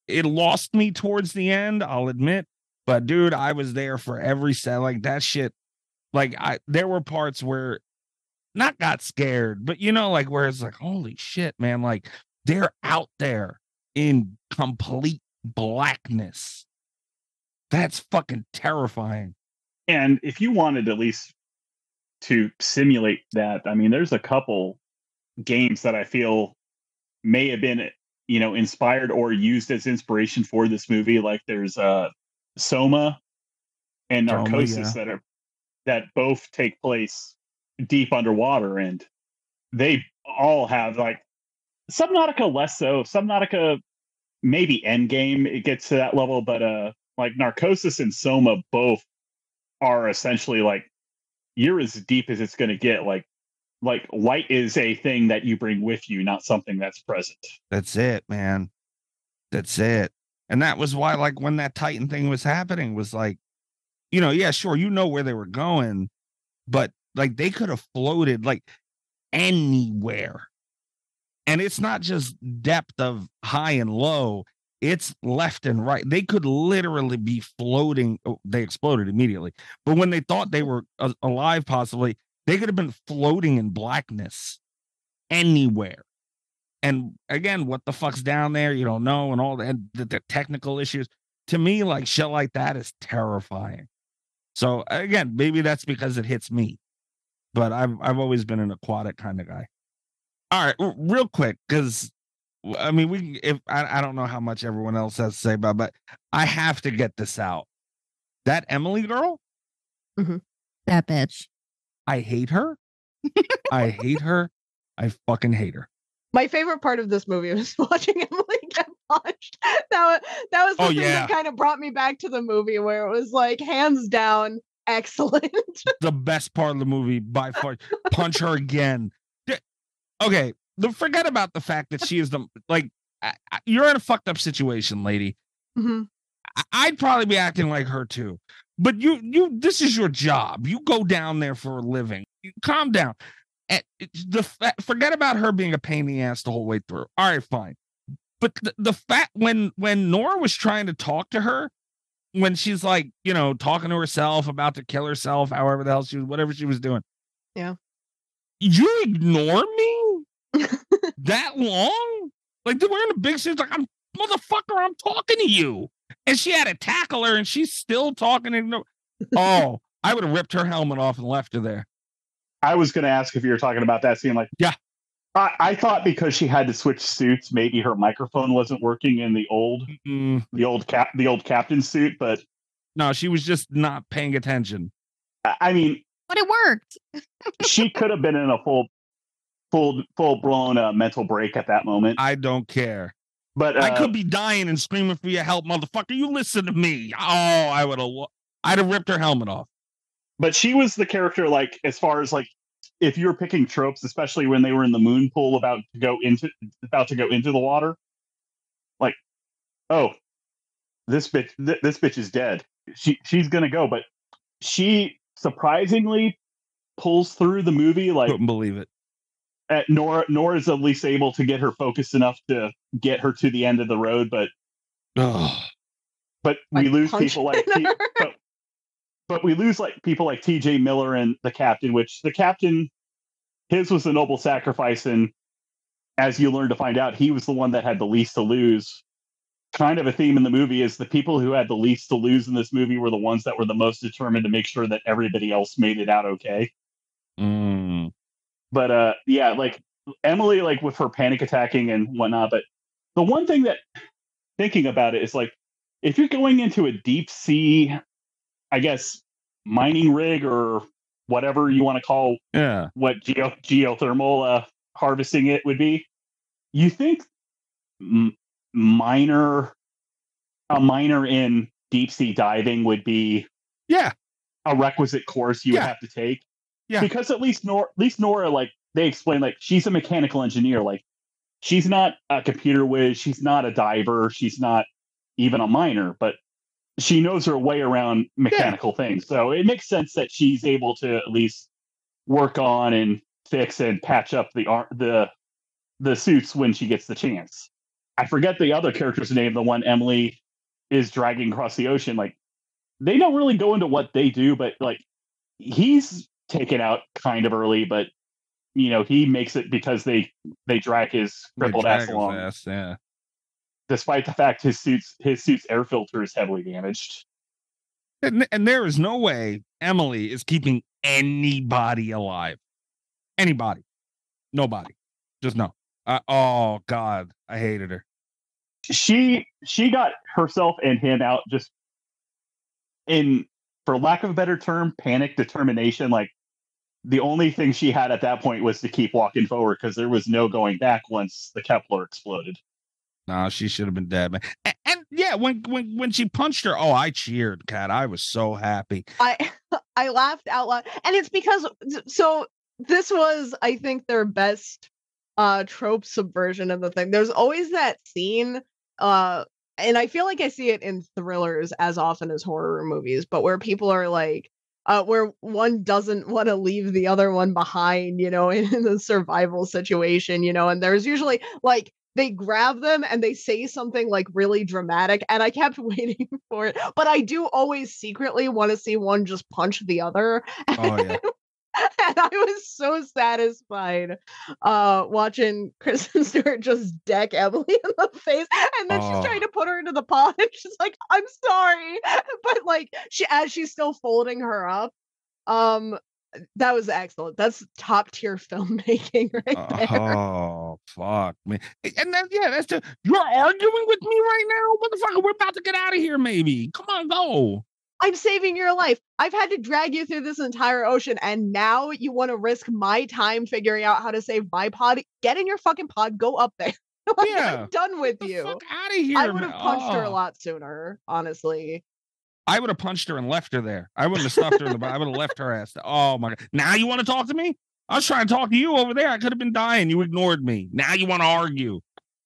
it lost me towards the end, I'll admit. But dude, I was there for every set. Like that shit. Like I there were parts where not got scared, but you know, like where it's like, holy shit, man, like they're out there in complete blackness. That's fucking terrifying. And if you wanted at least to simulate that, I mean, there's a couple games that I feel may have been, you know, inspired or used as inspiration for this movie. Like there's uh Soma and Narcosis yeah. that are that both take place deep underwater and they all have like Subnautica less so. Subnautica maybe Endgame it gets to that level, but uh like Narcosis and Soma both are essentially like you're as deep as it's going to get like like light is a thing that you bring with you not something that's present That's it, man. That's it. And that was why, like, when that Titan thing was happening, was like, you know, yeah, sure, you know where they were going, but like they could have floated like anywhere. And it's not just depth of high and low, it's left and right. They could literally be floating. oh, They exploded immediately. But when they thought they were alive, possibly, they could have been floating in blackness anywhere. And again, what the fuck's down there? You don't know, and all the, the technical issues. To me, like shit like that is terrifying. So again, maybe that's because it hits me, but I've I've always been an aquatic kind of guy. All right, r- real quick, because I mean, we can- if I, I don't know how much everyone else has to say about, but I have to get this out. That Emily girl, mm-hmm. That bitch. I hate her. I hate her. I fucking hate her. My favorite part of this movie was watching Emily get punched. That was that was oh, the Oh, thing yeah. that kind of brought me back to the movie where it was like hands down excellent. the best part of the movie by far. Punch her again. Okay, the, forget about the fact that she is the like. You're in a fucked up situation, lady. Mhm. I- I'd probably be acting like her too. But you, you, this is your job. You go down there for a living. You, calm down. And the forget about her being a pain in the ass the whole way through. All right, fine. But the, the fact when when Nora was trying to talk to her, when she's like, you know, talking to herself about to kill herself, however the hell she was, whatever she was doing. Yeah. You ignore me that long? Like they're wearing a big suit. Like I'm motherfucker, I'm talking to you. And she had to tackle her, and she's still talking. And no, oh, I would have ripped her helmet off and left her there. i was going to ask if you were talking about that scene like Yeah. I, I thought because she had to switch suits maybe her microphone wasn't working in the old Mm, the old cap the old captain suit but no, she was just not paying attention. I- I mean, but it worked. she could have been in a full, full, full blown uh, mental break at that moment. I don't care. But uh, I could be dying and screaming for your help, motherfucker. You listen to me. Oh, I would have. I'd have ripped her helmet off. but she was the character like as far as like if you were picking tropes especially when they were in the moon pool about to go into about to go into the water like oh this bitch th- this bitch is dead she she's gonna go but she surprisingly pulls through the movie like Couldn't believe it. At nora nora's at least able to get her focused enough to get her to the end of the road but Oh, but we Like lose people like T- but, but we lose like people like TJ Miller and the captain, which the captain his was a noble sacrifice, and as you learn to find out, he was the one that had the least to lose. Kind of a theme in the movie is the people who had the least to lose in this movie were the ones that were the most determined to make sure that everybody else made it out okay. mm. But uh yeah, like Emily, like with her panic attacking and whatnot. But the one thing that thinking about it is like if you're going into a deep sea, I guess mining rig or whatever you want to call yeah. what geo- geothermal uh, harvesting it would be, you think m- minor a minor in deep sea diving would be Yeah. a requisite course you would have to take. Yeah. Because at least Nora, at least Nora, like they explain, like she's a mechanical engineer. Like she's not a computer whiz. She's not a diver. She's not even a miner, but she knows her way around mechanical things. So it makes sense that she's able to at least work on and fix and patch up the the the suits when she gets the chance. I forget the other character's name, the one Emily is dragging across the ocean. Like they don't really go into what they do, but like he's taken out kind of early, but you know, he makes it because they they drag his crippled drag ass along. fast, Yeah. Despite the fact his suit's his suit's air filter is heavily damaged. And, and there is no way Emily is keeping anybody alive. Anybody. Nobody. Just no. Uh, oh God, I hated her. She she got herself and him out just in for lack of a better term, panic determination. Like the only thing she had at that point was to keep walking forward because there was no going back once the Kepler exploded. No, she should have been dead, man. And, and yeah, when when when she punched her, oh, I cheered, cat. I was so happy. I I laughed out loud, and it's because so this was I think their best uh trope subversion of the thing. There's always that scene, uh, and I feel like I see it in thrillers as often as horror movies, but where people are like. Uh, where one doesn't want to leave the other one behind, you know, in the survival situation, you know, and there's usually like they grab them and they say something like really dramatic and i kept waiting for it but i do always secretly want to see one just punch the other Oh yeah. and i was so satisfied uh watching kristen stewart just deck emily in the face and then Oh. she's trying to put her into the pot and she's like i'm sorry but like she as she's still folding her up um that was excellent that's top tier filmmaking right there Oh fuck me. And then yeah, that's just you're arguing with me right now, motherfucker. We're about to get out of here, maybe. Come on, go. I'm saving your life. I've had to drag you through this entire ocean, and now you want to risk my time figuring out how to save my pod? Get in your fucking pod, go up there. like, Yeah. I'm done with Get you. out of here. I would have punched her a Oh. lot sooner, honestly. I would have punched her and left her there. I wouldn't have stuffed her in the. I would have left her ass. Oh my god! Now you want to talk to me? I was trying to talk to you over there. I could have been dying. You ignored me. Now you want to argue?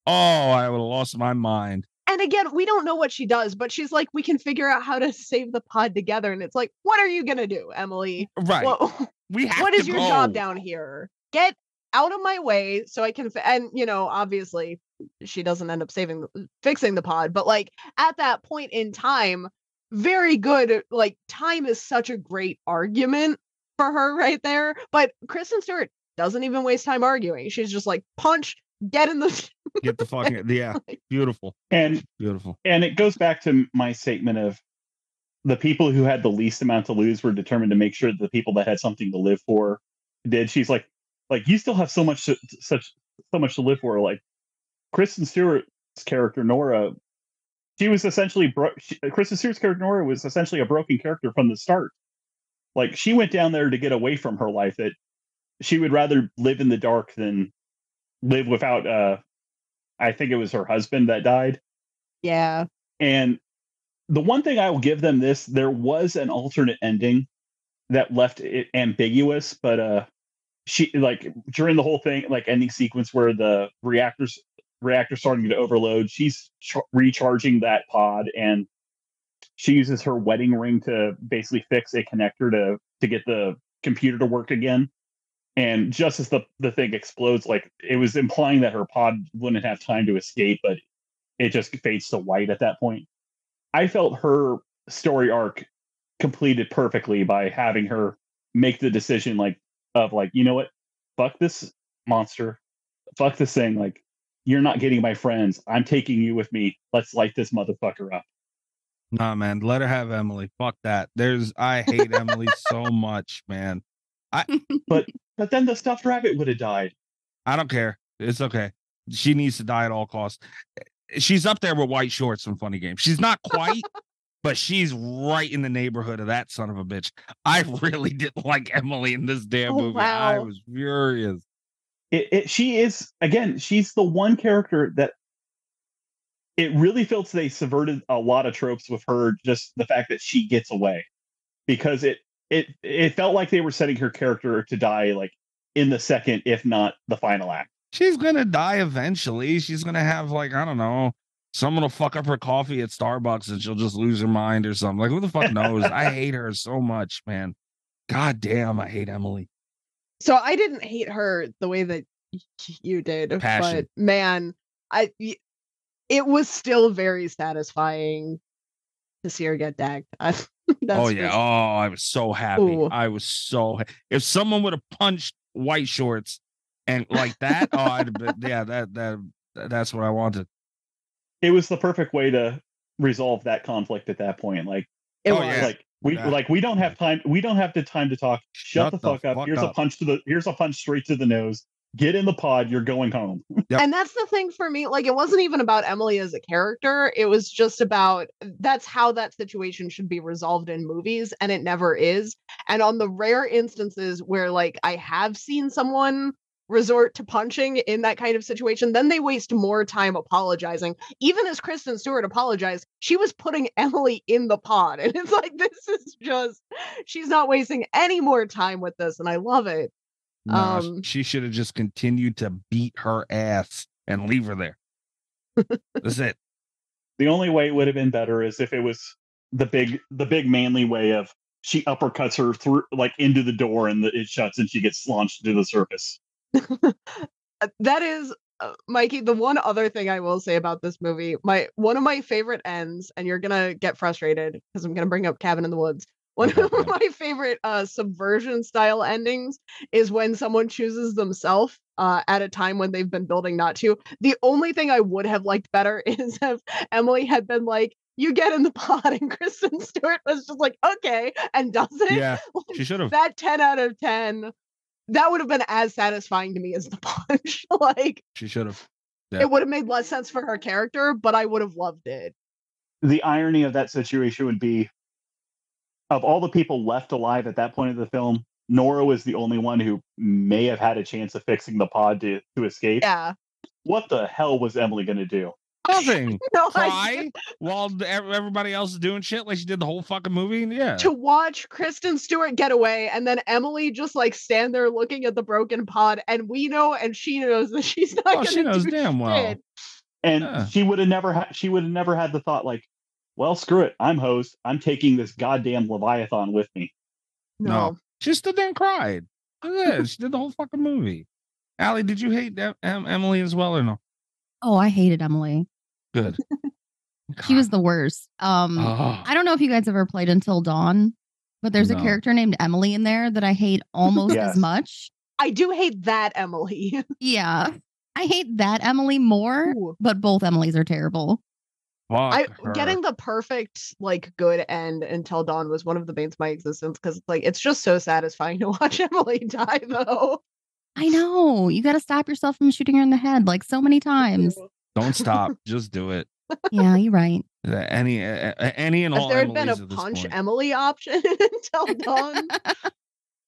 Oh, I would have lost my mind. And again, we don't know what she does, but she's like, we can figure out how to save the pod together. And it's like, what are you gonna do, Emily? Right. What, we have what is your job down here? Get out of my way so I can. Fi- and you know, obviously, she doesn't end up saving, uh, fixing the pod. But like at that point in time, very good. Like time is such a great argument for her right there. But Kristen Stewart doesn't even waste time arguing. She's just like punch, get in the. Get the fucking yeah. Beautiful. And Beautiful. and it goes back to my statement of the people who had the least amount to lose were determined to make sure that the people that had something to live for did. She's like, like you still have so much, to, such so much to live for. Like Kristen Stewart's character Nora, she was essentially bro- she, Kristen Stewart's character Nora was essentially a broken character from the start. like she went down there to get away from her life that she would rather live in the dark than live without uh I think it was her husband that died. Yeah. And the one thing I will give them this, there was an alternate ending that left it ambiguous, but uh she like during the whole thing, like ending sequence where the reactors reactor starting to overload, she's ch- recharging that pod and she uses her wedding ring to basically fix a connector to to get the computer to work again. And just as the the thing explodes, like it was implying that her pod wouldn't have time to escape, but it just fades to white at that point. I felt her story arc completed perfectly by having her make the decision like of like, you know what? Fuck this monster. Fuck this thing. Like, you're not getting my friends. I'm taking you with me. Let's light this motherfucker up. Nah, man, let her have Emily. Fuck that. There's I hate Emily so much, man. I But but then the stuffed rabbit would have died. I don't care. It's okay. She needs to die at all costs. Eh, she's up there with white shorts from Funny Games. She's not quite, but she's right in the neighborhood of that son of a bitch. I really didn't like Emily in this damn Oh, movie. I was furious. It, it she is again, she's the one character that it really feels they subverted a lot of tropes with her, just the fact that she gets away. Because it it it felt like they were setting her character to die like in the second, if not the final act. She's gonna die eventually. She's gonna have like I don't know. Someone will fuck up her coffee at Starbucks and she'll just lose her mind or something. Like who the fuck knows? I hate her so much, man. God damn, I hate Emily. So I didn't hate her the way that you did, Passion. but man, I it was still very satisfying to see her get dagged. I, that's oh yeah. sure. Oh, I was so happy. Ooh. I was so ha- if someone would have punched white shorts and like that, oh, I'd have been, yeah, that that that's what I wanted. It was the perfect way to resolve that conflict at that point. Like It Oh, was. yeah. like we Yeah. like we don't have time we don't have the time to talk shut, Shut the, the fuck up fuck here's a punch to the here's a punch straight to the nose get in the pod you're going home Yep. And that's the thing for me. Like, it wasn't even about Emily as a character. It was just about that's how that situation should be resolved in movies, and it never is. And on the rare instances where, like, I have seen someone resort to punching in that kind of situation, then they waste more time apologizing. Even as Kristen Stewart apologized, she was putting Emily in the pod. And it's like, this is just, she's not wasting any more time with this. And I love it. Nah, sh- Um, she should have just continued to beat her ass and leave her there. That's it. the only way it would have been better is if it was the big the big manly way of she uppercuts her through like into the door and the, it shuts and she gets launched to the surface that is uh, Mikey, the one other thing I will say about this movie, my one of my favorite ends, and you're gonna get frustrated because I'm gonna bring up Cabin in the Woods. One of my favorite uh, subversion style endings is when someone chooses themselves uh, at a time when they've been building not to. The only thing I would have liked better is if Emily had been like, "You get in the pod," and Kristen Stewart was just like, "Okay," and does it. Yeah, she should have. that 10 out of 10 that would have been as satisfying to me as the punch like She should have. Yeah. it would have made less sense for her character but i would have loved it the irony of that situation would be of all the people left alive at that point of the film nora was the only one who may have had a chance of fixing the pod to, to escape yeah what the hell was emily going to do Nothing. no Cry while everybody else is doing shit like she did the whole fucking movie. Yeah. to watch kristen stewart get away and then emily just like stand there looking at the broken pod and we know and she knows that she's not Oh, gonna she knows do damn well. and Yeah. she would have never had she would have never had the thought like well screw it i'm host i'm taking this goddamn leviathan with me no, No. She stood there and cried. Look at that. She did the whole fucking movie. Aly, did you hate Em- Em- Emily as well or no? Oh, I hated Emily. Good. She was the worst. Um, Oh. I don't know if you guys ever played Until Dawn, but there's No. a character named Emily in there that I hate almost Yes. as much. i do hate that emily Yeah. I hate that Emily more, Ooh. but both Emily's are terrible. Fuck I her. getting the perfect like good end until dawn was one of the banes of my existence because like it's just so satisfying to watch Emily die though. I know. You got to stop yourself from shooting her in the head like so many times. Don't stop. Just do it. yeah, you're right. Any uh, any and If all. there had been a Emily's at this punch point. Emily option until dawn,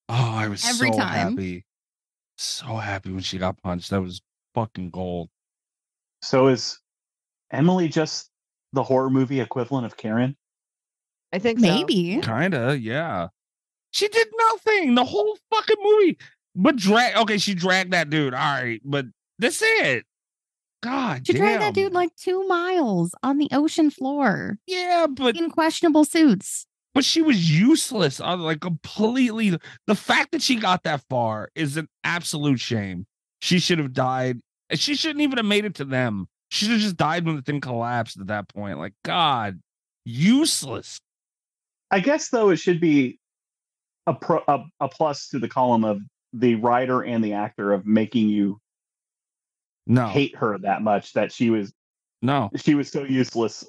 Oh, I was Every so time. happy. So happy when she got punched. That was fucking gold. So is Emily just the horror movie equivalent of Karen? I think so. Maybe. Kinda, yeah. She did nothing the whole fucking movie. But drag okay, she dragged that dude. All right, but that's it. God She damn. dragged that dude like two miles on the ocean floor Yeah, but in questionable suits. but she was useless. uh, Like completely. The fact that she got that far is an absolute shame. She should have died. She shouldn't even have made it to them. She should have just died when the thing collapsed at that point. Like God, useless. I guess though it should be a pro, a, a plus to the column of the writer and the actor of making you No, hate her that much that she was no. she was so useless.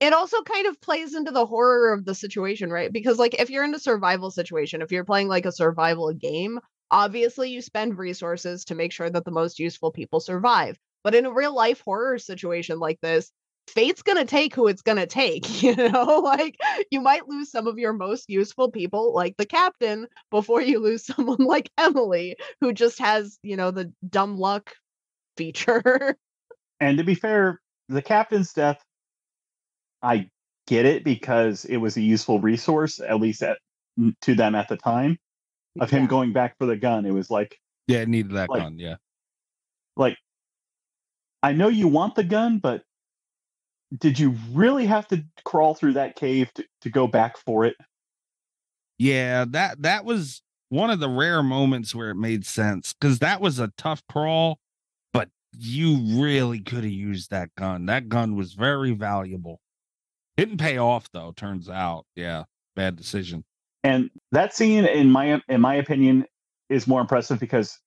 it also kind of plays into the horror of the situation, right? Because like if you're in a survival situation, if you're playing like a survival game, obviously you spend resources to make sure that the most useful people survive. But in a real life horror situation like this, fate's going to take who it's going to take, you know? Like you might lose some of your most useful people like the captain before you lose someone like Emily who just has, you know, the dumb luck feature. And to be fair, the captain's death, I get it because it was a useful resource, at least at, to them at the time. Of him Yeah. going back for the gun, it was like, Yeah, it needed that Like- gun. Yeah. like, I know you want the gun, but did you really have to crawl through that cave to, to go back for it? Yeah, that that was one of the rare moments where it made sense because that was a tough crawl, but you really could have used that gun. That gun was very valuable. Didn't pay off though, turns out. Yeah, bad decision. And that scene, in my in my opinion, is more impressive because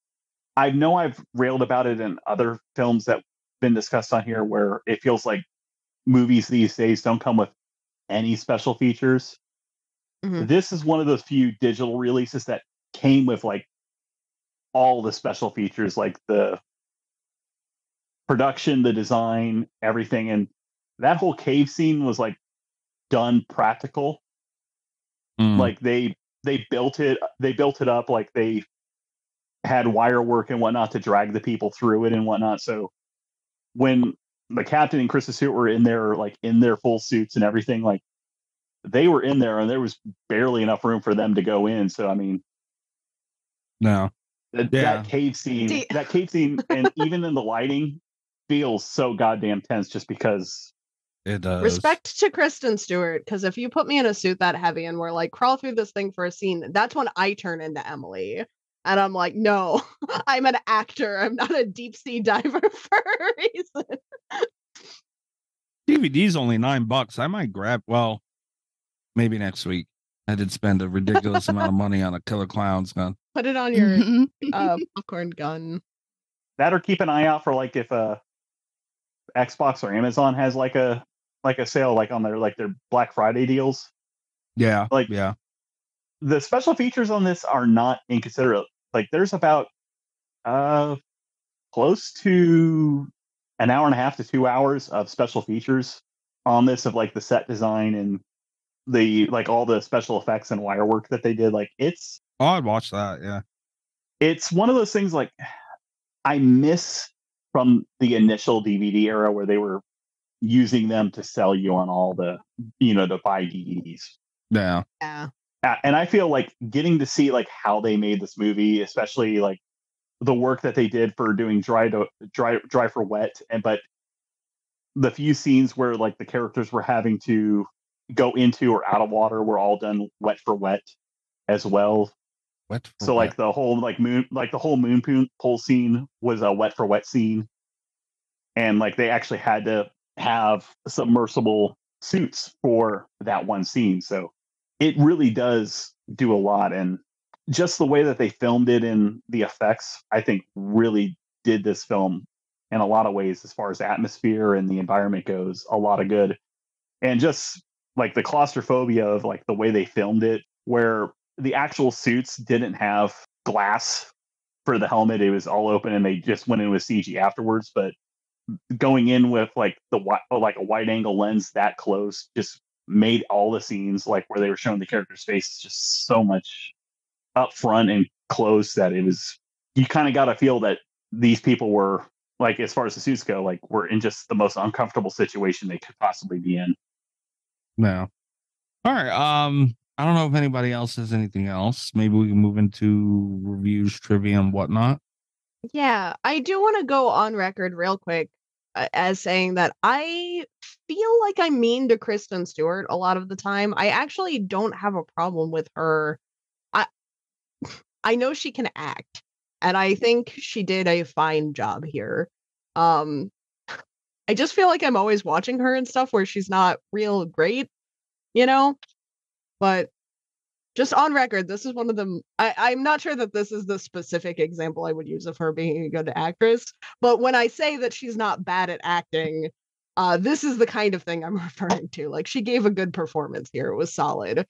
I know I've railed about it in other films that been discussed on here, where it feels like movies these days don't come with any special features. Mhm. This is one of those few digital releases that came with like all the special features, like the production, the design, everything, and that whole cave scene was like done practical Mm, like they they built it they built it up like they had wire work and whatnot to drag the people through it and whatnot so when the captain and Kristen Stewart were in there like in their full suits and everything like they were in there and there was barely enough room for them to go in so i mean no. that, Yeah. that cave scene See- that cave scene and even in the lighting feels so goddamn tense just because It does. Respect to Kristen Stewart, because if you put me in a suit that heavy and we're like crawl through this thing for a scene, that's when I turn into Emily. And I'm like, no, I'm an actor. I'm not a deep sea diver for a reason. DVD's only nine bucks. I might grab well, maybe next week. I did spend a ridiculous amount of money on a killer clowns gun. Put it on your Mhm. uh, popcorn gun. that or keep an eye out for like if uh Xbox or Amazon has like a like a sale like on their like their Black Friday deals. Yeah. Like- yeah. The special features on this are not inconsiderate. Like there's about uh close to an hour and a half to two hours of special features on this of like the set design and the like all the special effects and wire work that they did. Like it's Oh, I'd watch that. Yeah. it's one of those things like I miss from the initial DVD era where they were using them to sell you on all the you know to buy DVDs. Yeah. Yeah. And I feel like getting to see like how they made this movie, especially like the work that they did for doing dry to dry dry for wet and but the few scenes where like the characters were having to go into or out of water were all done wet for wet as well for so what? like the whole like moon like the whole moon pool scene was a wet for wet scene, and like they actually had to have submersible suits for that one scene. So it really does do a lot, and just the way that they filmed it and the effects, I think, really did this film in a lot of ways as far as atmosphere and the environment goes. A lot of good, and just like the claustrophobia of like the way they filmed it, where the actual suits didn't have glass for the helmet. It was all open and they just went in with CG afterwards. But going in with like the like a wide angle lens that close just made all the scenes like where they were showing the characters' faces just so much up front and close that it was you kind of got to feel that these people were like as far as the suits go like were in just the most uncomfortable situation they could possibly be in No. All right. Um, I don't know if anybody else has anything else. Maybe we can move into reviews, trivia, and whatnot. Yeah, I do want to go on record real quick as saying that I feel like I'm mean to Kristen Stewart a lot of the time. I actually don't have a problem with her. I I know she can act, and I think she did a fine job here. Um I just feel like I'm always watching her and stuff where she's not real great, you know? But just on record, this is one of them. I, I'm not sure that this is the specific example I would use of her being a good actress, but when I say that she's not bad at acting, uh, this is the kind of thing I'm referring to. Like she gave a good performance here; it was solid.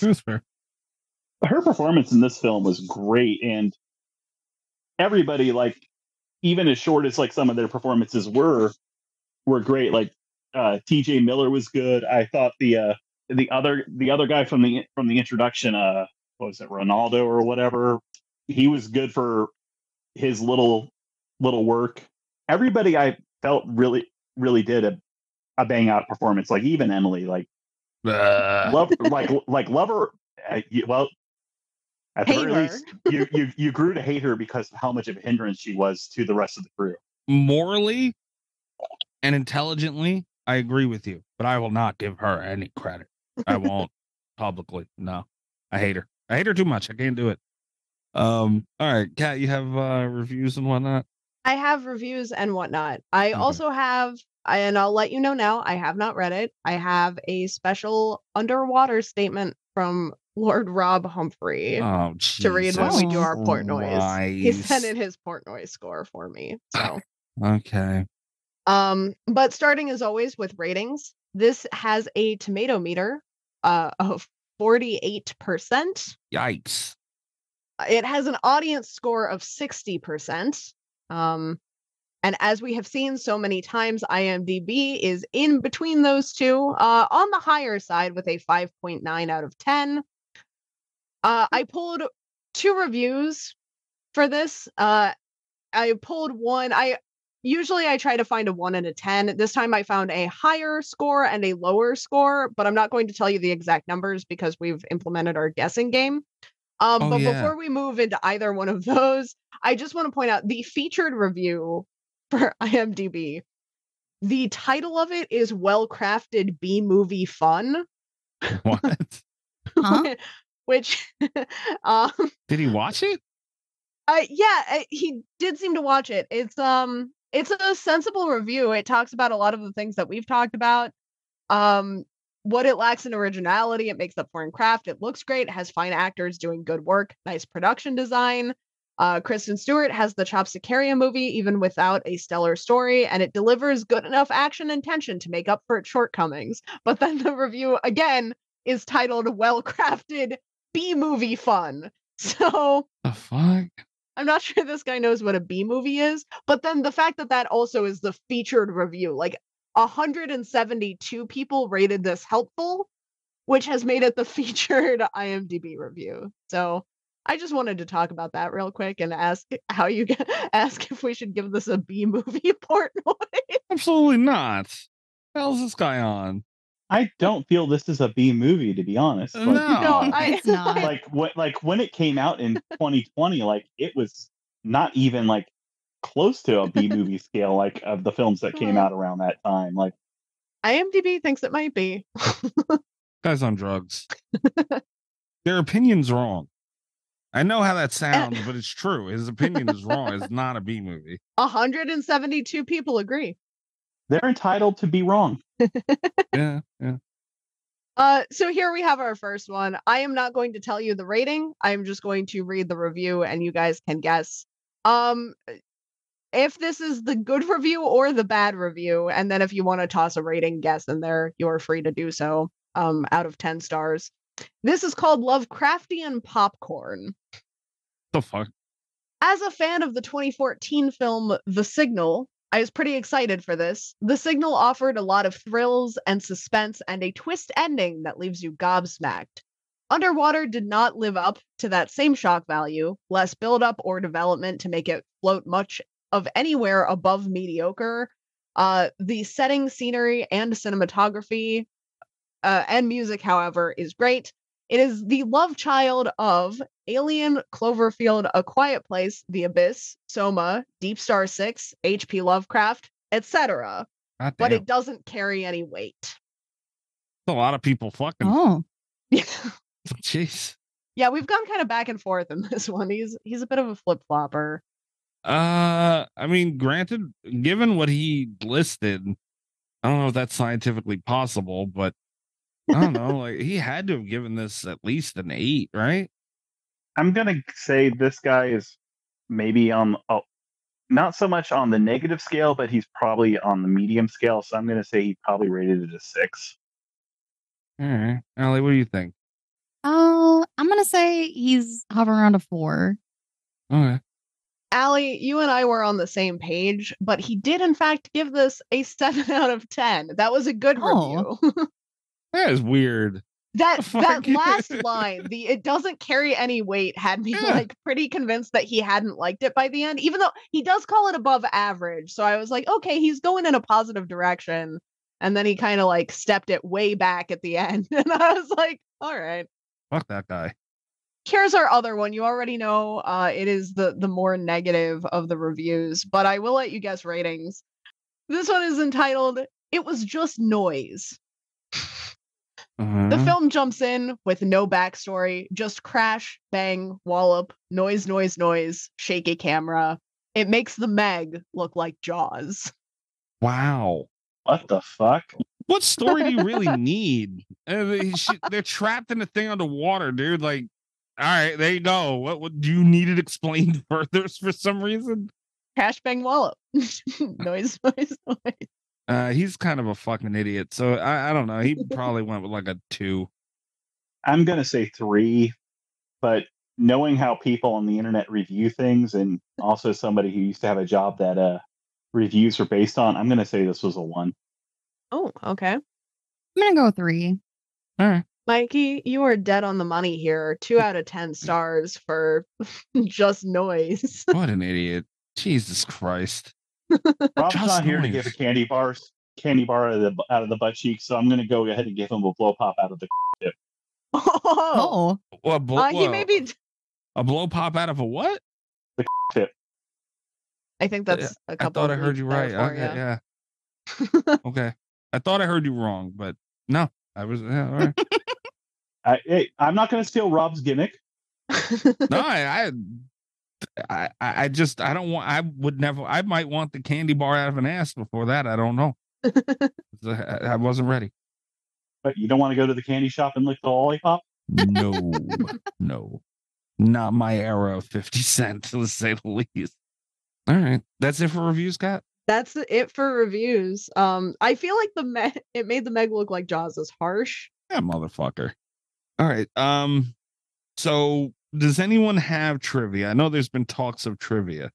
That's fair. her performance in this film was great and everybody like even as short as like some of their performances were were great like uh tj miller was good i thought the uh the other the other guy from the from the introduction uh what was it ronaldo or whatever he was good for his little little work. Everybody i felt really really did a, a bang out performance like even emily like Uh, love like like lover uh, you- well at the very least you, you you grew to hate her because of how much of a hindrance she was to the rest of the crew. Morally and intelligently, I agree with you, but I will not give her any credit. I won't publicly. No, I hate her. I hate her too much. I can't do it. Um. All right, Cat, you have uh reviews and whatnot. I have reviews and whatnot. I Okay. also have, and I'll let you know now, I have not read it. I have a special underwater statement from Lord Rob Humphrey Oh, to read when we do our port noise. He sent in his port noise score for me. So, Okay. um, but starting as always with ratings, this has a tomato meter uh, of 48%. Yikes. it has an audience score of 60%. Um, and as we have seen so many times, IMDb is in between those two, uh, on the higher side with a 5.9 out of 10. Uh, I pulled two reviews for this. Uh, I pulled one. I usually I try to find a one and a 10. This time I found a higher score and a lower score, but I'm not going to tell you the exact numbers because we've implemented our guessing game. Um, Oh, but yeah. before we move into either one of those, I just want to point out the featured review for IMDb. The title of it is Well Crafted B Movie Fun, What? Huh? which, um, Did he watch it? uh, yeah, uh, he did seem to watch it. It's um, it's a sensible review. It talks about a lot of the things that we've talked about. Um, what it lacks in originality, it makes up for in craft. It looks great. It has fine actors doing good work. Nice production design. Uh, Kristen Stewart has the chops to carry a movie even without a stellar story, and it delivers good enough action and tension to make up for its shortcomings. But then the review again is titled "Well Crafted B Movie Fun." So The fuck? I'm not sure this guy knows what a B movie is, but then the fact that that also is the featured review, like 172 people rated this helpful, which has made it the featured IMDb review. So I just wanted to talk about that real quick and ask how you get, ask if we should give this a B movie port. Absolutely not. How's this guy on? I don't feel this is a b movie to be honest like, No. No, I, It's not. like what like when it came out in 2020 like it was not even like close to a b movie scale like of the films that came out around that time like IMDb thinks it might be. Guy's on drugs. Their opinion's wrong. I know how that eh sounds, but it's true. His opinion is wrong. It's not a B movie. 172 people agree. They're entitled to be wrong Yeah, yeah. Uh, so here we have our first one. I am not going to tell you the rating. I'm just going to read the review and you guys can guess. Um if this is the good review or the bad review, and then if you want to toss a rating guess in there, you're free to do so. Um, out of 10 stars. This is called Lovecraftian Popcorn. The fuck? As a fan of the 2014 film The Signal, I was pretty excited for this. The signal offered a lot of thrills and suspense and a twist ending that leaves you gobsmacked. Underwater did not live up to that same shock value, less buildup or development to make it float much of anywhere above mediocre. Uh, the setting, scenery, and cinematography uh, and music, however, is great. It is the love child of Alien, Cloverfield, A Quiet Place, The Abyss, Soma, DeepStar Six, H.P. Lovecraft, etc. But it doesn't carry any weight. a lot of people fucking. Oh, Jeez. yeah, we've gone kind of back and forth in this one. He's he's a bit of a flip flopper. Uh, I mean, granted, given what he listed, I don't know if that's scientifically possible, but I don't know. Like he had to have given this at least an eight, right? I'm gonna say this guy is maybe on oh, not so much on the negative scale, but he's probably on the medium scale. So I'm gonna say he probably rated it a six. All right, Aly, what do you think? uh, I'm gonna say he's hovering around a four. Okay. Aly, you and I were on the same page, but he did in fact give this a seven out of ten. That was a good Oh. review. That is weird. That that last line, the it doesn't carry any weight, had me Yeah. like pretty convinced that he hadn't liked it by the end, even though he does call it above average. So I was like, okay, he's going in a positive direction. And then he kind of like stepped it way back at the end. And I was like, all right. Fuck that guy. Here's our other one. You already know uh it is the the more negative of the reviews, but I will let you guess ratings. This one is entitled It Was Just Noise. The Uh-huh. film jumps in with no backstory, just crash, bang, wallop, noise, noise, noise, shaky camera. It makes the Meg look like Jaws. Wow. What the fuck? What story do you really need? Uh, they- she- They're trapped in a thing underwater, dude. Like, all right, there you go. What, what do you need it explained further for some reason? Crash, bang, wallop. noise, noise, noise. Uh, he's kind of a fucking idiot. So I, I don't know. He probably went with like a two. I'm gonna say three, but knowing how people on the internet review things, and also somebody who used to have a job that uh reviews are based on, I'm gonna say this was a one. Oh, okay. I'm gonna go three. All right. Mikey, you are dead on the money here. Two out of 10 stars for just noise. What an idiot. Jesus Christ. Rob's Just not here to give a candy bar candy bar out of the out of the butt cheek, so I'm gonna go ahead and give him a blow pop out of the tip. Oh, Oh, What, blo- uh, he may be. a blow pop out of a what? The tip. I think that's a I couple. I thought I heard you right. for Okay, ya. yeah. okay. I thought I heard you wrong, but no, I was yeah, all right. I, hey, I'm not gonna steal Rob's gimmick. no, I, I, I, I just, I don't want. I would never. I might want the candy bar out of an ass before that. I don't know. I, I wasn't ready. But you don't want to go to the candy shop and lick the lollipop? No, no, not my era of fifty cent, to say the least. All right, that's it for reviews, Scott. That's it for reviews. Um, I feel like the Meg, it made the Meg look like Jaws is harsh. Yeah, motherfucker. All right. Um. So, does anyone have trivia? I know there's been talks of trivia.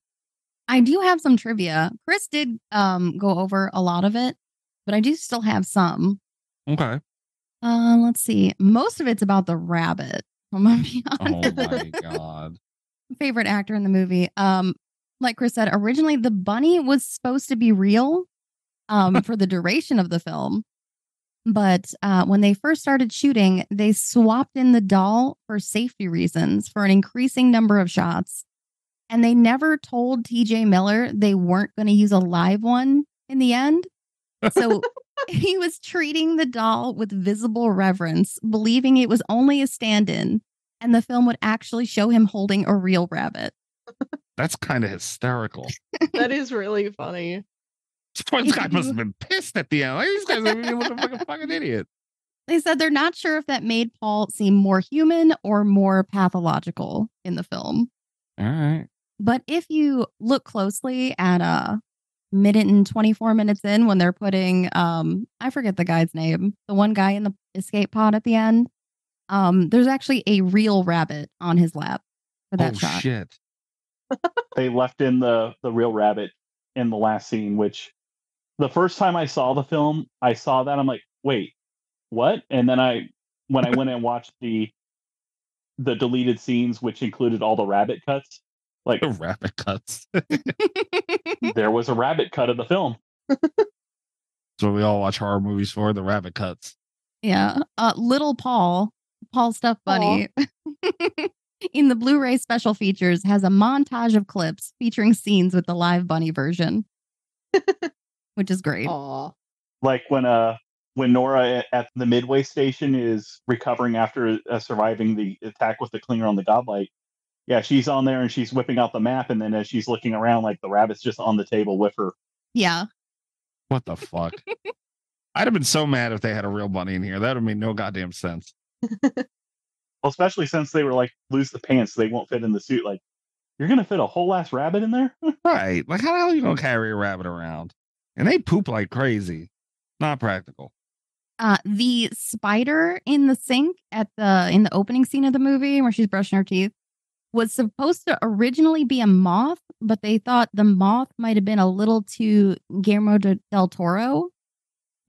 I do have some trivia. Chris did um go over a lot of it, but I do still have some. Okay. Uh, let's see. Most of it's about the rabbit. I'm gonna be honest. Oh my god. Favorite actor in the movie. Um, like Chris said, originally the bunny was supposed to be real, um, for the duration of the film. But uh, when they first started shooting, they swapped in the doll for safety reasons for an increasing number of shots. And they never told TJ Miller they weren't going to use a live one in the end. So he was treating the doll with visible reverence, believing it was only a stand in, and the film would actually show him holding a real rabbit. That's kind of hysterical. that is really funny. This guy must have been pissed at the end. Like, these guys are being like a fucking, fucking idiot. They said they're not sure if that made Paul seem more human or more pathological in the film. All right. But if you look closely at a minute and 24 minutes in when they're putting um I forget the guy's name, the one guy in the escape pod at the end, um there's actually a real rabbit on his lap for that oh shot. shit. They left in the the real rabbit in the last scene, which the first time I saw the film, I saw that I'm like, wait, what? And then I when I went and watched the the deleted scenes, which included all the rabbit cuts, like The rabbit cuts. there was a rabbit cut of the film. That's what we all watch horror movies for, the rabbit cuts. Yeah. Uh, little Paul, Paul Stuff Bunny, in the Blu ray special features, has a montage of clips featuring scenes with the live bunny version, which is great. Aw. Like when uh when Nora at the midway station is recovering after uh, surviving the attack with the clinger on the godlight. Yeah, she's on there and she's whipping out the map, and then as she's looking around, like the rabbit's just on the table with her. Yeah. What the fuck? I'd have been so mad if they had a real bunny in here. That would have made no goddamn sense. Well, especially since they were like lose the pants, they won't fit in the suit. Like, you're gonna fit a whole ass rabbit in there? Right. Like, how the hell are you going to carry a rabbit around? And they poop like crazy. Not practical. Uh, the spider in the sink at the in the opening scene of the movie where she's brushing her teeth was supposed to originally be a moth, but they thought the moth might have been a little too Guillermo de- del Toro.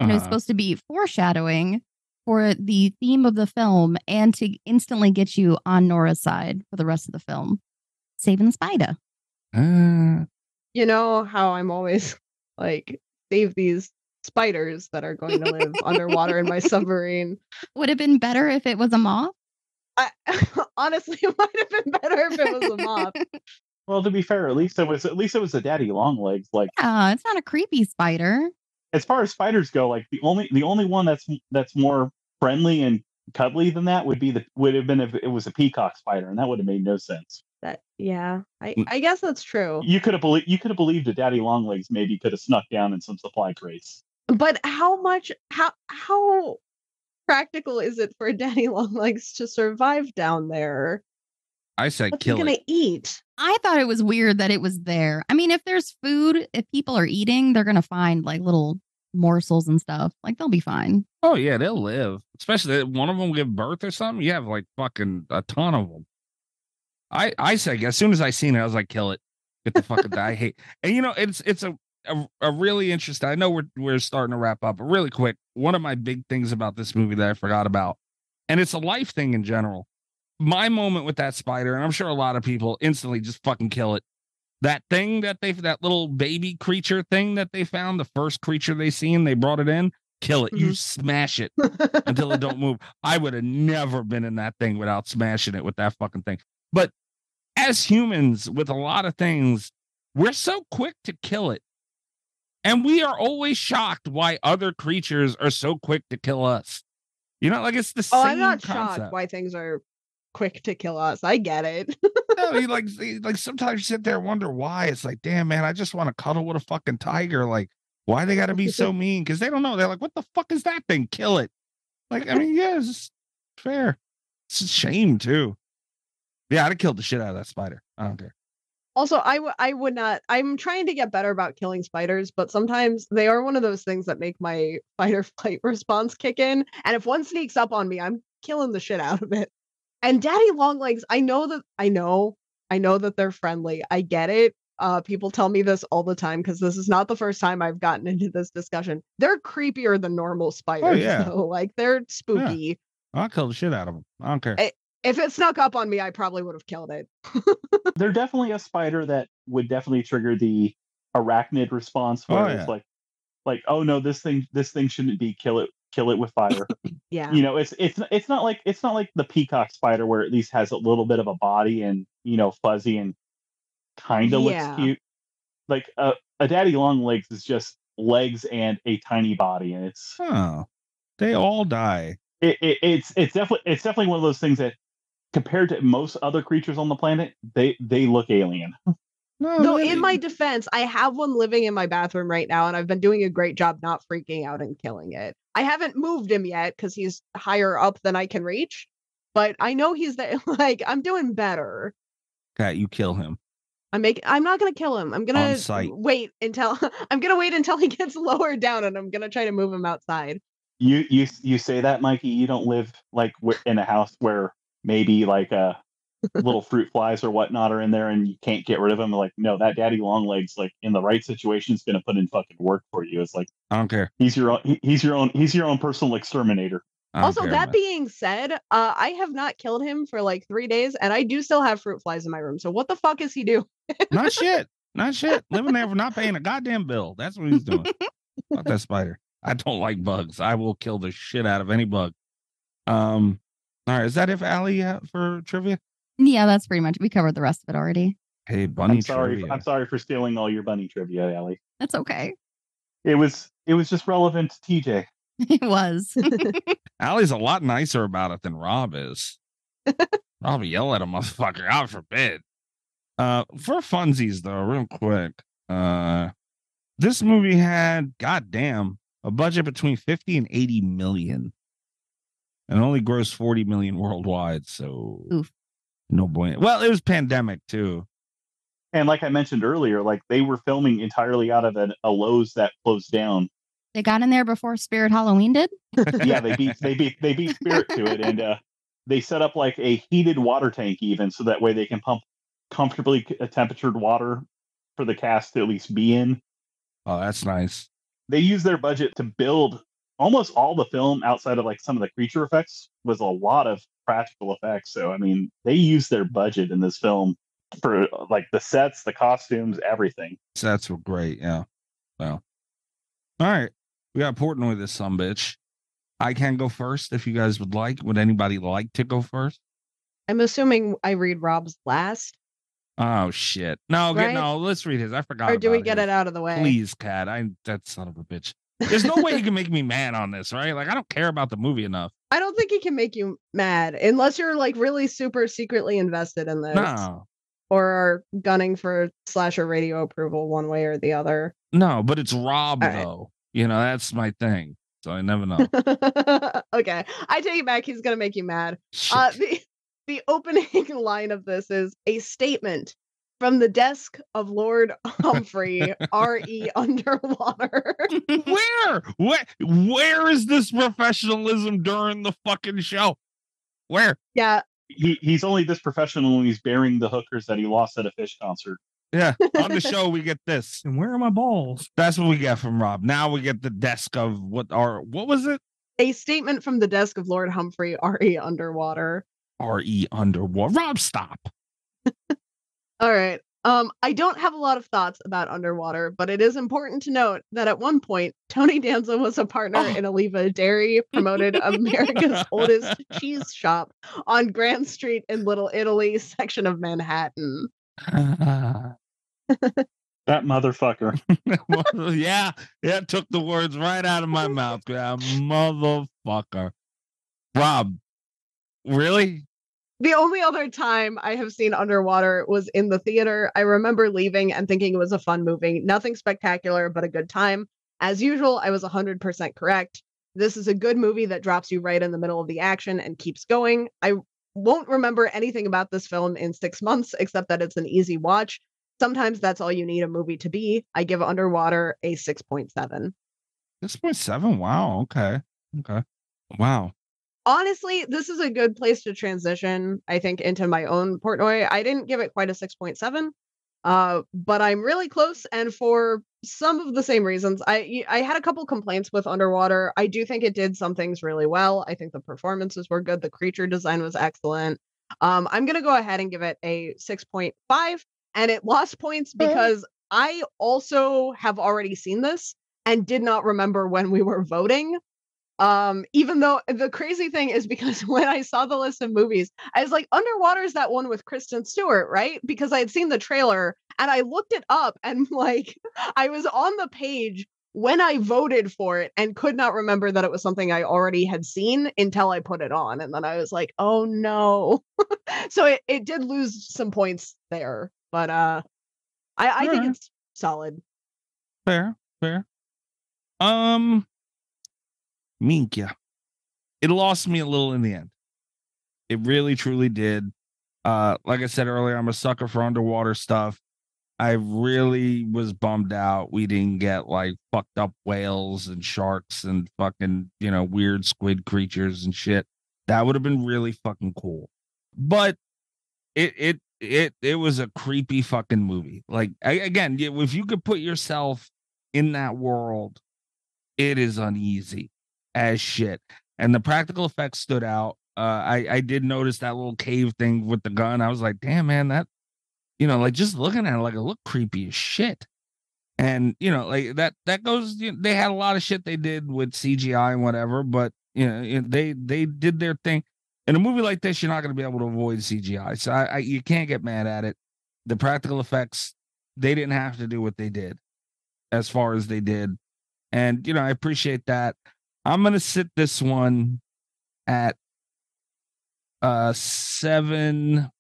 And it was Uh-huh. supposed to be foreshadowing for the theme of the film and to instantly get you on Nora's side for the rest of the film. Saving the spider. Uh, You know how I'm always like save these spiders that are going to live underwater in my submarine. Would have been better if it was a moth. I honestly it might have been better if it was a moth. Well, to be fair, at least it was at least it was a daddy long legs. Like Yeah, it's not a creepy spider. as far as spiders go, like the only the only one that's that's more friendly and cuddly than that would be the would have been if it was a peacock spider, and that would have made no sense. That yeah, I. I guess that's true. You could have believed you could have believed a daddy Longlegs maybe could have snuck down in some supply crates. But how much how how practical is it for daddy Longlegs to survive down there? I said What's he gonna it. eat? I thought it was weird that it was there. I mean, if there's food, if people are eating, they're gonna find like little morsels and stuff. Like they'll be fine. Oh, yeah, they'll live. Especially if one of them give birth or something. You have like fucking a ton of them. I I said as soon as I seen it, I was like, kill it. Get the fucking I hate. And you know, it's it's a, a a really interesting. I know we're we're starting to wrap up, but really quick, one of my big things about this movie that I forgot about, and it's a life thing in general. My moment with that spider, and I'm sure a lot of people instantly just fucking kill it. That thing that they that little baby creature thing that they found, the first creature they seen, they brought it in, kill it. You mm-hmm. smash it until it don't move. I would have never been in that thing without smashing it with that fucking thing. But as humans, with a lot of things, we're so quick to kill it. And we are always shocked why other creatures are so quick to kill us. You know, like it's the oh, same thing. Oh, same I'm not concept. shocked why things are quick to kill us. I get it. no, you like you- like sometimes you sit there and wonder why. It's like, damn man, I just want to cuddle with a fucking tiger. Like, why they gotta be so mean? Because they don't know. They're like, what the fuck is that thing? Kill it. Like, I mean, yeah, it's fair. It's a shame too. Yeah, I'd have killed the shit out of that spider. I don't care. Also, I w- I would not. I'm trying to get better about killing spiders, but sometimes they are one of those things that make my fight or flight response kick in. And if one sneaks up on me, I'm killing the shit out of it. And daddy longlegs, I know that I know, I know that they're friendly. I get it. Uh, people tell me this all the time because this is not the first time I've gotten into this discussion. They're creepier than normal spiders. Oh, yeah. though. Like they're spooky. I'll kill the shit out of them. I don't care. Eh, If it snuck up on me, I probably would have killed it. They're definitely a spider that would definitely trigger the arachnid response Oh, where yeah. it's like like, oh no, this thing this thing shouldn't be kill it kill it with fire. Yeah. you know, it's it's it's not like it's not like the peacock spider where at least has a little bit of a body and you know fuzzy and kind of Yeah. looks cute. Like a a daddy long legs is just legs and a tiny body, and it's Oh, they all die. it, it, it's it's definitely it's definitely one of those things that compared to most other creatures on the planet, they they look alien. No, Though they- in my defense, I have one living in my bathroom right now, and I've been doing a great job not freaking out and killing it. I haven't moved him yet because he's higher up than I can reach, but I know he's there. Like I'm doing better. cat, you kill him. I'm making. I'm not gonna kill him. I'm gonna wait until I'm gonna wait until he gets lower down, and I'm gonna try to move him outside. You you you say that, Mikey. You don't live like in a house where maybe like uh little fruit flies or whatnot are in there and you can't get rid of them. Like, no, that daddy long legs, like in the right situation, is going to put in fucking work for you. It's like I don't care. he's your own. He's your own. He's your own personal exterminator. Also, care, that man. being said, uh, I have not killed him for like three days, and I do still have fruit flies in my room. So what the fuck is he do? not shit. Not shit. Living there for not paying a goddamn bill. That's what he's doing. Fuck that spider. I don't like bugs. I will kill the shit out of any bug. Um, all right, is that if Aly for trivia? Yeah, that's pretty much. We covered the rest of it already. Hey, bunny I'm sorry. trivia. I'm sorry for stealing all your bunny trivia, Aly. That's okay. It was it was just relevant to TJ. It was. Aly's a lot nicer about it than Rob is. Rob will yell at a motherfucker. God forbid. Uh, for funsies though, real quick. Uh, this movie had, goddamn, a budget between 50 and 80 million, and only grossed 40 million worldwide. So, Oof. no bueno. Well, it was pandemic too. And like I mentioned earlier, like they were filming entirely out of an, a Lowe's that closed down. they got in there before Spirit Halloween did. Yeah, they beat they beat they beat Spirit to it, and uh, they set up like a heated water tank even, so that way they can pump comfortably c- temperatured water for the cast to at least be in. Oh, that's nice. They use their budget to build almost all the film outside of like some of the creature effects was a lot of practical effects. So I mean, they used their budget in this film for like the sets, the costumes, everything. Sets were great. Yeah. Well, all right. We got Portnoy this some bitch. I can go first if you guys would like. Would anybody like to go first? I'm assuming I read Rob's last, Oh shit! No, get, no. Let's read his. I forgot. or do we get his. it out of the way? Please, cat. I that son of a bitch. There's no way you can make me mad on this, right? Like I don't care about the movie enough. I don't think he can make you mad unless you're like really super secretly invested in this, No, or are gunning for slasher radio approval one way or the other. no. But it's Rob All right. though. You know that's my thing. So I never know. okay, I take it back. He's gonna make you mad. Uh, the the opening line of this is a statement from the desk of Lord Humphrey, R.E. Underwater. where? Where? Where is this professionalism during the fucking show? Where? yeah, He he's only this professional when he's burying the hookers that he lost at a Phish concert. Yeah, on the show we get this. And where are my balls? That's what we get from Rob. Now we get the desk of what are what was it? a statement from the desk of Lord Humphrey, R.E. Underwater. R E underwater. Rob, stop. All right. Um, I don't have a lot of thoughts about Underwater, but it is important to note that at one point, Tony Danza was a partner Oh. in Alleva Dairy, promoted America's oldest cheese shop on Grand Street in Little Italy section of Manhattan. That motherfucker. Well, yeah, yeah, took the words right out of my mouth. Yeah, motherfucker. Rob, really? The only other time I have seen Underwater was in the theater. I remember leaving and thinking it was a fun movie. Nothing spectacular, but a good time. As usual, I was 100% correct. This is a good movie that drops you right in the middle of the action and keeps going. I won't remember anything about this film in six months, except that it's an easy watch. Sometimes that's all you need a movie to be. I give Underwater a 6.7. Six point seven. Wow. Okay. Okay. Wow. Honestly, this is a good place to transition, I think, into my own Portnoy. I didn't give it quite a 6.7, uh, but I'm really close. And for some of the same reasons, I I had a couple complaints with Underwater. I do think it did some things really well. I think the performances were good. The creature design was excellent. Um, I'm gonna go ahead and give it a 6.5, and it lost points because I also have already seen this and did not remember when we were voting um even though the crazy thing is because when i saw the list of movies i was like underwater is that one with kristen stewart right because i had seen the trailer and i looked it up and like i was on the page when i voted for it and could not remember that it was something i already had seen until i put it on and then i was like oh no so it, it did lose some points there but uh i i think it's solid Fair. Fair. Um, Minkia. It lost me a little in the end. It really, truly did. Uh, like I said earlier, I'm a sucker for underwater stuff. I really was bummed out we didn't get like fucked up whales and sharks and fucking, you know, weird squid creatures and shit. That would have been really fucking cool. But it it it it was a creepy fucking movie. Like I, again, if you could put yourself in that world, it is uneasy as shit. And the practical effects stood out. Uh, I I did notice that little cave thing with the gun. I was like, damn man, that you know, like just looking at it, like it looked creepy as shit. And you know, like that that goes. You know, they had a lot of shit they did with CGI and whatever, but you know, they they did their thing. In a movie like this, you're not going to be able to avoid CGI, so I, I you can't get mad at it. The practical effects, they didn't have to do what they did, as far as they did, and you know, I appreciate that. I'm going to sit this one at uh seven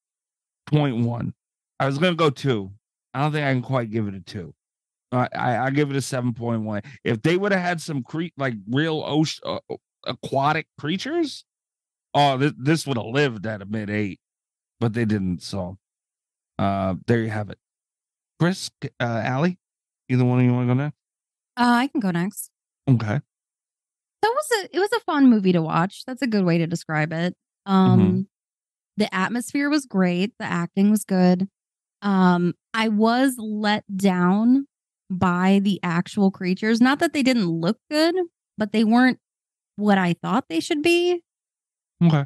point one. I was gonna go two. I don't think I can quite give it a two. I I, I give it a seven point one. If they would have had some cre- like real ocean uh, aquatic creatures, oh, this this would have lived at a mid eight, but they didn't. So, uh, there you have it. Chris, uh, Aly, either one of you want to go next? Uh, I can go next. Okay. That was a it was a fun movie to watch. That's a good way to describe it. Um the atmosphere was great, the acting was good. Um I was let down by the actual creatures. Not that they didn't look good, but they weren't what I thought they should be. Okay.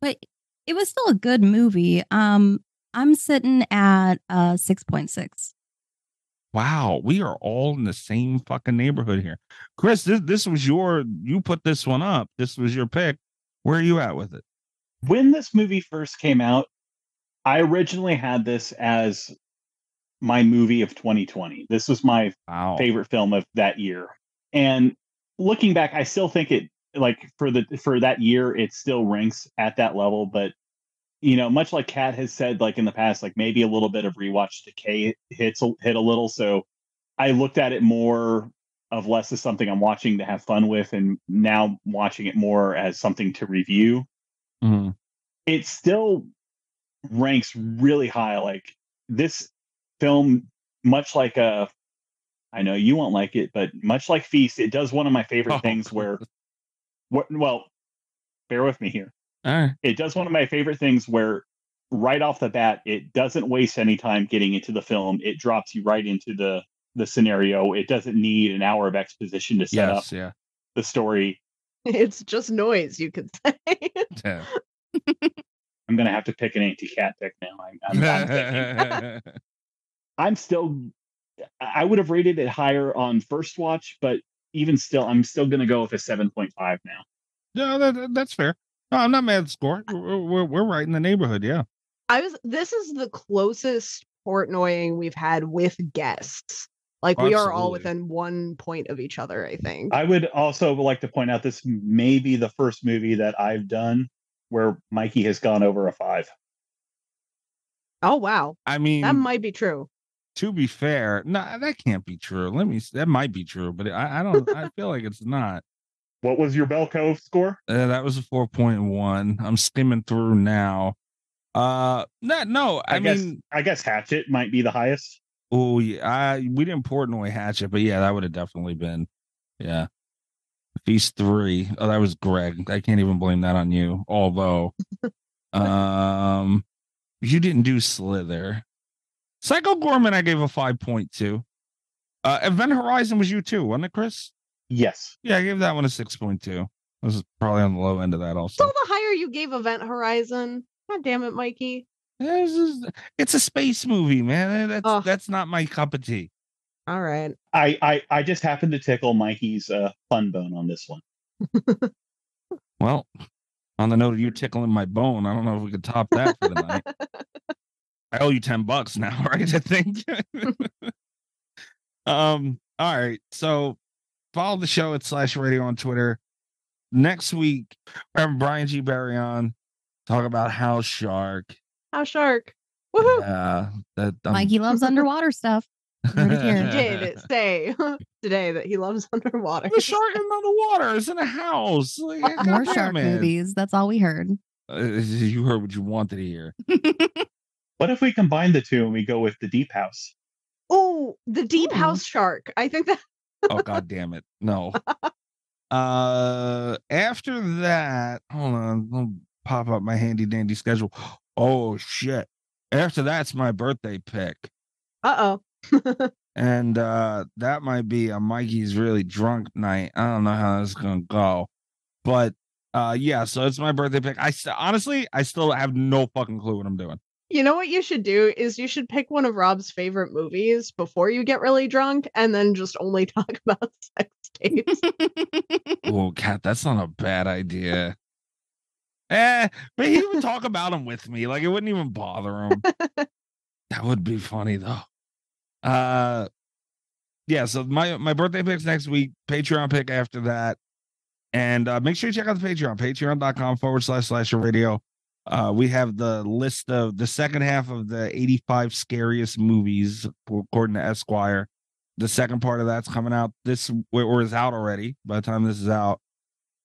But it was still a good movie. Um I'm sitting at uh 6.6. Wow, we are all in the same fucking neighborhood here. Chris, this this was your you put this one up. This was your pick. Where are you at with it? when this movie first came out, I originally had this as my movie of 2020. This was my Wow. favorite film of that year. And looking back, I still think it like for the for that year, it still ranks at that level. But you know, much like Cat has said, like in the past, like maybe a little bit of rewatch decay hits a- hit a little. So I looked at it more of less as something I'm watching to have fun with, and now watching it more as something to review Mhm. it still ranks really high. Like this film, much like a, I know you won't like it, but much like Feast, it does one of my favorite Oh. things where, what, well, bear with me here. All right. It does one of my favorite things where, right off the bat, it doesn't waste any time getting into the film. It drops you right into the the scenario. It doesn't need an hour of exposition to set Yes, up yeah. the story. It's just noise, you could say. yeah. I'm gonna have to pick an anti-cat pick now. I'm, I'm, I'm. I'm still I would have rated it higher on first watch, but even still, I'm still gonna go with a seven point five now. No, that, that- that's fair. No, I'm not mad at the score. We're, we're, we're right in the neighborhood. Yeah. I was this is the closest Portnoying we've had with guests. Like we are all within one point of each other, I think. I would also like to point out this may be the first movie that I've done where Mikey has gone over a five. oh wow. I mean, That might be true. to be fair, no, that can't be true. Let me. That might be true, but I, I don't. I feel like it's not. What was your Belko score? Uh, that was a four point one. I'm skimming through now. Uh, no, no. I, guess mean, I guess Hatchet might be the highest. oh yeah, I we didn't Portnoy Hatchet, but yeah, that would have definitely been. Yeah. Feast three. Oh, that was Greg. I can't even blame that on you. Although, um, you didn't do Slither. Psycho Goreman, I gave a five point two. Uh, Event Horizon was you too, wasn't it, Chris? Yes. Yeah, I gave that one a six point two. This is probably on the low end of that also. So the higher you gave Event Horizon, god damn it, Mikey. This is- it's a space movie, man. That's that's not my cup of tea. All right. I I, I just happened to tickle Mikey's uh, fun bone on this one. Well, on the note of you tickling my bone, I don't know if we could top that for the night. I owe you 10 bucks now, right? I think. um, all right. So follow the show at slash radio on Twitter. Next week, we're having Brian G. Barry on talk about House Shark. How shark. Woohoo. Yeah, that um, Mikey loves underwater stuff. Heard it did say today that he loves underwater. The shark in the water is in a house. Like, More shark it. movies. That's all we heard. Uh, you heard what you wanted to hear. What if we combine the two and we go with the Deep House? Oh, the deep house shark. I think that oh god damn it no uh after that hold on i'll pop up my handy dandy schedule oh shit After that's my birthday pick. Uh oh. and uh that might be a Mikey's really drunk night. I don't know how that's gonna go, but uh yeah. So it's my birthday pick. I st- honestly, I still have no fucking clue what I'm doing. You know what you should do is you should pick one of Rob's favorite movies before you get really drunk and then just only talk about sex tapes. oh, cat, that's not a bad idea. Eh, but he would talk about him with me, like it wouldn't even bother him. that would be funny though. Uh, yeah. So my my birthday pick's next week. Patreon pick after that, and uh, make sure you check out the Patreon. Patreon.com forward slash slasher radio. Uh, we have the list of the second half of the 85 scariest movies according to Esquire. The second part of that's coming out this or is out already by the time this is out.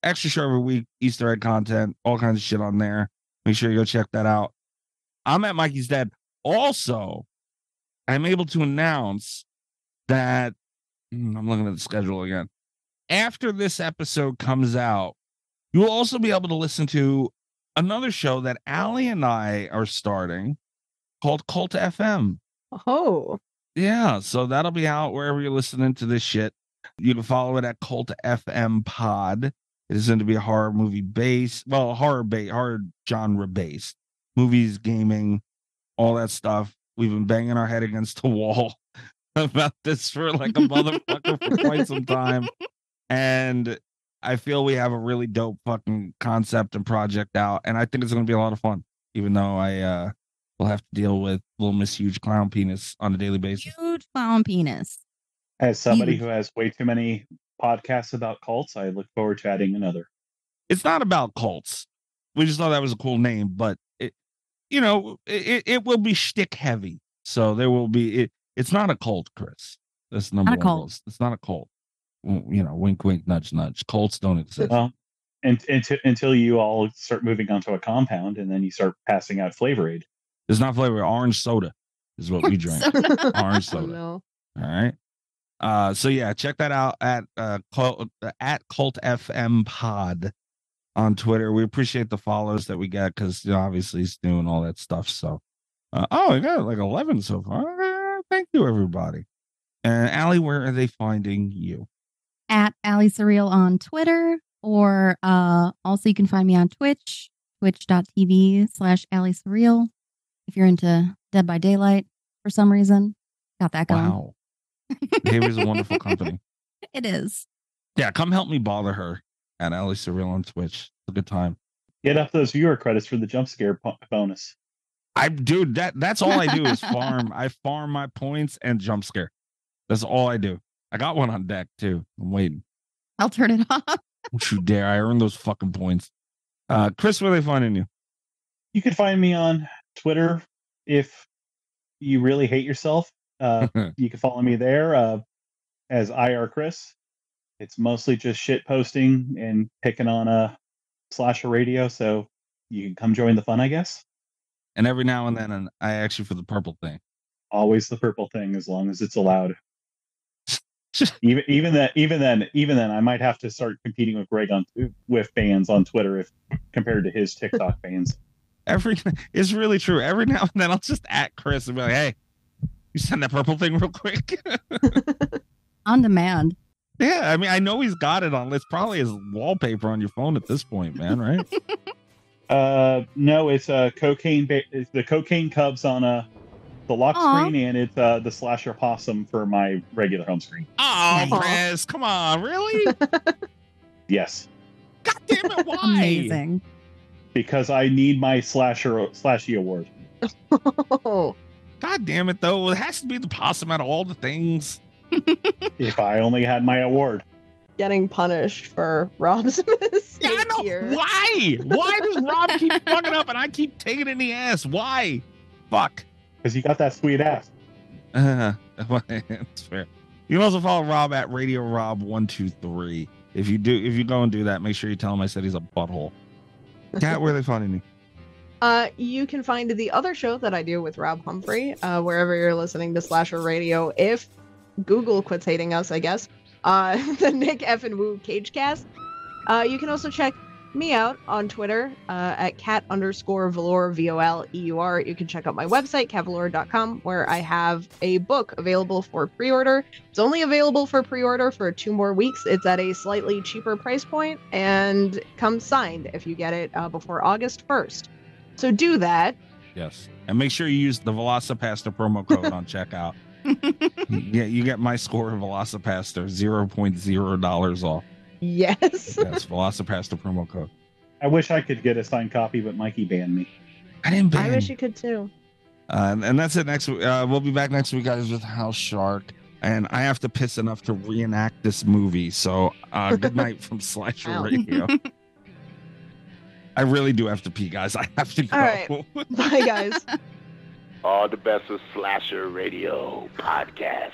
Extra show every week, Easter egg content, all kinds of shit on there. Make sure you go check that out. I'm at Mikey's Dead. Also, I'm able to announce that hmm, I'm looking at the schedule again. After this episode comes out, you will also be able to listen to another show that Aly and I are starting called Cult FM. Oh. Yeah, so that'll be out wherever you're listening to this shit. You can follow it at Cult FM Pod. It is going to be a horror movie based, well, horror base, horror genre based, movies, gaming, all that stuff. We've been banging our head against the wall about this for like a motherfucker for quite some time, and I feel we have a really dope fucking concept and project out, and I think it's going to be a lot of fun. Even though I uh will have to deal with little Miss Huge Clown Penis on a daily basis. Huge clown penis. As somebody Huge. who has way too many podcasts about cults, I look forward to adding another. It's not about cults. We just thought that was a cool name, but it, you know, it, it will be shtick heavy. So there will be it. It's not a cult, Chris. That's number Not a one. cult. It's not a cult. You know, wink, wink, nudge, nudge. Cults don't exist. Well, and, until until you all start moving onto a compound, and then you start passing out flavor aid. It's not flavor. Orange soda is what we drink. Orange Oh soda. no. All right. Uh, so yeah, check that out at uh cult, at Cult FM Pod on Twitter. We appreciate the follows that we get because you know, obviously he's doing all that stuff. So, uh, oh, we got like eleven so far. Uh, thank you, everybody. And Aly, where are they finding you? At Aly Surreal on Twitter, or uh, also you can find me on Twitch, twitch.tv slash Aly Surreal. If you're into Dead by Daylight for some reason, got that going. Wow, David's a wonderful company. It is. Yeah, come help me bother her at Aly Surreal on Twitch. It's a good time. Get up those viewer credits for the jump scare po- bonus. I dude, that that's all I do is farm. I farm my points and jump scare. That's all I do. I got one on deck too. I'm waiting. I'll turn it off. Don't you dare! I earned those fucking points. Uh, Chris, where are they finding you? You can find me on Twitter if you really hate yourself. Uh, you can follow me there uh, as EyeRChris. It's mostly just shit posting and picking on a slasher radio, so you can come join the fun, I guess. and every now and then, and I ask you for the purple thing. Always the purple thing, as long as it's allowed. Even even that even then even then I might have to start competing with Greg on with fans on Twitter if compared to his TikTok fans. Every it's really true. Every now and then, I'll just at Chris and be like, "Hey, you send that purple thing real quick." On demand. yeah, I mean, I know he's got it on. It's probably his wallpaper on your phone at this point, man. Right? Uh, no, it's uh cocaine. Ba- it's the cocaine cubs on uh the lock Aw. screen, and it's uh the slasher possum for my regular home screen. oh, Chris, come on, really? Yes, God damn it! Why? Amazing. because I need my slasher slashy award. Oh, God damn it, though. It has to be the possum out of all the things. If I only had my award, getting punished for Rob's mistake Yeah, I know. here. Why? Why does Rob keep fucking up and I keep taking it in the ass? Why? Fuck. Because you got that sweet ass. Uh, that's fair. You can also follow Rob at Radio Rob one two three. If you do, if you go and do that, make sure you tell him I said he's a butthole. Cat, where are they finding you? Uh, you can find the other show that I do with Rob Humphrey, uh, wherever you're listening to Slasher Radio. If Google quits hating us, I guess. Uh, the Nick F and Woo Cage Cast. Uh, you can also check me out on Twitter uh, at cat underscore Voleur, V O L E U R. You can check out my website, catvoleur.com, where I have a book available for pre order. It's only available for pre order for two more weeks. It's at a slightly cheaper price point and comes signed if you get it uh, before August 1st. So do that. Yes. And make sure you use the VelociPastor promo code on checkout. yeah, you get my score of VelociPastor, $0.0 off. Yes. Yes, VelociPastor promo code. I wish I could get a signed copy, but Mikey banned me. I didn't ban. I wish you could too. Uh, and, and that's it next week. Uh, we'll be back next week, guys, with House Shark. And I have to piss enough to reenact this movie. So uh, good night from Slasher Ow. Radio. I really do have to pee, guys. I have to go. All right. Bye, guys. All the best with Slasher Radio podcast.